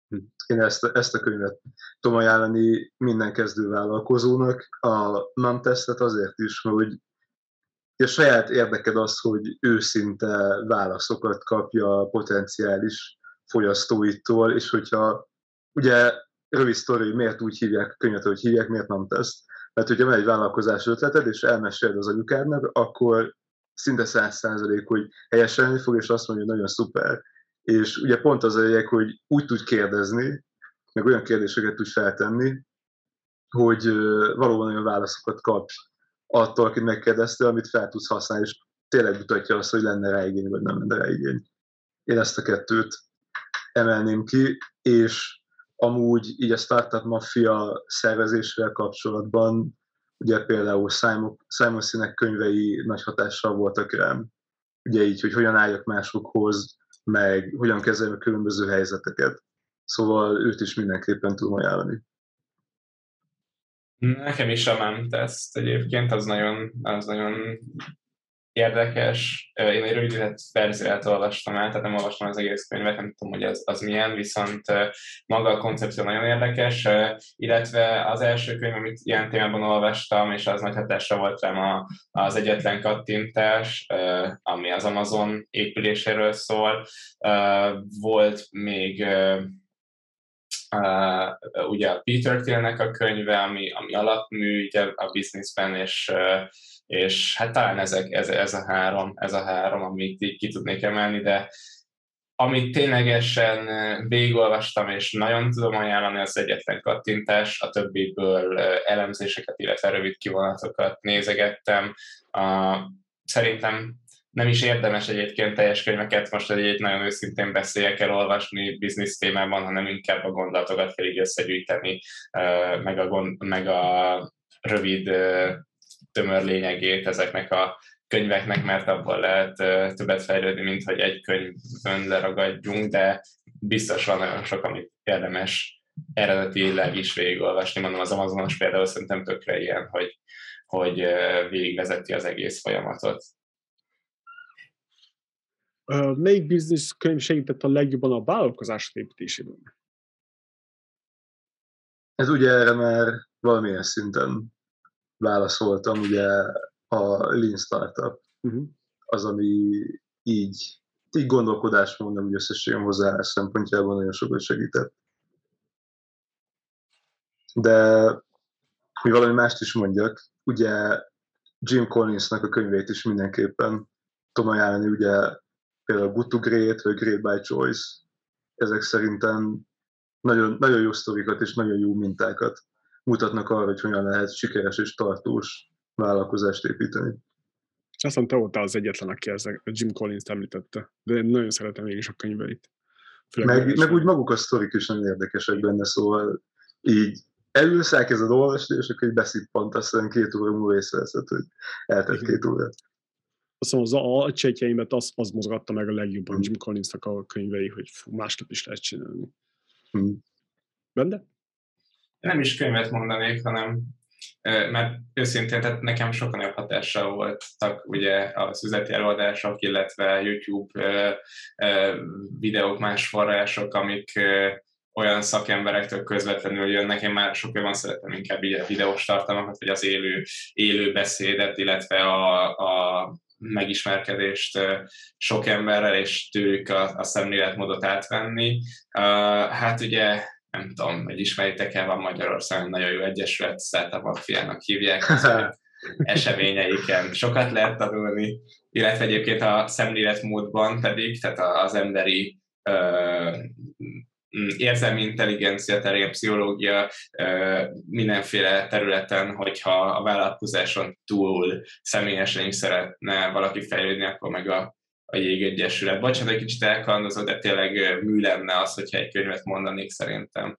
Hm. Én ezt, ezt a könyvet tudom ajánlani minden kezdő vállalkozónak. A NAM tesztet azért is, hogy a saját érdeked az, hogy őszinte válaszokat kapja a potenciális fogyasztóitól, és hogyha ugye rövid sztori, miért úgy hívják könyvet, hogy hívják, miért nem teszt. Mert hogyha van egy vállalkozás ötleted, és elmeséled az anyukádnak, akkor szinte száz százalék, hogy helyeselni fog, és azt mondja, hogy nagyon szuper. És ugye pont az a lényeg, hogy úgy tud kérdezni, meg olyan kérdéseket tud feltenni, hogy valóban olyan válaszokat kap attól, akit megkérdezte, amit fel tudsz használni, és tényleg mutatja azt, hogy lenne rá igény, vagy nem lenne rá igény. Én ezt a kettőt emelném ki, és amúgy így a Startup Mafia szervezésével kapcsolatban ugye például Simon, Simon Sinek könyvei nagy hatással voltak rám, ugye így, hogy hogyan álljak másokhoz, meg hogyan kezeljem a különböző helyzeteket. Szóval őt is mindenképpen tudom ajánlani. Nekem is a MEM teszt egyébként, az nagyon, az nagyon érdekes. Én egy rövidített verziót olvastam el, tehát nem olvastam az egész könyvet, nem tudom, hogy az, az milyen, viszont maga a koncepció nagyon érdekes, illetve az első könyv, amit ilyen témában olvastam, és az nagy hatásra volt rám az egyetlen kattintás, ami az Amazon épüléséről szól. Volt még ugye a Peter Thielnek a könyve, ami, ami alapmű ugye a businessben, és és hát talán ezek, ez, ez, a három, ez a három, amit így ki tudnék emelni, de amit ténylegesen végigolvastam, és nagyon tudom ajánlani, az egyetlen kattintás, a többiből elemzéseket, illetve rövid kivonatokat nézegettem. Szerintem nem is érdemes egyébként teljes könyveket, most egy nagyon őszintén beszéljek el olvasni biznisz témában, hanem inkább a gondolatokat kell így összegyűjteni, meg a, gond, meg a rövid tömör lényegét ezeknek a könyveknek, mert abból lehet többet fejlődni, mint hogy egy könyvön leragadjunk, de biztos van nagyon sok, amit érdemes eredetileg is végigolvasni. Mondom, az Amazonos például szerintem tökre ilyen, hogy, hogy végigvezeti az egész folyamatot. Uh, melyik business könyv segített a legjobban a vállalkozások építésében? Ez ugye erre már valamilyen szinten válaszoltam, ugye a Lean Startup uh-huh. az, ami így, így gondolkodásmódnak úgy összességem hozzáállás szempontjából nagyon sokat segített. De, hogy valami mást is mondjak, ugye Jim Collinsnak a könyvét is mindenképpen tudom ajánlani, ugye például Good to Great, vagy Great by Choice, ezek szerintem nagyon, nagyon jó sztorikat és nagyon jó mintákat mutatnak arra, hogy hogyan lehet sikeres és tartós vállalkozást építeni. Azt te voltál az egyetlen, aki ezek, Jim Collins említette, de én nagyon szeretem én is a könyveit. meg, meg úgy maguk a sztorik is nagyon érdekesek benne, szóval így elülsz, elkezded olvasni, és akkor így beszippant, aztán két óra múlva észreveszed, hogy eltett két órát. Azt mondom, az alcsétjeimet az, az mozgatta meg a legjobban Jim Collinsnak a könyvei, hogy másképp is lehet csinálni. Hmm. Bende? Nem is könyvet mondanék, hanem mert őszintén, tehát nekem sokan nagyobb hatással voltak ugye az üzleti előadások, illetve YouTube videók, más források, amik olyan szakemberektől közvetlenül jönnek, én már sok jobban szeretem inkább a videós tartalmakat, vagy az élő, élő beszédet, illetve a, a megismerkedést sok emberrel, és tőlük a, a szemléletmódot átvenni. Hát ugye nem tudom, hogy ismeritek el, van Magyarországon nagyon jó egyesület, Startup fiának hívják, eseményeiken sokat lehet tanulni, illetve egyébként a szemléletmódban pedig, tehát az emberi Mm, érzelmi intelligencia terén, pszichológia, mindenféle területen, hogyha a vállalkozáson túl személyesen is szeretne valaki fejlődni, akkor meg a, a Jégegyesület. Bocsánat, egy kicsit elkalandozom, de tényleg mű lenne az, hogyha egy könyvet mondanék szerintem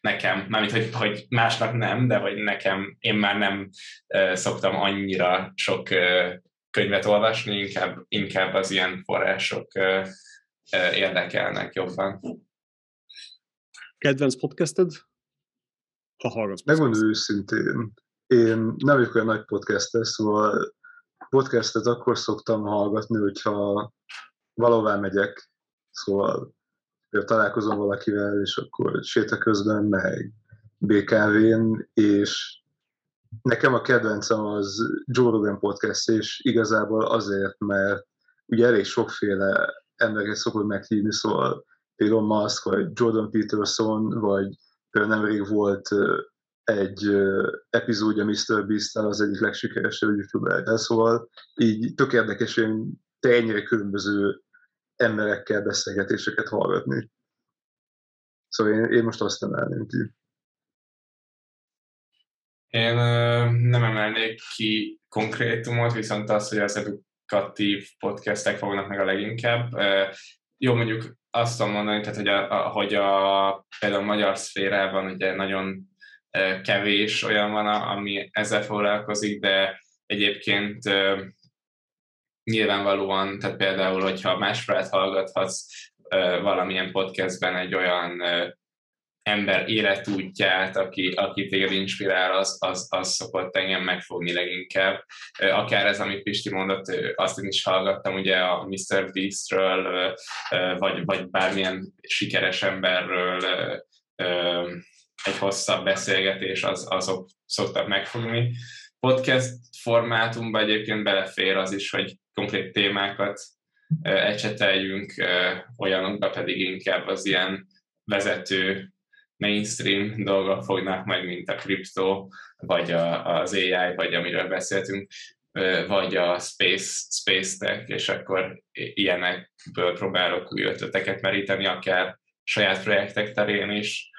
nekem, mármint, hogy, hogy másnak nem, de hogy nekem, én már nem uh, szoktam annyira sok uh, könyvet olvasni, inkább, inkább az ilyen források uh, uh, érdekelnek jobban. Kedvenc podcasted? Ha hallgatsz Megmondom őszintén, én nem vagyok olyan nagy podcaster, szóval podcastet akkor szoktam hallgatni, hogyha valahová megyek, szóval találkozom valakivel, és akkor séta közben meg BKV-n, és nekem a kedvencem az Joe Rogan podcast, és igazából azért, mert ugye elég sokféle embereket szokott meghívni, szóval Elon Musk, vagy Jordan Peterson, vagy például nemrég volt egy epizódja Mr. beast az egyik legsikeresebb youtuber de szóval így tök érdekes, hogy te ennyire különböző emberekkel beszélgetéseket hallgatni. Szóval én, én most azt emelném ki. Én nem emelnék ki konkrétumot, viszont az, hogy az edukatív podcastek fognak meg a leginkább. Jó, mondjuk azt tudom mondani, tehát, hogy, a, a, hogy a, például a magyar szférában ugye nagyon kevés olyan van, ami ezzel foglalkozik, de egyébként nyilvánvalóan, tehát például, hogyha másfélet hallgathatsz valamilyen podcastben egy olyan ember életútját, aki, aki téged inspirál, az, az, az szokott engem megfogni leginkább. Akár ez, amit Pisti mondott, azt én is hallgattam ugye a Mr. Beastről, vagy, vagy bármilyen sikeres emberről egy hosszabb beszélgetés, az, azok szoktak megfogni. Podcast formátumban egyébként belefér az is, hogy konkrét témákat ecseteljünk, olyanokba pedig inkább az ilyen vezető mainstream dolgok fognak majd, mint a kriptó, vagy a, az AI, vagy amiről beszéltünk, vagy a space, space tech, és akkor ilyenekből próbálok új ötleteket meríteni, akár saját projektek terén is,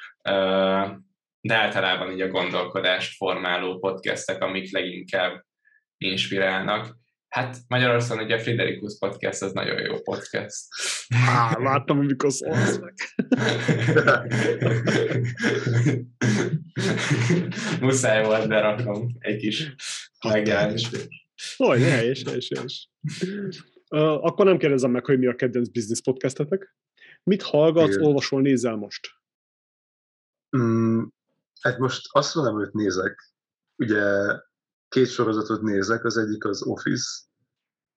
de általában így a gondolkodást formáló podcastek, amik leginkább inspirálnak. Hát Magyarországon ugye a Friderikus Podcast az nagyon jó podcast. Há, láttam, amikor szólsz meg. Muszáj volt berakom egy kis megjelenést. Hogy, helyes, helyes, helyes. Uh, akkor nem kérdezem meg, hogy mi a kedvenc business podcastetek. Mit hallgatsz, Igen. olvasol, nézel most? Mm, hát most azt mondom, hogy nézek. Ugye két sorozatot nézek, az egyik az Office,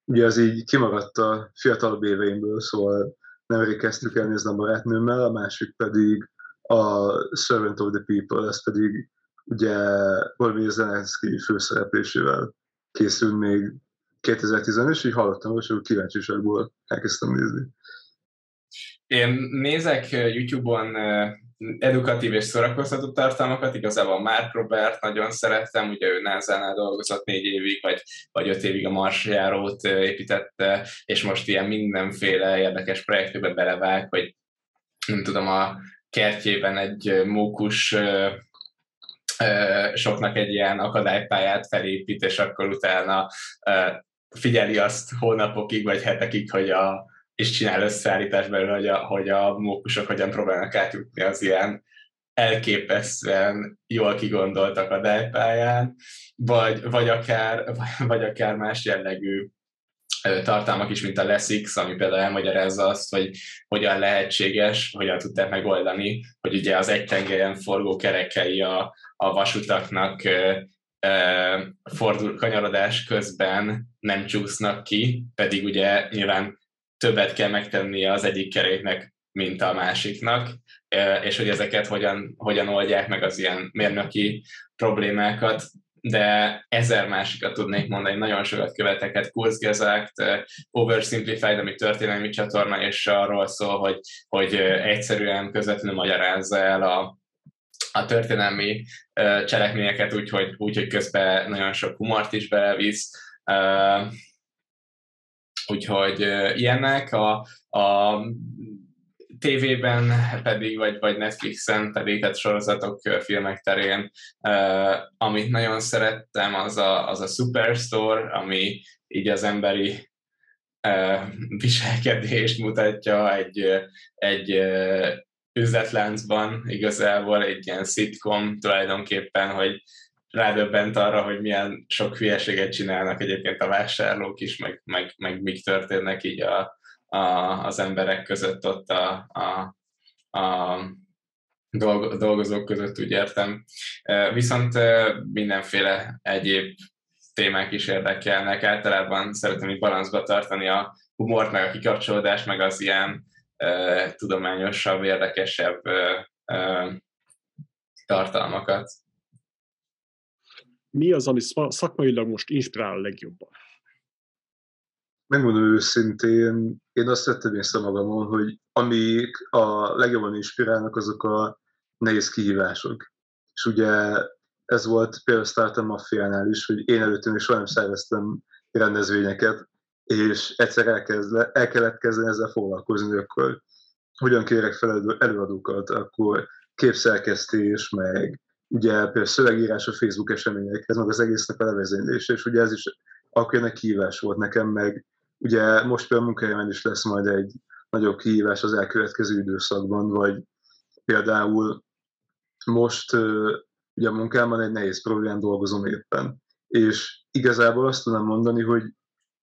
ugye az így kimaradt a fiatalabb éveimből, szóval nemrég kezdtük el nézni a barátnőmmel, a másik pedig a Servant of the People, ez pedig ugye valami Zelenszky főszereplésével készült még 2015 és így hallottam, és akkor kíváncsiságból elkezdtem nézni. Én nézek YouTube-on edukatív és szórakoztató tartalmakat, igazából Mark Robert nagyon szerettem, ugye ő NASA-nál dolgozott négy évig, vagy, vagy öt évig a Marsjárót építette, és most ilyen mindenféle érdekes projektbe belevág, hogy nem tudom, a kertjében egy mókus soknak egy ilyen akadálypályát felépít, és akkor utána figyeli azt hónapokig vagy hetekig, hogy a, és csinál összeállítás belőle, hogy a, hogy a mókusok hogyan próbálnak átjutni az ilyen elképesztően jól kigondolt akadálypályán, vagy, vagy, akár, vagy akár más jellegű tartalmak is, mint a Lessix, ami például elmagyarázza azt, hogy hogyan lehetséges, hogyan tudták megoldani, hogy ugye az egy tengelyen forgó kerekei a, a vasutaknak fordul, kanyarodás közben nem csúsznak ki, pedig ugye nyilván többet kell megtennie az egyik keréknek, mint a másiknak, és hogy ezeket hogyan, hogyan oldják meg az ilyen mérnöki problémákat, de ezer másikat tudnék mondani, nagyon sokat követeket, Kurzgesagt, Oversimplified, ami történelmi csatorna, és arról szól, hogy, hogy egyszerűen közvetlenül magyarázza el a, a történelmi cselekményeket úgy, hogy, úgy, hogy közben nagyon sok humort is belevisz. Úgyhogy ilyenek, a, a tévében pedig, vagy, vagy Netflixen pedig, tehát sorozatok, filmek terén, uh, amit nagyon szerettem, az a, az a Superstore, ami így az emberi uh, viselkedést mutatja egy, egy uh, üzletláncban, igazából egy ilyen szitkom tulajdonképpen, hogy rádöbbent arra, hogy milyen sok hülyeséget csinálnak egyébként a vásárlók is, meg, meg, meg mik történnek így a, a, az emberek között ott a, a, a dolgozók között, úgy értem. Viszont mindenféle egyéb témák is érdekelnek. Általában szeretem így balanszba tartani a humort, meg a kikapcsolódást, meg az ilyen tudományosabb, érdekesebb tartalmakat. Mi az, ami szakmailag most inspirál a legjobban? megmondom őszintén, én azt vettem észre magamon, hogy amik a legjobban inspirálnak, azok a nehéz kihívások. És ugye ez volt például a Startup Mafiánál is, hogy én előttem is nem szerveztem rendezvényeket, és egyszer elkezd, el kellett kezdeni ezzel foglalkozni, akkor hogyan kérek fel előadókat, akkor képszerkesztés, meg ugye például szövegírás a Facebook eseményekhez, meg az egésznek a levezénylése, és ugye ez is akkor egy kihívás volt nekem, meg Ugye most például munkahelyemen is lesz majd egy nagyobb kihívás az elkövetkező időszakban, vagy például most ugye a munkámban egy nehéz problémán dolgozom éppen. És igazából azt tudom mondani, hogy,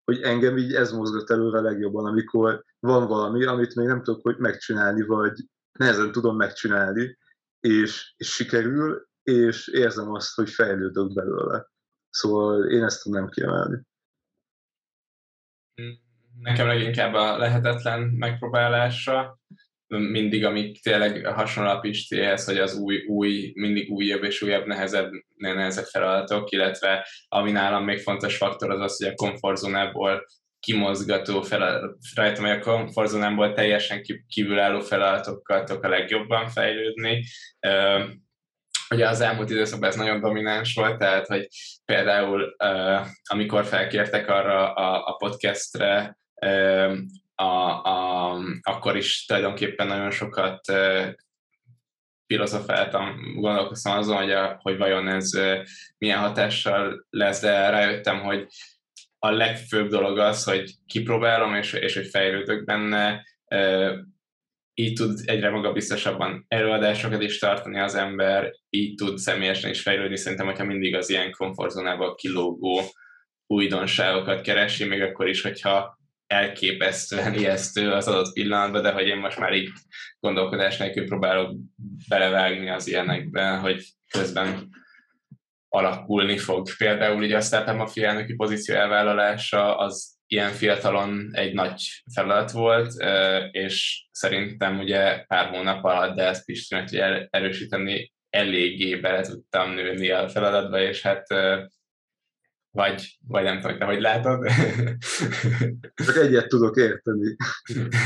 hogy engem így ez mozgat előre legjobban, amikor van valami, amit még nem tudok hogy megcsinálni, vagy nehezen tudom megcsinálni, és, és sikerül, és érzem azt, hogy fejlődök belőle. Szóval én ezt tudnám kiemelni. Nekem leginkább a lehetetlen megpróbálásra, mindig, amik tényleg hasonló a Pistihez, hogy az új, új, mindig újabb és újabb, nehezebb, nehezebb feladatok, illetve ami nálam még fontos faktor az az, hogy a komfortzónából kimozgató feladat, rajtam, hogy a komfortzónából teljesen kívülálló feladatokkal tudok a legjobban fejlődni. Ugye az elmúlt időszakban ez nagyon domináns volt, tehát hogy például amikor felkértek arra a, a podcastre, a, a, akkor is tulajdonképpen nagyon sokat filozofáltam, gondolkoztam azon, hogy, a, hogy vajon ez milyen hatással lesz, de rájöttem, hogy a legfőbb dolog az, hogy kipróbálom, és, és hogy fejlődök benne, így tud egyre magabiztosabban előadásokat is tartani az ember, így tud személyesen is fejlődni. Szerintem, hogyha mindig az ilyen komfortzónából kilógó újdonságokat keresi, még akkor is, hogyha elképesztően ijesztő az adott pillanatban, de hogy én most már így gondolkodás nélkül próbálok belevágni az ilyenekbe, hogy közben alakulni fog. Például ugye a Startup Mafia elnöki pozíció elvállalása az ilyen fiatalon egy nagy feladat volt, és szerintem ugye pár hónap alatt, de ezt Pistinek erősíteni, eléggé bele tudtam nőni a feladatba, és hát vagy, vagy nem tudom, te hogy látod. Csak egyet tudok érteni.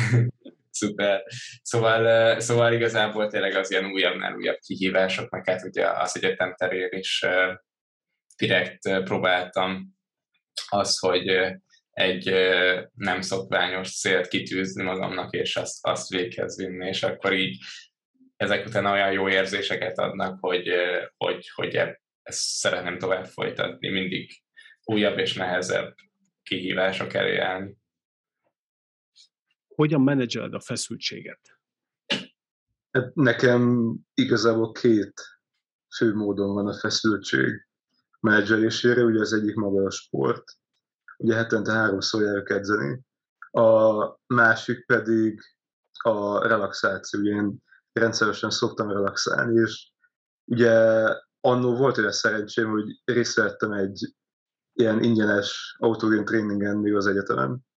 Szuper. Szóval, szóval igazából tényleg az ilyen újabbnál újabb kihívások, meg hát ugye az egyetem terén is direkt próbáltam az, hogy egy nem szokványos célt kitűzni magamnak, és azt, azt véghez vinni, és akkor így ezek után olyan jó érzéseket adnak, hogy, hogy, hogy ezt szeretném tovább folytatni, mindig újabb és nehezebb kihívások elé állni. Hogyan menedzseled a feszültséget? Hát nekem igazából két fő módon van a feszültség menedzselésére, ugye az egyik maga a sport, ugye hetente háromszor járok edzeni, a másik pedig a relaxáció, ugye én rendszeresen szoktam relaxálni, és ugye annó volt olyan szerencsém, hogy részt vettem egy ilyen ingyenes autogén tréningen még az egyetemen,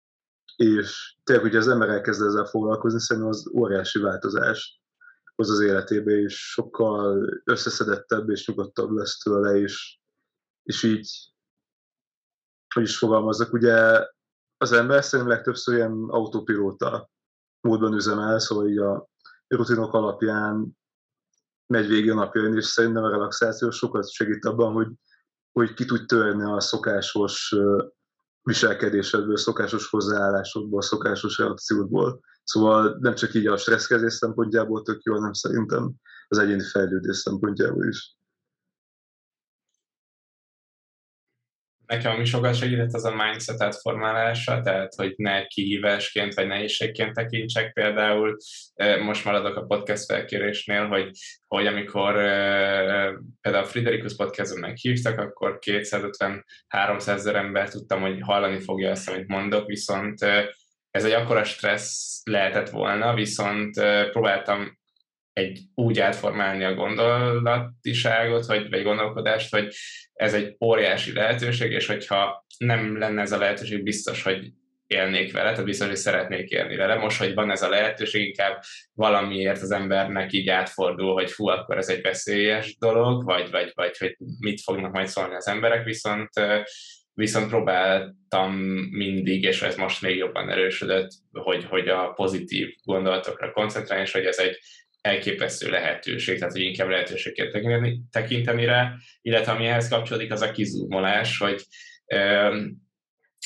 és tényleg, hogy az ember elkezd ezzel foglalkozni, szerintem az óriási változás hoz az életébe, és sokkal összeszedettebb és nyugodtabb lesz tőle, és, és így, hogy is fogalmazok, ugye az ember szerintem legtöbbször ilyen autopilóta módban üzemel, szóval így a rutinok alapján megy végig a napjain, és szerintem a relaxáció sokat segít abban, hogy, hogy ki tudj törni a szokásos viselkedésedből, szokásos hozzáállásokból, szokásos reakciókból. Szóval nem csak így a stresszkezés szempontjából tök jó, hanem szerintem az egyéni fejlődés szempontjából is. Nekem ami sokat segített, az a mindset formálása, tehát hogy ne kihívásként vagy nehézségként tekintsek például. Most maradok a podcast felkérésnél, hogy, hogy amikor például a Friderikus podcaston meghívtak, akkor 250-300 ezer ember tudtam, hogy hallani fogja azt, amit mondok, viszont ez egy akkora stressz lehetett volna, viszont próbáltam egy úgy átformálni a gondolatiságot, vagy, vagy gondolkodást, hogy ez egy óriási lehetőség, és hogyha nem lenne ez a lehetőség, biztos, hogy élnék vele, tehát biztos, hogy szeretnék élni vele. Most, hogy van ez a lehetőség, inkább valamiért az embernek így átfordul, hogy fú, akkor ez egy veszélyes dolog, vagy, vagy, vagy hogy mit fognak majd szólni az emberek, viszont viszont próbáltam mindig, és ez most még jobban erősödött, hogy, hogy a pozitív gondolatokra koncentrálni, és hogy ez egy elképesztő lehetőség, tehát hogy inkább lehetőségként tekinteni, tekinteni rá, illetve ami ehhez kapcsolódik, az a kizúmolás, hogy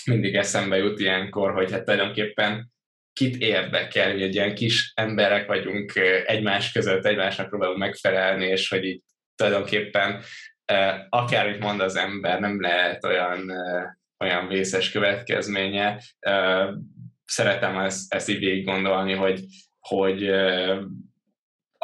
mindig eszembe jut ilyenkor, hogy hát tulajdonképpen kit érdekel, hogy egy ilyen kis emberek vagyunk egymás között, egymásnak próbálunk megfelelni, és hogy így tulajdonképpen akármit mond az ember, nem lehet olyan, olyan vészes következménye. Szeretem ezt, ezt így végig gondolni, hogy, hogy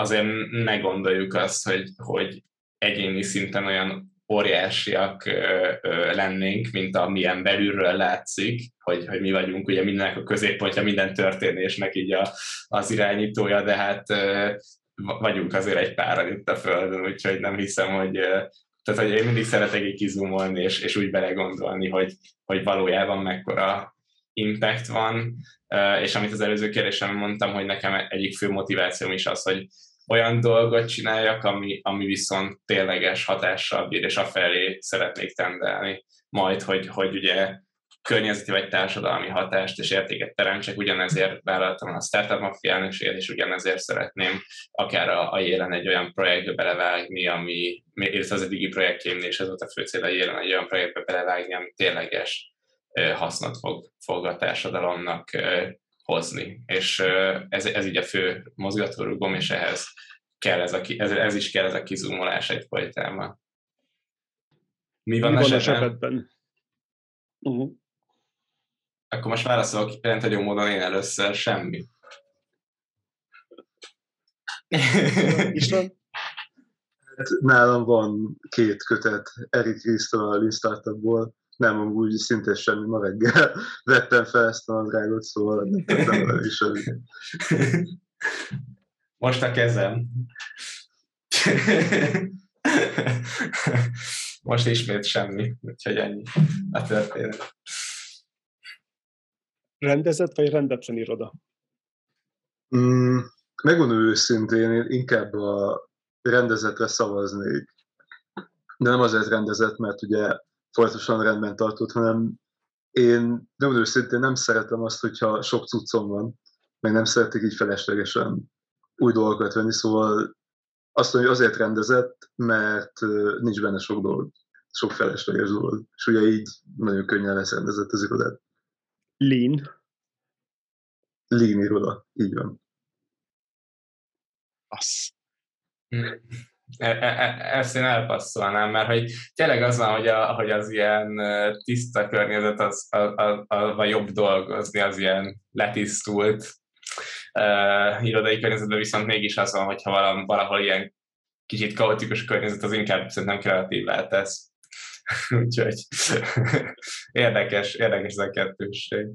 azért ne gondoljuk azt, hogy, hogy egyéni szinten olyan óriásiak ö, ö, lennénk, mint amilyen belülről látszik, hogy, hogy mi vagyunk ugye mindennek a középpontja, minden történésnek így a, az irányítója, de hát ö, vagyunk azért egy páran itt a Földön, úgyhogy nem hiszem, hogy tehát, hogy én mindig szeretek így kizumolni, és, és úgy belegondolni, hogy, hogy valójában mekkora impact van, és amit az előző kérdésem mondtam, hogy nekem egyik fő motivációm is az, hogy olyan dolgot csináljak, ami, ami viszont tényleges hatással bír, és afelé szeretnék tendelni. Majd, hogy, hogy ugye környezeti vagy társadalmi hatást és értéket teremtsek, ugyanezért vállaltam a Startup Mafia elnökséget, és ugyanezért szeretném akár a, a jelen egy olyan projektbe belevágni, ami, illetve az eddigi projektjeimnél és ez volt a fő cél a jelen egy olyan projektbe belevágni, ami tényleges hasznot fog, fog a társadalomnak hozni. És ez, ez így a fő mozgatórugom, és ehhez kell ez, a, ez, ez is kell ez a kizumolás egyfolytában. Mi van, Mi van a zsebedben? Uh-huh. Akkor most válaszolok rendhagyó módon én először semmi. István? Nálam van két kötet Erik Krisztól a Lean Startupból, nem, amúgy szinte semmi, ma reggel vettem fel ezt a drágot, szóval nem is Most a kezem. Most ismét semmi, úgyhogy ennyi a történet. Rendezett vagy rendetlen iroda? Mm, megmondom őszintén, én inkább a rendezetre szavaznék. De nem azért rendezett, mert ugye folyamatosan rendben tartott, hanem én nem őszintén nem szeretem azt, hogyha sok cuccom van, meg nem szeretek így feleslegesen új dolgokat venni, szóval azt mondja, hogy azért rendezett, mert nincs benne sok dolog, sok felesleges dolog. És ugye így nagyon könnyen lesz rendezett az irodát. Lean. Lean iroda, így van. Az. E, e, e, ezt én elpasszolnám, mert hogy tényleg az van, hogy, a, hogy az ilyen tiszta környezet, az, a, a, a, a jobb dolgozni, az ilyen letisztult uh, irodai környezetben, viszont mégis az van, hogyha valahol, valahol ilyen kicsit kaotikus környezet, az inkább szerintem lehet ez. Úgyhogy érdekes, érdekes ez a kettőség.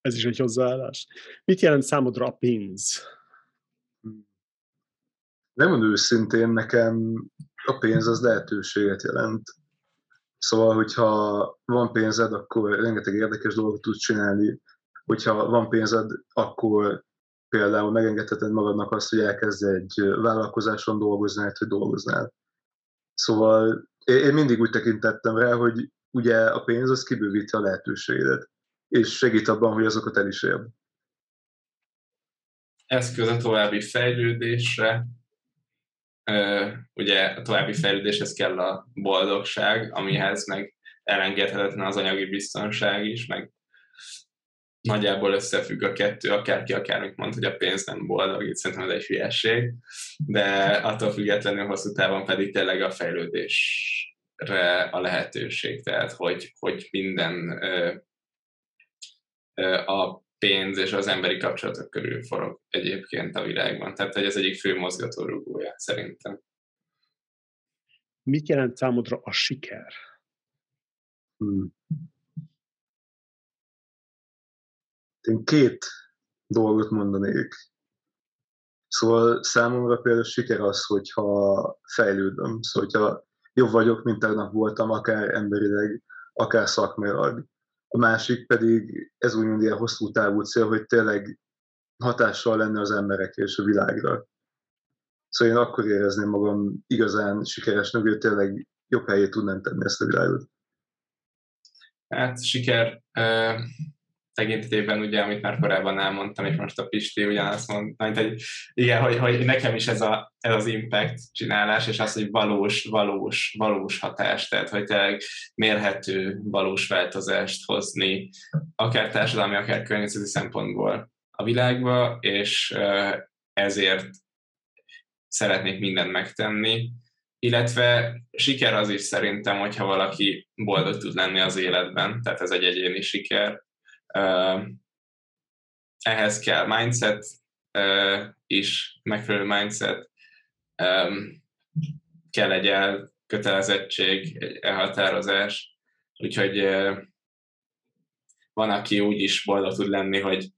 Ez is egy hozzáállás. Mit jelent számodra a pénz? Nem mondom őszintén, nekem a pénz az lehetőséget jelent. Szóval, hogyha van pénzed, akkor rengeteg érdekes dolgot tudsz csinálni. Hogyha van pénzed, akkor például megengedheted magadnak azt, hogy elkezdj egy vállalkozáson dolgozni, hogy dolgoznál. Szóval én mindig úgy tekintettem rá, hogy ugye a pénz az kibővíti a lehetőségedet, és segít abban, hogy azokat el is érd. Eszköz a további fejlődésre, ugye a további fejlődéshez kell a boldogság, amihez meg elengedhetetlen az anyagi biztonság is, meg nagyjából összefügg a kettő, akárki akármit mond, hogy a pénz nem boldog, itt szerintem ez egy hülyeség, de attól függetlenül hosszú távon pedig tényleg a fejlődésre a lehetőség, tehát hogy, hogy minden ö, ö, a pénz és az emberi kapcsolatok körül forog egyébként a világban. Tehát, hogy ez egyik fő mozgatórugója szerintem. Mit jelent számodra a siker? Hmm. Én két dolgot mondanék. Szóval számomra például siker az, hogyha fejlődöm. Szóval, hogyha jobb vagyok, mint tegnap voltam, akár emberileg, akár szakmailag. A másik pedig, ez úgymond ilyen hosszú távú cél, hogy tényleg hatással lenne az emberekre és a világra. Szóval én akkor érezném magam igazán sikeresnek, hogy tényleg jobb helyét tudnám tenni ezt a világot. Hát siker tekintetében, ugye, amit már korábban elmondtam, és most a Pisti ugyanazt mondta, mint igen, hogy, hogy nekem is ez, a, ez az impact csinálás, és az, hogy valós, valós, valós hatás, tehát hogy tényleg mérhető valós változást hozni, akár társadalmi, akár környezeti szempontból a világba, és ezért szeretnék mindent megtenni, illetve siker az is szerintem, hogyha valaki boldog tud lenni az életben, tehát ez egy egyéni siker, ehhez kell mindset is, megfelelő mindset, kell egy elkötelezettség, egy elhatározás, úgyhogy van, aki úgy is boldog tud lenni, hogy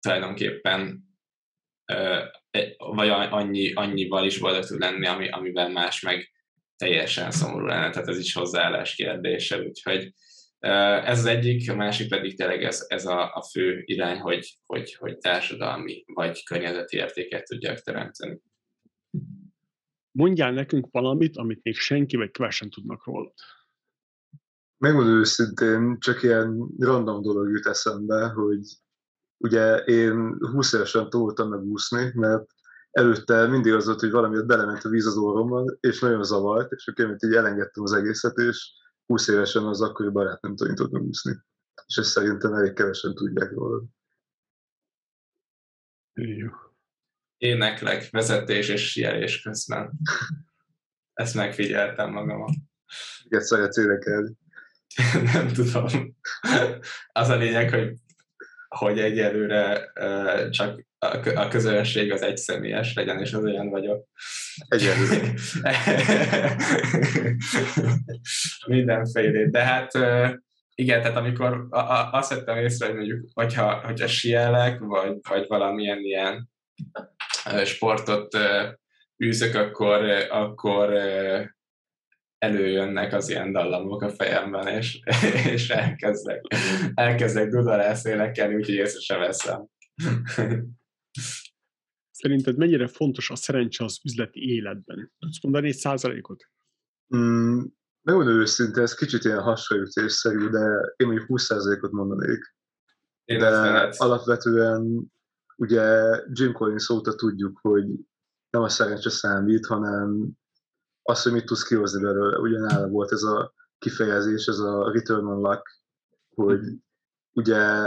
tulajdonképpen vagy annyi, annyival is boldog tud lenni, ami, amiben más meg teljesen szomorú lenne, tehát ez is hozzáállás kérdése, úgyhogy ez az egyik, a másik pedig tényleg ez, ez a, a fő irány, hogy, hogy, hogy társadalmi vagy környezeti értéket tudjak teremteni. Mondjál nekünk valamit, amit még senki vagy kevesen tudnak rólad. Megmondom őszintén, csak ilyen random dolog jut eszembe, hogy ugye én 20 évesen tanultam meg úszni, mert előtte mindig az volt, hogy valami belement a víz az orromban, és nagyon zavart, és akkor így elengedtem az egészet, és 20 évesen az akkori barát nem tanított úszni. És ezt szerintem elég kevesen tudják róla. Éneklek, vezetés és sielés közben. Ezt megfigyeltem magamon. Miket szeretsz énekelni? nem tudom. Az a lényeg, hogy hogy egyelőre csak a közönség az egyszemélyes legyen, és az olyan vagyok. Egyelőre. Mindenfélét. De hát igen, tehát amikor azt vettem észre, hogy mondjuk, hogyha, hogyha sielek, vagy, vagy valamilyen ilyen sportot űzök, akkor, akkor előjönnek az ilyen dallamok a fejemben, és, és elkezdek, elkezdek dudarász énekelni, úgyhogy észre sem veszem. Szerinted mennyire fontos a szerencse az üzleti életben? Tudsz mondani egy százalékot? Mm, megmondom őszintén, ez kicsit ilyen hasonlítésszerű, de én mondjuk 20%-ot mondanék. Én de alapvetően ugye Jim Collins óta tudjuk, hogy nem a szerencse számít, hanem az, hogy mit tudsz kihozni belőle. Ugye nála volt ez a kifejezés, ez a return on luck, hogy ugye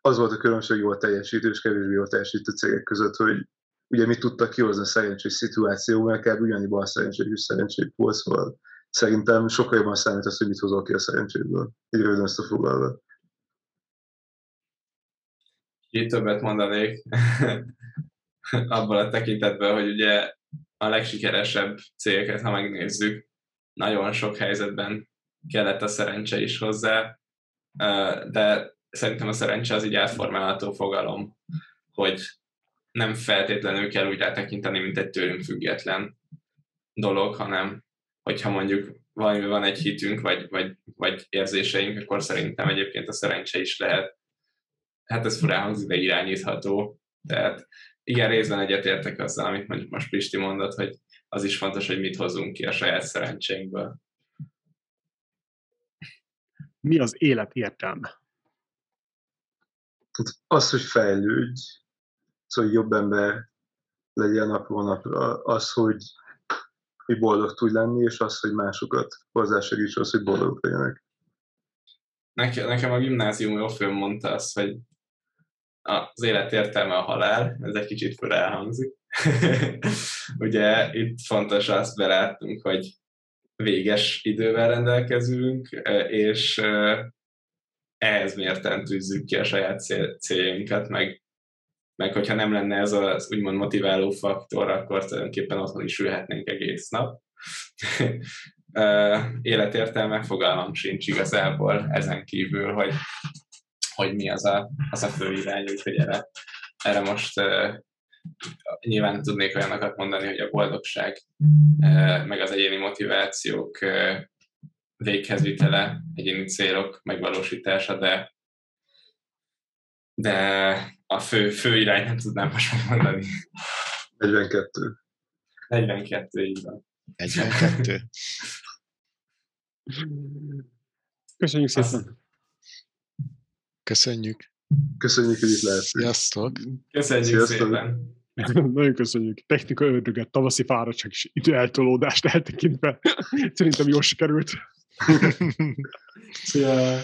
az volt a különbség jól teljesítő és kevésbé jól teljesítő cégek között, hogy ugye mit tudtak kihozni a szerencsés szituáció, mert kell ugyaniban a szerencsés szerencsés volt, szóval szerintem sokkal jobban számít az, hogy mit hozol ki a szerencséből. Így röviden foglalva. Itt többet mondanék abban a tekintetben, hogy ugye a legsikeresebb cégeket, ha megnézzük, nagyon sok helyzetben kellett a szerencse is hozzá, de szerintem a szerencse az így átformálható fogalom, hogy nem feltétlenül kell úgy rátekinteni, mint egy tőlünk független dolog, hanem hogyha mondjuk valami van egy hitünk, vagy, vagy, vagy érzéseink, akkor szerintem egyébként a szerencse is lehet, hát ez furán hangzik, de irányítható. Tehát igen, részben egyetértek azzal, amit mondjuk most Pisti mondott, hogy az is fontos, hogy mit hozunk ki a saját szerencsénkből. Mi az élet értelme? Az, hogy fejlődj, hogy jobb ember legyen napról napra, az, hogy, hogy boldog tudj lenni, és az, hogy másokat hozzásegíts az, hogy boldogok legyenek. Nekem a gimnázium jó főn mondta azt, hogy az élet értelme a halál, ez egy kicsit fura elhangzik. Ugye itt fontos azt beláttunk, hogy véges idővel rendelkezünk, és ehhez mérten tűzzük ki a saját céljainkat, meg, meg hogyha nem lenne ez az úgymond motiváló faktor, akkor tulajdonképpen otthon is ülhetnénk egész nap. Életértelme fogalmam sincs igazából ezen kívül, hogy hogy mi az a, az a fő irány, úgyhogy erre, erre most nyilván tudnék olyanokat mondani, hogy a boldogság, meg az egyéni motivációk véghezvitele, egyéni célok megvalósítása, de de a fő, fő irány nem tudnám most megmondani. 42. 42, így van. 42. Köszönjük szépen! Köszönjük. Köszönjük, hogy itt lehetünk. Sziasztok. Köszönjük Sziasztok. szépen. Nagyon köszönjük. Technika ördöget, tavaszi fáradtság és időeltolódást eltekintve. Szerintem jól sikerült. Szia.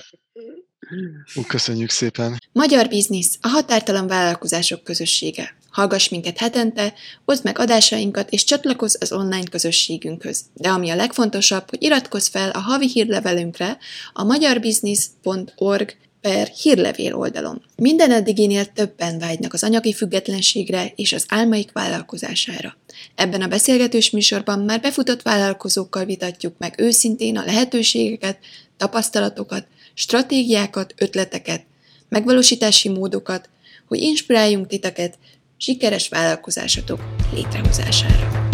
Köszönjük szépen. Magyar Biznisz, a határtalan vállalkozások közössége. Hallgass minket hetente, oszd meg adásainkat és csatlakozz az online közösségünkhöz. De ami a legfontosabb, hogy iratkozz fel a havi hírlevelünkre a magyarbusiness.org per hírlevél oldalon. Minden eddiginél többen vágynak az anyagi függetlenségre és az álmaik vállalkozására. Ebben a beszélgetős műsorban már befutott vállalkozókkal vitatjuk meg őszintén a lehetőségeket, tapasztalatokat, stratégiákat, ötleteket, megvalósítási módokat, hogy inspiráljunk titeket sikeres vállalkozásatok létrehozására.